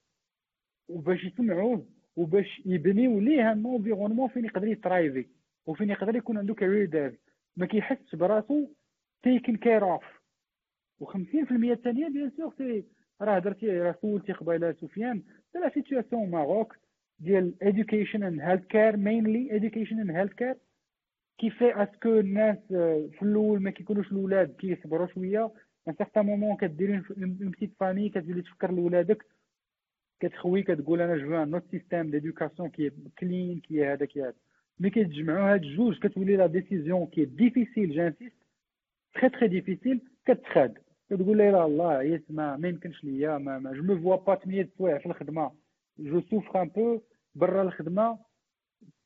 وباش يسمعوه وباش يبنيو ليه un environnement فين يقدر ي thriver وفين يقدر يكون عنده career dev ما كيحسش براسو taken care of و50% الثانية bien sûr c'est راه هضرتي راه سولتي قبيلة سفيان la situation Maroc ديال education and healthcare mainly education and healthcare كيفي parce que الناس في الأول ما كيكونوش الاولاد كيصبروا شوية. un certain moment كديري une petite famille كتولي تفكر لولادك كتخوي كتقول أنا je notre système d'éducation qui كلين كي هذا كي هذا. كيتجمعوا هاد الجوج كتولي la décision qui est difficile j'insiste très très difficile كتخاد. كتقول لا الله عييت ما ما يمكنش ليا ما, ما je me vois pas 8 سوايع في الخدمة. je souffre un peu برا الخدمة.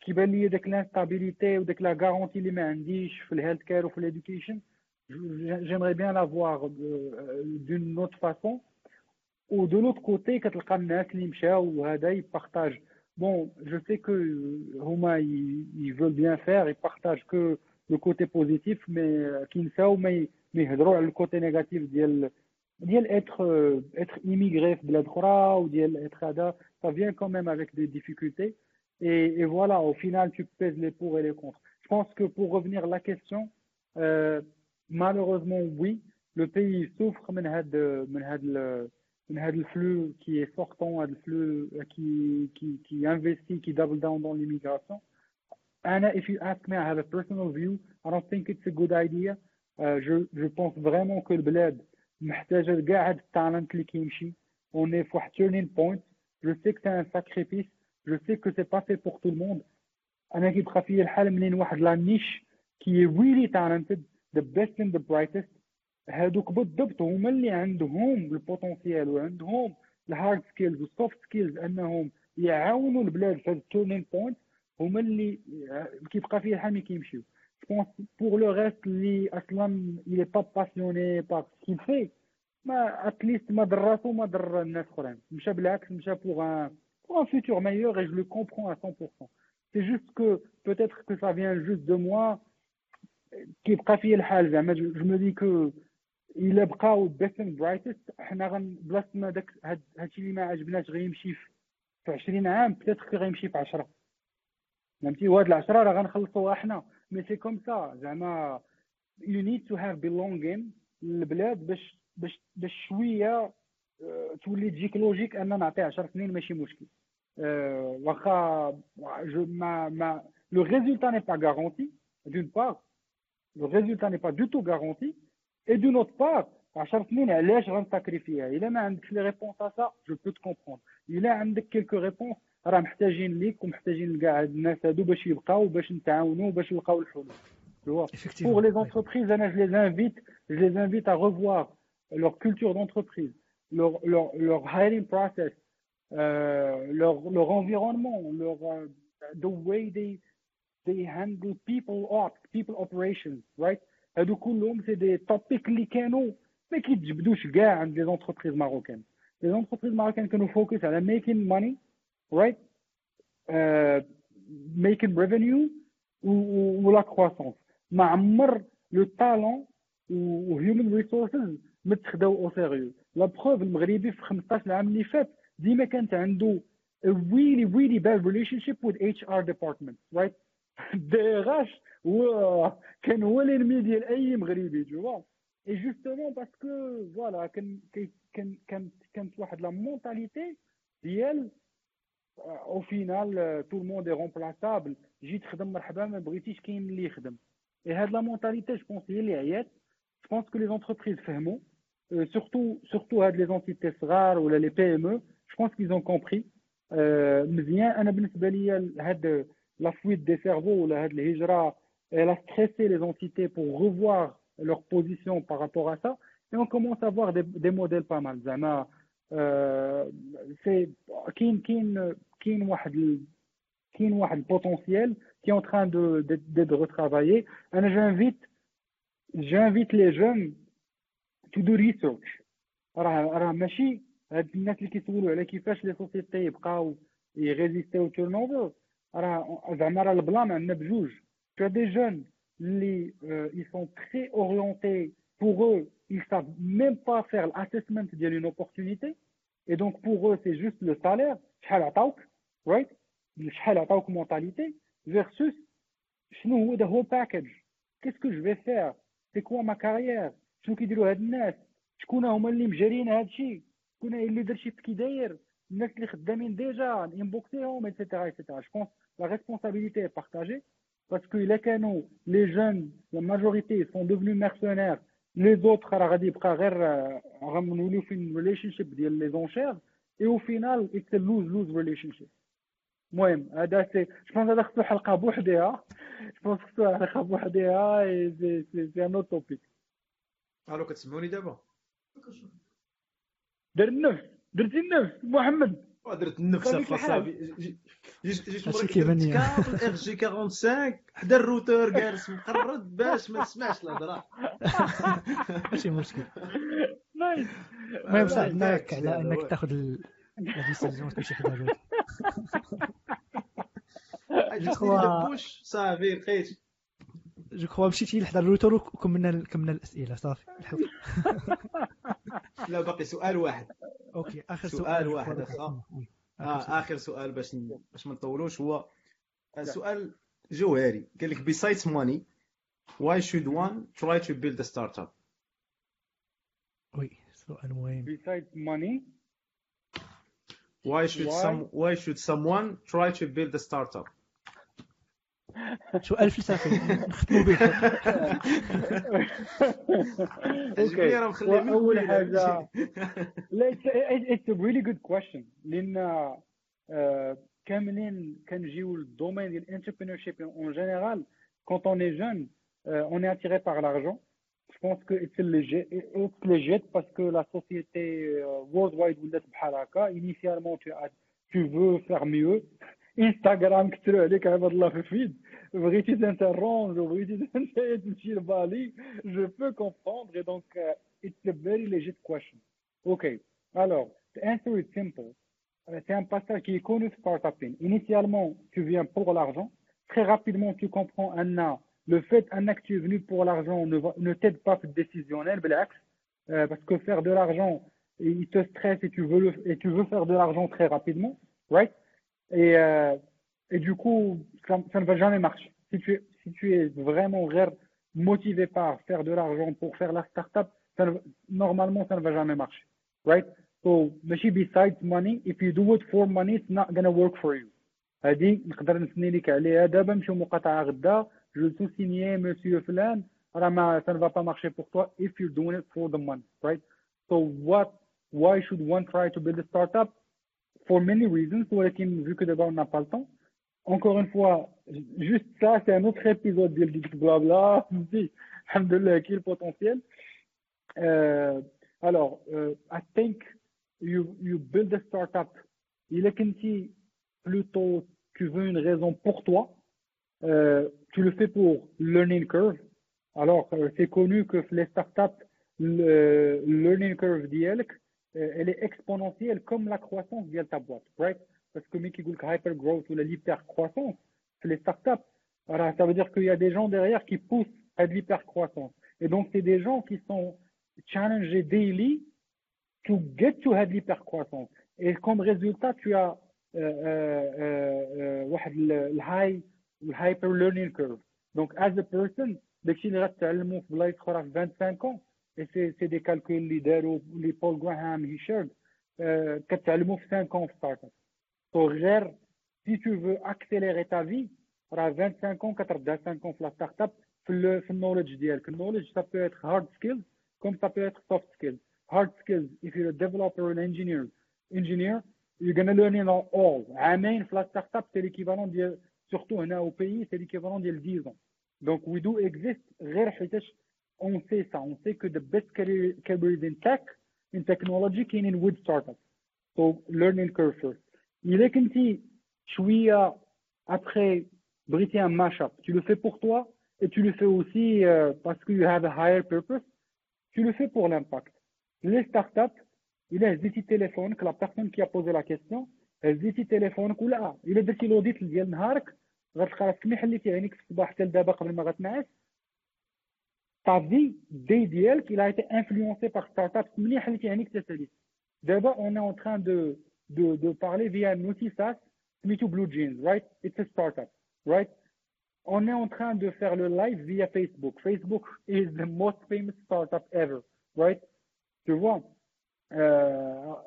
كيبان لي داك l'instabilité وداك la garantie اللي ما عنديش في ال healthcare وفي ال education j'aimerais bien l'avoir d'une autre façon و de l'autre côté كتلقى الناس اللي مشاو وهذا ي partage bon je sais que هما ils veulent bien faire ي partage que le côté positif mais كينساو ما يهضروا على ال côté négatif ديال ديال être être émigré في بلاد أخرى وديال être هذا ça vient quand même avec des difficultés. Et, et voilà au final tu pèses les pour et les contre. Je pense que pour revenir à la question euh, malheureusement oui le pays souffre من هاد من هاد من هاد الفلو qui est sortant هاد الفلو qui qui qui investit qui double down dans l'immigration Anna, if you ask me, I have a personal view. I don't think it's a good idea. Uh, je, je pense vraiment que البلاد محتاجة لكاع هاد التالنت اللي كيمشي. On est في واحد turning point. Je sais que c'est un sacrifice. Je sais que c'est pas fait pour tout le monde. أنا كيبقى فيا الحال منين واحد لا نيش كي really talented, the best and the brightest. هادوك بالضبط هما اللي عندهم ال potentiel وعندهم ال hard skills وال soft skills أنهم يعاونوا البلاد في هاد ال turning point هما اللي كيبقى فيه الحال ملي كيمشيو je pour le reste اللي أصلا il pas passionné par skill في ما at least ما ضر راسو ما ضر الناس أخرين مشى بالعكس مشى pour un pour un futur meilleur et je le comprends à 100%. C'est juste que peut-être que ça vient juste de moi كيبقى فيا الحال زعما. je me dis que إلا بقاو best and brightest حنا غن بلاصه داك هادشي اللي ما عجبناش غيمشي في 20 عام peut-être غيمشي في 10 فهمتي؟ وهاد العشرة راه غنخلصوها حنا. mais c'est comme ça زعما you need to have belonging للبلاد باش باش باش شوية آه، تولي تجيك logique أن نعطي 10 سنين ماشي مشكل. أه واخا je mais mais le résultat n'est pas garanti d'une part le résultat n'est pas du tout garanti et d'autre part 10 سنين علاش غنساكريفيها الا ما عندكش les réponses et ça je peux te comprendre الا عندك quelques réponses راه محتاجين ليك ومحتاجين لكاع هاد الناس هادو باش يبقاو باش نتعاونوا باش نلقاو الحلول Pour les entreprises, je les invite, je les invite à revoir leur culture d'entreprise, leur, leur, leur hiring process, euh, leur, leur environnement, leur, uh, the way they, they handle people ops, people operations, right? هادو كلهم c'est des topics اللي كانوا ما كيتجبدوش كاع عند les entreprises marocaines les entreprises marocaines كانوا focus على making money revenue ou, ou la croissance. ما عمر le talent و human resources متخداو au sérieux la preuve المغربي في 15 عام اللي فات ديما كانت عنده a really really bad relationship with HR department right? DRH هو كان هو l'ennemi ديال اي مغربي et justement parce que voilà كان كان كانت كانت واحد la mentalité ديال au final tout le monde est remplaçable جيت تخدم مرحبا ما بغيتيش كاين اللي يخدم et هاد la mentalité je pense هي اللي عيات je pense que les entreprises فهموا surtout surtout هاد les entités صغار ولا les PME où je pense qu'ils ont compris مزيان أنا بالنسبة ليا هاد لا فويت دي سيرفو ولا هاد الهجره elle a stressé les entités pour revoir leur position par rapport à ça et on commence à voir des, des modèles pas mal زعما سي كاين كاين كاين واحد كاين واحد البوتونسيال qui est en train de d'être retravaillé انا j'invite j'invite les jeunes to do research راه راه ماشي هاد الناس اللي كيسولوا على كيفاش لي سوسيتي يبقاو يريزيستيو تيرن اوفر راه زعما راه البلان عندنا بجوج tu as des jeunes اللي uh, ils sont très orientés pour eux ils savent même pas faire l'assessment d'une opportunité et donc pour eux, c'est juste le salaire, right? mentalité, versus the whole package. Qu'est-ce que je vais faire? C'est quoi ma carrière? شنو كيديروا هاد الناس شكون هما اللي مجارين هاد الشيء شكون هي الليدرشيب كي داير الناس اللي خدامين déjà انبوكسيهم et cetera et cetera je pense la responsabilité est partagée parce que الا كانوا les jeunes la majorité sont devenus mercenaires. les autres راه غادي يبقى غير غنوليو في relationship ديال les enchères et au final it's lose lose relationship المهم هذا c'est je pense هذا خصو حلقه بوحدها je pense خصو حلقه بوحدها c'est c'est c'est un topic ألو كتسمعوني دابا دار النفس درتي النفس محمد. بطبيعة في الحال. صافي جيت جيت مركب كيبان. câble RJ 45 حدا الروتور جالس مقرد باش ما تسمعش الهضرة. ماشي مشكل. نايس المهم لا، ساعدناك على لا، إنك تاخذ لا ديسيزيون تمشي حدا خوا- دبوش صافي لقيت. جو كخوا مشيتي لحدا الروتور وكملنا كملنا الأسئلة صافي. [laughs] لا باقي سؤال واحد. أوكي اخر سؤال سؤال واحد سؤال. آه اخر سؤال باش ن- باش ما نطولوش هو سؤال جوهري قال لك besides money why should one try to build a startup oui سؤال مهم besides money why should Why? some why should someone try to build a startup سؤال فلسفي نختموا به عجبني راه مخليه من اول الأولى. حاجة لا it's a really good question لأن آه، كاملين كنجيو لل domaine ديال ال entrepreneurship en général quand on est jeune on est attiré par l'argent Je pense que it's legit, it's legit parce que la société euh, worldwide ولات بحال هكا initialement tu, as, tu veux faire mieux. انستغرام كثروا عليك عباد الله في الفيد بغيتي تنترونج وبغيتي تمشي لبالي je peux comprendre et donc uh, it's a very legit question ok alors the answer is simple Euh, c'est un passage qui est connu startuping initialement tu viens pour l'argent très rapidement tu comprends Anna le fait Anna que tu es venu pour l'argent ne, va- ne t'aide pas في décisionnel بالعكس euh, parce que faire de l'argent il te stresse et tu veux le, et tu veux faire de l'argent très rapidement right et, euh, et du coup, ça, ça ne va jamais marcher. Si tu, es, si tu es vraiment rare- motivé par faire de l'argent pour faire la startup, ça ne- normalement, ça ne va jamais marcher. Right? So, ماشي besides money, if you do it for money, it's not gonna work for you. هذه نقدر نثني لك عليها دابا نمشيو مقاطعة غدا جو سينيي مسيو فلان راه ما ça ne va pas marcher pour toi if you're doing it for the money, right? So what, why should one try to build a startup? for many reasons, vu que d'abord on n'a pas le temps. Encore une fois, juste ça, c'est un autre épisode de blabla. [laughs] Si, alhamdoulilah, qui est le potentiel. Euh, alors, euh, I think you, you build a startup. Il est si plutôt tu veux une raison pour toi, euh, tu le fais pour learning curve. Alors, euh, c'est connu que les startups, le learning curve d'IELC, elle est exponentielle comme la croissance via ta boîte, right? Parce que ملي كيقول لك hyper growth ou l'hyper croissance, c'est les startups. Alors, ça veut dire qu'il y a des gens derrière qui poussent à de l'hyper croissance. Et donc, c'est des gens qui sont challengés daily to get to have l'hyper croissance. Et comme résultat, tu as euh, euh, euh, واحد ال- الهاي الهايبر learning curve. Donc, as a person, داكشي اللي غتعلمو في بلايص اخرى في 25 ans, et c'est c'est des calculs اللي داروا اللي بول جراهام هي شيرد كتعلمو في 5 ans في ستارت اب سو غير si tu veux accélérer ta vie راه 25 ans كتردها 5 ans في لا ستارت اب في ال في النولج ديالك النولج ça peut être hard skills comme ça peut être soft skills hard skills if you're a developer or an engineer engineer you're gonna learn it all عامين في لا ستارت اب c'est l'équivalent ديال surtout هنا au pays c'est l'équivalent ديال 10 ans donc we do exist غير حيتاش on sait ça on sait que the best career, careers in tech in technology كاينين with startups so learning curve first إلا كنتي شوية après بغيتي un mashup tu le fais pour toi et tu le fais aussi euh, parce que you have a higher purpose tu le fais pour l'impact les startups إلا هزيتي تليفونك la personne qui a posé la question هزيتي تليفونك ولا إلا درتي لوديت ديال نهارك غتلقى راسك ملي حليتي عينيك في الصباح حتى لدابا قبل ما غتنعس ta vie day ديالك il a été influencé par startups ملي حليتي عينيك تساليت دابا on est en train de de de parler via un outil SaaS سميتو Blue Jeans right it's a startup right on est en train de faire le live via Facebook Facebook is the most famous startup ever right tu vois آه،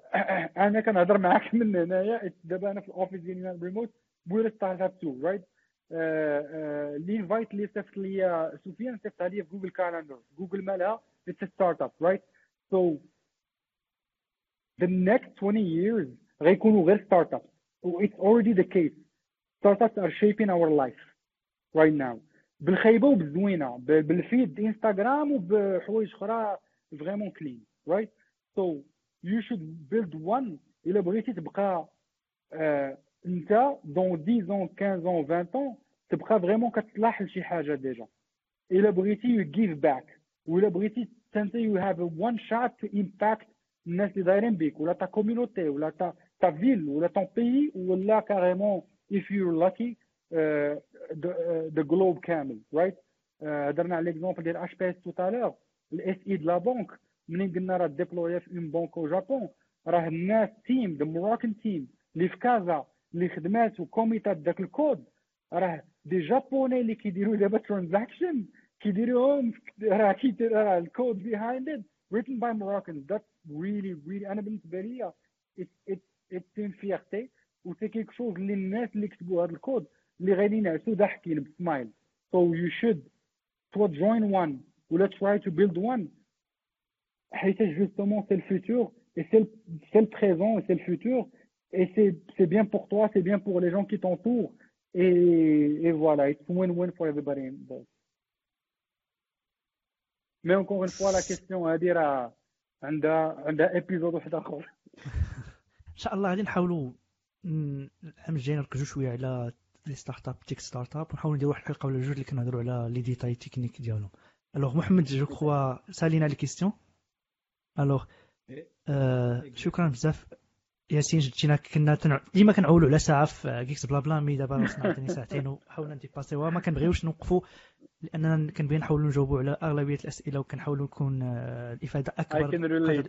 انا كنهضر معاك من هنايا دابا انا في الاوفيس ديالي ريموت بوير ستارت اب تو رايت ال invite اللي صيفط لي سفيان صيفطها لي في Google Calendar. جوجل مالها it's startup right so the next 20 years غيكونوا غير startup و it's already the case. Startups are shaping our life right now. بالخايبه وبالزوينة ب- بال feed إنستغرام وبحوايج أخرى vraiment clean right so you should build one الا بغيتي تبقى انت dans 10 ans 15 ans 20 ans تبقى vraiment كتلاحظ شي حاجة déjà الا بغيتي you give back ولا بغيتي انت you have one shot to impact الناس اللي دايرين بيك ولا ta community ولا ta ta ville ولا ton pays ولا carrément if you're lucky the globe كامل right هضرنا على l'exemple ديال HPS tout à l'heure الاس et de la banque منين قلنا راه déployé في une banque au Japon راه الناس team the Moroccan team اللي في كازا اللي خدمات و commit ات داك الكود. راه des Japonais اللي كيديروا دابا transaction كيديروهم راه كيدير راه ال code behind it written by Moroccans that's really really أنا بالنسبة ليا it's it's it's une fierté و c'est quelque chose اللي الناس اللي كتبوا هذا الكود اللي غادي ينعسوا ضاحكين بسمايل. So you should soit join one ولا try to build one. حيت justement c'est le futur et c'est le, c'est le présent et c'est le futur. Et c'est c'est bien pour toi c'est bien pour les gens qui t'entourent. Et, et voilà it's win-win for everybody involved mais encore une fois la question هادي راه عندها عندها épisode واحد اخر ان شاء الله غادي نحاولوا العام الجاي نركزوا شوية على les startups tech startup ونحاولوا نديروا واحد الحلقة ولا جوج اللي كنهضروا على les détails techniques ديالهم alors محمد je crois سالينا les questions alors شكرا بزاف ياسين جينا كنا تنع... ديما كنعولوا على ساعة et quelques بلا بلا mais دابا وصلنا عاوتاني ساعتين وحاولنا نديباسيوها ما كنبغيوش نوقفوا لأننا كنبغي نحاولوا نجاوبوا على أغلبية الأسئلة وكنحاولوا نكون آه، الافاده أكبر. I can relate.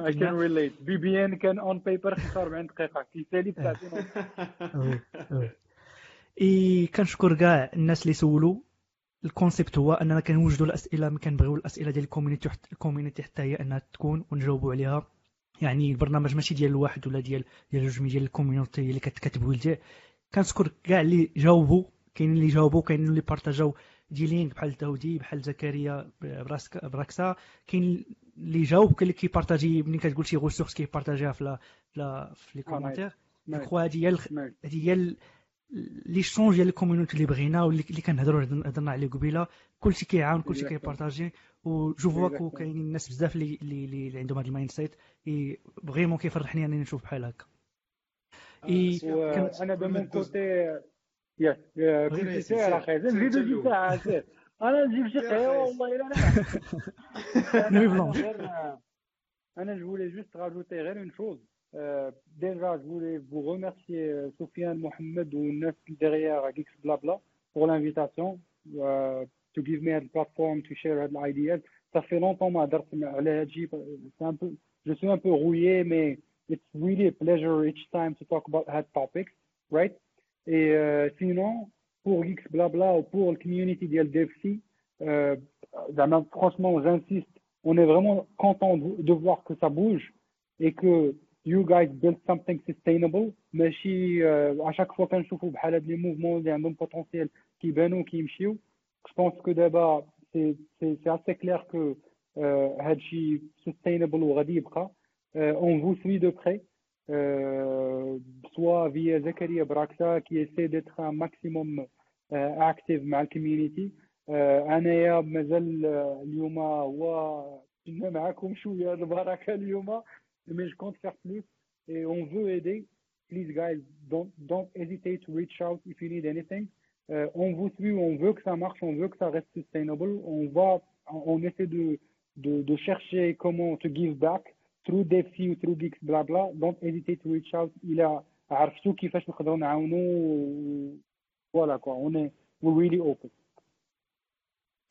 I can relate. بي بي ان كان on paper 45 دقيقة. كيسالي بساعتين [laughs] إي كنشكر كاع الناس اللي سولوا. ال concept هو أننا كنوجدوا الأسئلة ما كنبغيو الأسئلة ديال ال community ال community حتى هي أنها تكون ونجاوبوا عليها. يعني البرنامج ماشي ديال الواحد ولا ديال ديال جوج ديال ال community اللي كت build يه كنشكر كاع اللي جاوبوا كاينين اللي جاوبوا كاينين اللي بارطاجاو des links بحال داودي بحال زكريا براكسا. كاين اللي جاوب كاين اللي كيبارطاجي ملي كتقول شي ressource كيبارطاجيها في la في les commentaires crois هذه هي هذه هي l'échange ديال ال community اللي بغينا واللي كنهضروا هضرنا عليه قبيلة. كلشي كيعاون كلشي كيبارطاجي. و je vois كاينين الناس بزاف اللي اللي, اللي عندهم هذا ال mindset vraiment كيفرحني أنني نشوف بحال هكا. إي أنا de mon côté yes كنت سير أخي نزيدو شي ساعة سير أنا نجيب شي قهوه والله إلا أنا. [laughs] أنا je voulais juste rajouter غير une chose ديجا جو فولي فو ريميرسيي سفيان محمد والناس derrière Geeks Blabla pour l'invitation. to give me a platform to share the ideas. Ça fait longtemps que je suis un peu rouillé, mais it's really a pleasure each time to talk about hard topics, right? Et euh, sinon, pour X Blabla ou pour le community de LDFC, euh, franchement, j'insiste, on est vraiment content de, voir que ça bouge et que you guys build something sustainable. Mais si, euh, à chaque fois qu'on chauffe les mouvements, il y a un potentiel qui est bien ou qui est je pense que d'abord c'est c'est assez clair que هادشي sustainable وغادي يبقى on vous suit de près soit via Zakaria Braksa qui essaie d'être un maximum active مع الكوميونيتي انايا مازال اليوم هو كنا معاكم شويه البركه اليوم mais je compte faire plus et on veut aider please guys don't don't hesitate to reach out if you need anything euh, on vous suit, on veut que ça marche, on veut que ça reste sustainable, on va, on essaie de, de, de chercher comment to give back through DevC ou through Geeks blabla. Don't hesitate to reach out. Il a عرفتوا كيفاش نقدروا نعاونوا voilà quoi on est we're really open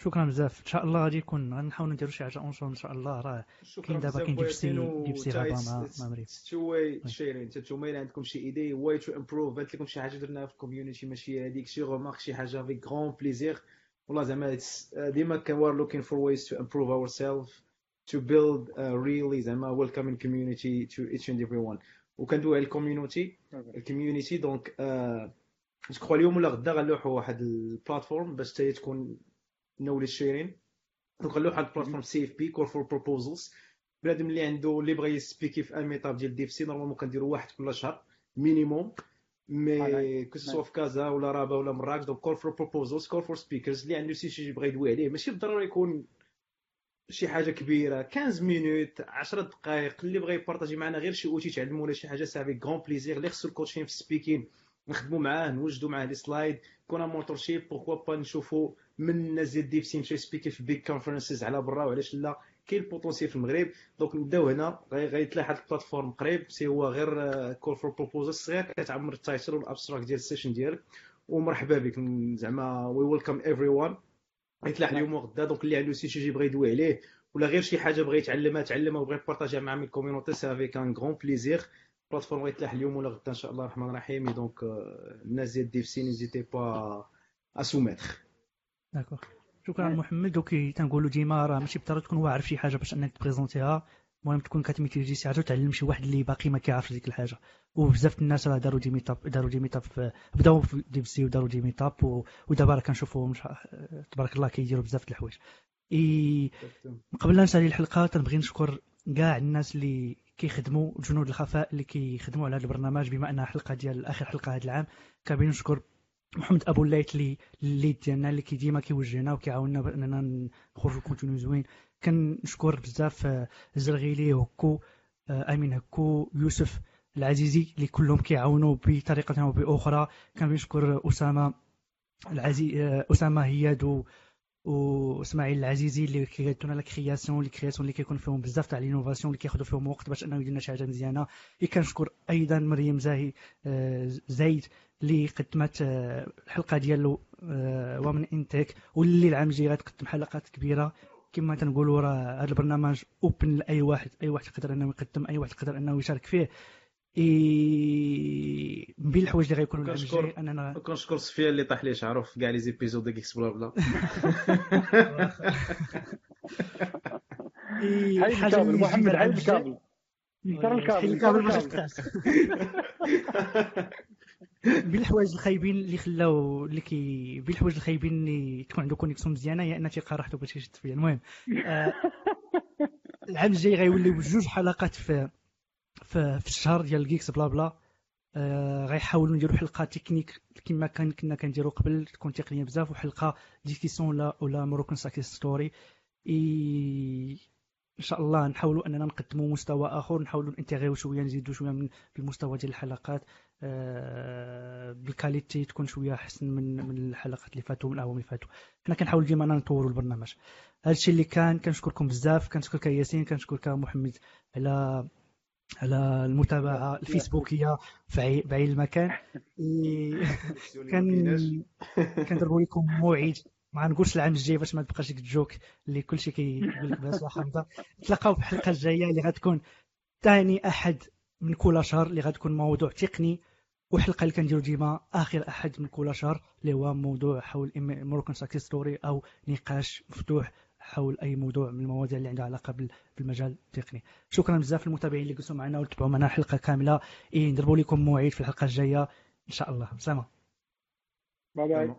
شكرا بزاف. إن شاء الله غادي يكون غنحاولوا نديروا شي حاجة أونشون إن شاء الله راه كاين دابا كاين جيبسي جيبسي غابا مع مع مريم تو واي شيرين انت نتوما إلا عندكم شي ايدي واي تو امبروف بانت لكم شي حاجة درناها في الكوميونيتي ماشي هذيك شي رومارك شي حاجة افيك غران بليزير والله زعما ديما كان وار لوكين فور ويز تو امبروف اور سيلف to build a really زعما welcoming community to each and everyone وكندوي على ال community ال community donc je crois اليوم ولا غدا غنلوحوا واحد ال plateforme باش حتى تكون نولي شيرين نخليو واحد ال plateforme CFP call for proposals بنادم اللي عنده اللي بغى يسبيكي في un meetup ديال DevC normalement كنديروا واحد كل شهر minimum mais que ce soit في كازا ولا رابا ولا مراكش donc call for proposals call for speakers اللي عنده شي شي يبغى يدوي عليه ماشي بالضروره يكون شي حاجة كبيرة. 15 minutes 10 دقائق اللي بغى يبارطاجي معنا غير شي outil تعلموا ولا شي حاجة c'est avec grand plaisir اللي خصو ال coaching في ال speaking نخدموا معاه نوجدوا معاه les slides كون mentorship pourquoi pas نشوفوا من الناس ديال DevC مشى سبيكي في big conferences على برا وعلاش لا؟ كاين ال potentiel في المغرب. donc نبداو هنا. غيتلاح هاد ال plateforme قريب. c'est هو غير call for proposal صغير كتعمر ال title وال abstract ديال ال session ديالك. ومرحبا بك. زعما we welcome everyone غيتلاح اليوم وغدا donc اللي عنده sujet بغى يدوي عليه ولا غير شي حاجة بغى يتعلمها تعلمها وبغى يبارطاجيها مع my community c'est avec un grand plaisir ال plateforme غيتلاح اليوم ولا غدا إن شاء الله. الرحمن الرحيم. donc الناس ديال DevC n'hésitez pas à soumettre d'accord شكرا محمد. وكي تنقولوا ديما راه ماشي بالضروره تكون واعر شي حاجة باش أنك تبريزونتيها. المهم تكون كتميتريزي شي حاجة وتعلم شي واحد اللي باقي ما كيعرفش ديك الحاجة. وبزاف الناس راه داروا des meetups داروا des meetups بداو في DevC وداروا des meetups ودابا راه كنشوفوهم تبارك الله كيديروا بزاف د الحوايج. إي قبل لا نسالي الحلقة تنبغي نشكر كاع الناس اللي كيخدموا جنود الخفاء اللي كيخدموا على هذا البرنامج بما أنها حلقة ديال آخر حلقة هذا العام. كنبغي نشكر محمد أبو الليث اللي ال lead ديالنا اللي كي ديما كيوجهنا وكيعاوننا بأننا نخرجوا contenu زوين. كنشكر بزاف الزرغيلي هكو أمين هكو يوسف العزيزي اللي كلهم كيعاونوا بطريقة أو بأخرى. كنشكر أسامة العزيز أسامة هياد وإسماعيل العزيزي اللي كيدونا la création les créations اللي كيكون فيهم بزاف تاع l'innovation اللي كياخذوا فيهم وقت باش أنه يدير شي حاجة مزيانة. كنشكر أيضا مريم زاهي زايد اللي قدمت الحلقة ديالو Women in Tech واللي العام الجاي غتقدم حلقات كبيرة. كما تنقولوا راه هذا البرنامج open لأي واحد أي واحد يقدر أنه يقدم أي واحد يقدر أنه يشارك فيه. إي... من بين الحوايج اللي غيكونوا العام الجاي اننا كنشكر صفيه اللي طاح ليه شعره في كاع les épisodes ديال GeeksBlaBla. [laughs] حاجة محمد عيد الكابل. الكابل الكابل. ما [laughs] بين الحوايج الخايبين اللي خلاو اللي كي بين الحوايج الخايبين اللي تكون عنده connexion مزيانة هي ان تيلقى راحته باش يشد فيا. المهم آه العام الجاي غيوليو بجوج حلقات في في, الشهر ديال ال GeeksBlaBla آه غيحاولوا نديروا حلقة تكنيك كما كان كنا كنديروا قبل تكون تقنية بزاف وحلقة discussion ولا ولا Moroccan success story إن شاء الله نحاولوا أننا نقدموا مستوى آخر نحاولوا ننتغيو شوية نزيدوا شوية من المستوى ديال الحلقات. آه بال qualité تكون شوية أحسن من من الحلقات اللي فاتوا من الأعوام اللي فاتوا. حنا كنحاولوا ديما نطوروا البرنامج. هذا الشيء اللي كان كنشكركم بزاف كنشكرك ياسين كنشكرك محمد على على المتابعة [laughs] الفيسبوكية في عين المكان. [laughs] [laughs] كان كنضربوا لكم موعد. ما نقولش العام الجاي باش ما تبقاش ديك ال joke اللي كلشي كيقول لك بس حمزه نتلاقاو في الحلقة الجاية اللي غتكون ثاني أحد من كل شهر اللي غتكون موضوع تقني. وحلقة اللي كنديرو ديما آخر أحد من كل شهر اللي هو موضوع حول Moroccan success story أو نقاش مفتوح. حول أي موضوع من المواضيع اللي عندها علاقة بالمجال التقني. شكرا بزاف للمتابعين اللي جلسوا معنا وتبعوا معنا الحلقة كاملة. إيه نضربوا لكم موعد في الحلقة الجاية. إن شاء الله. سلامة. باي باي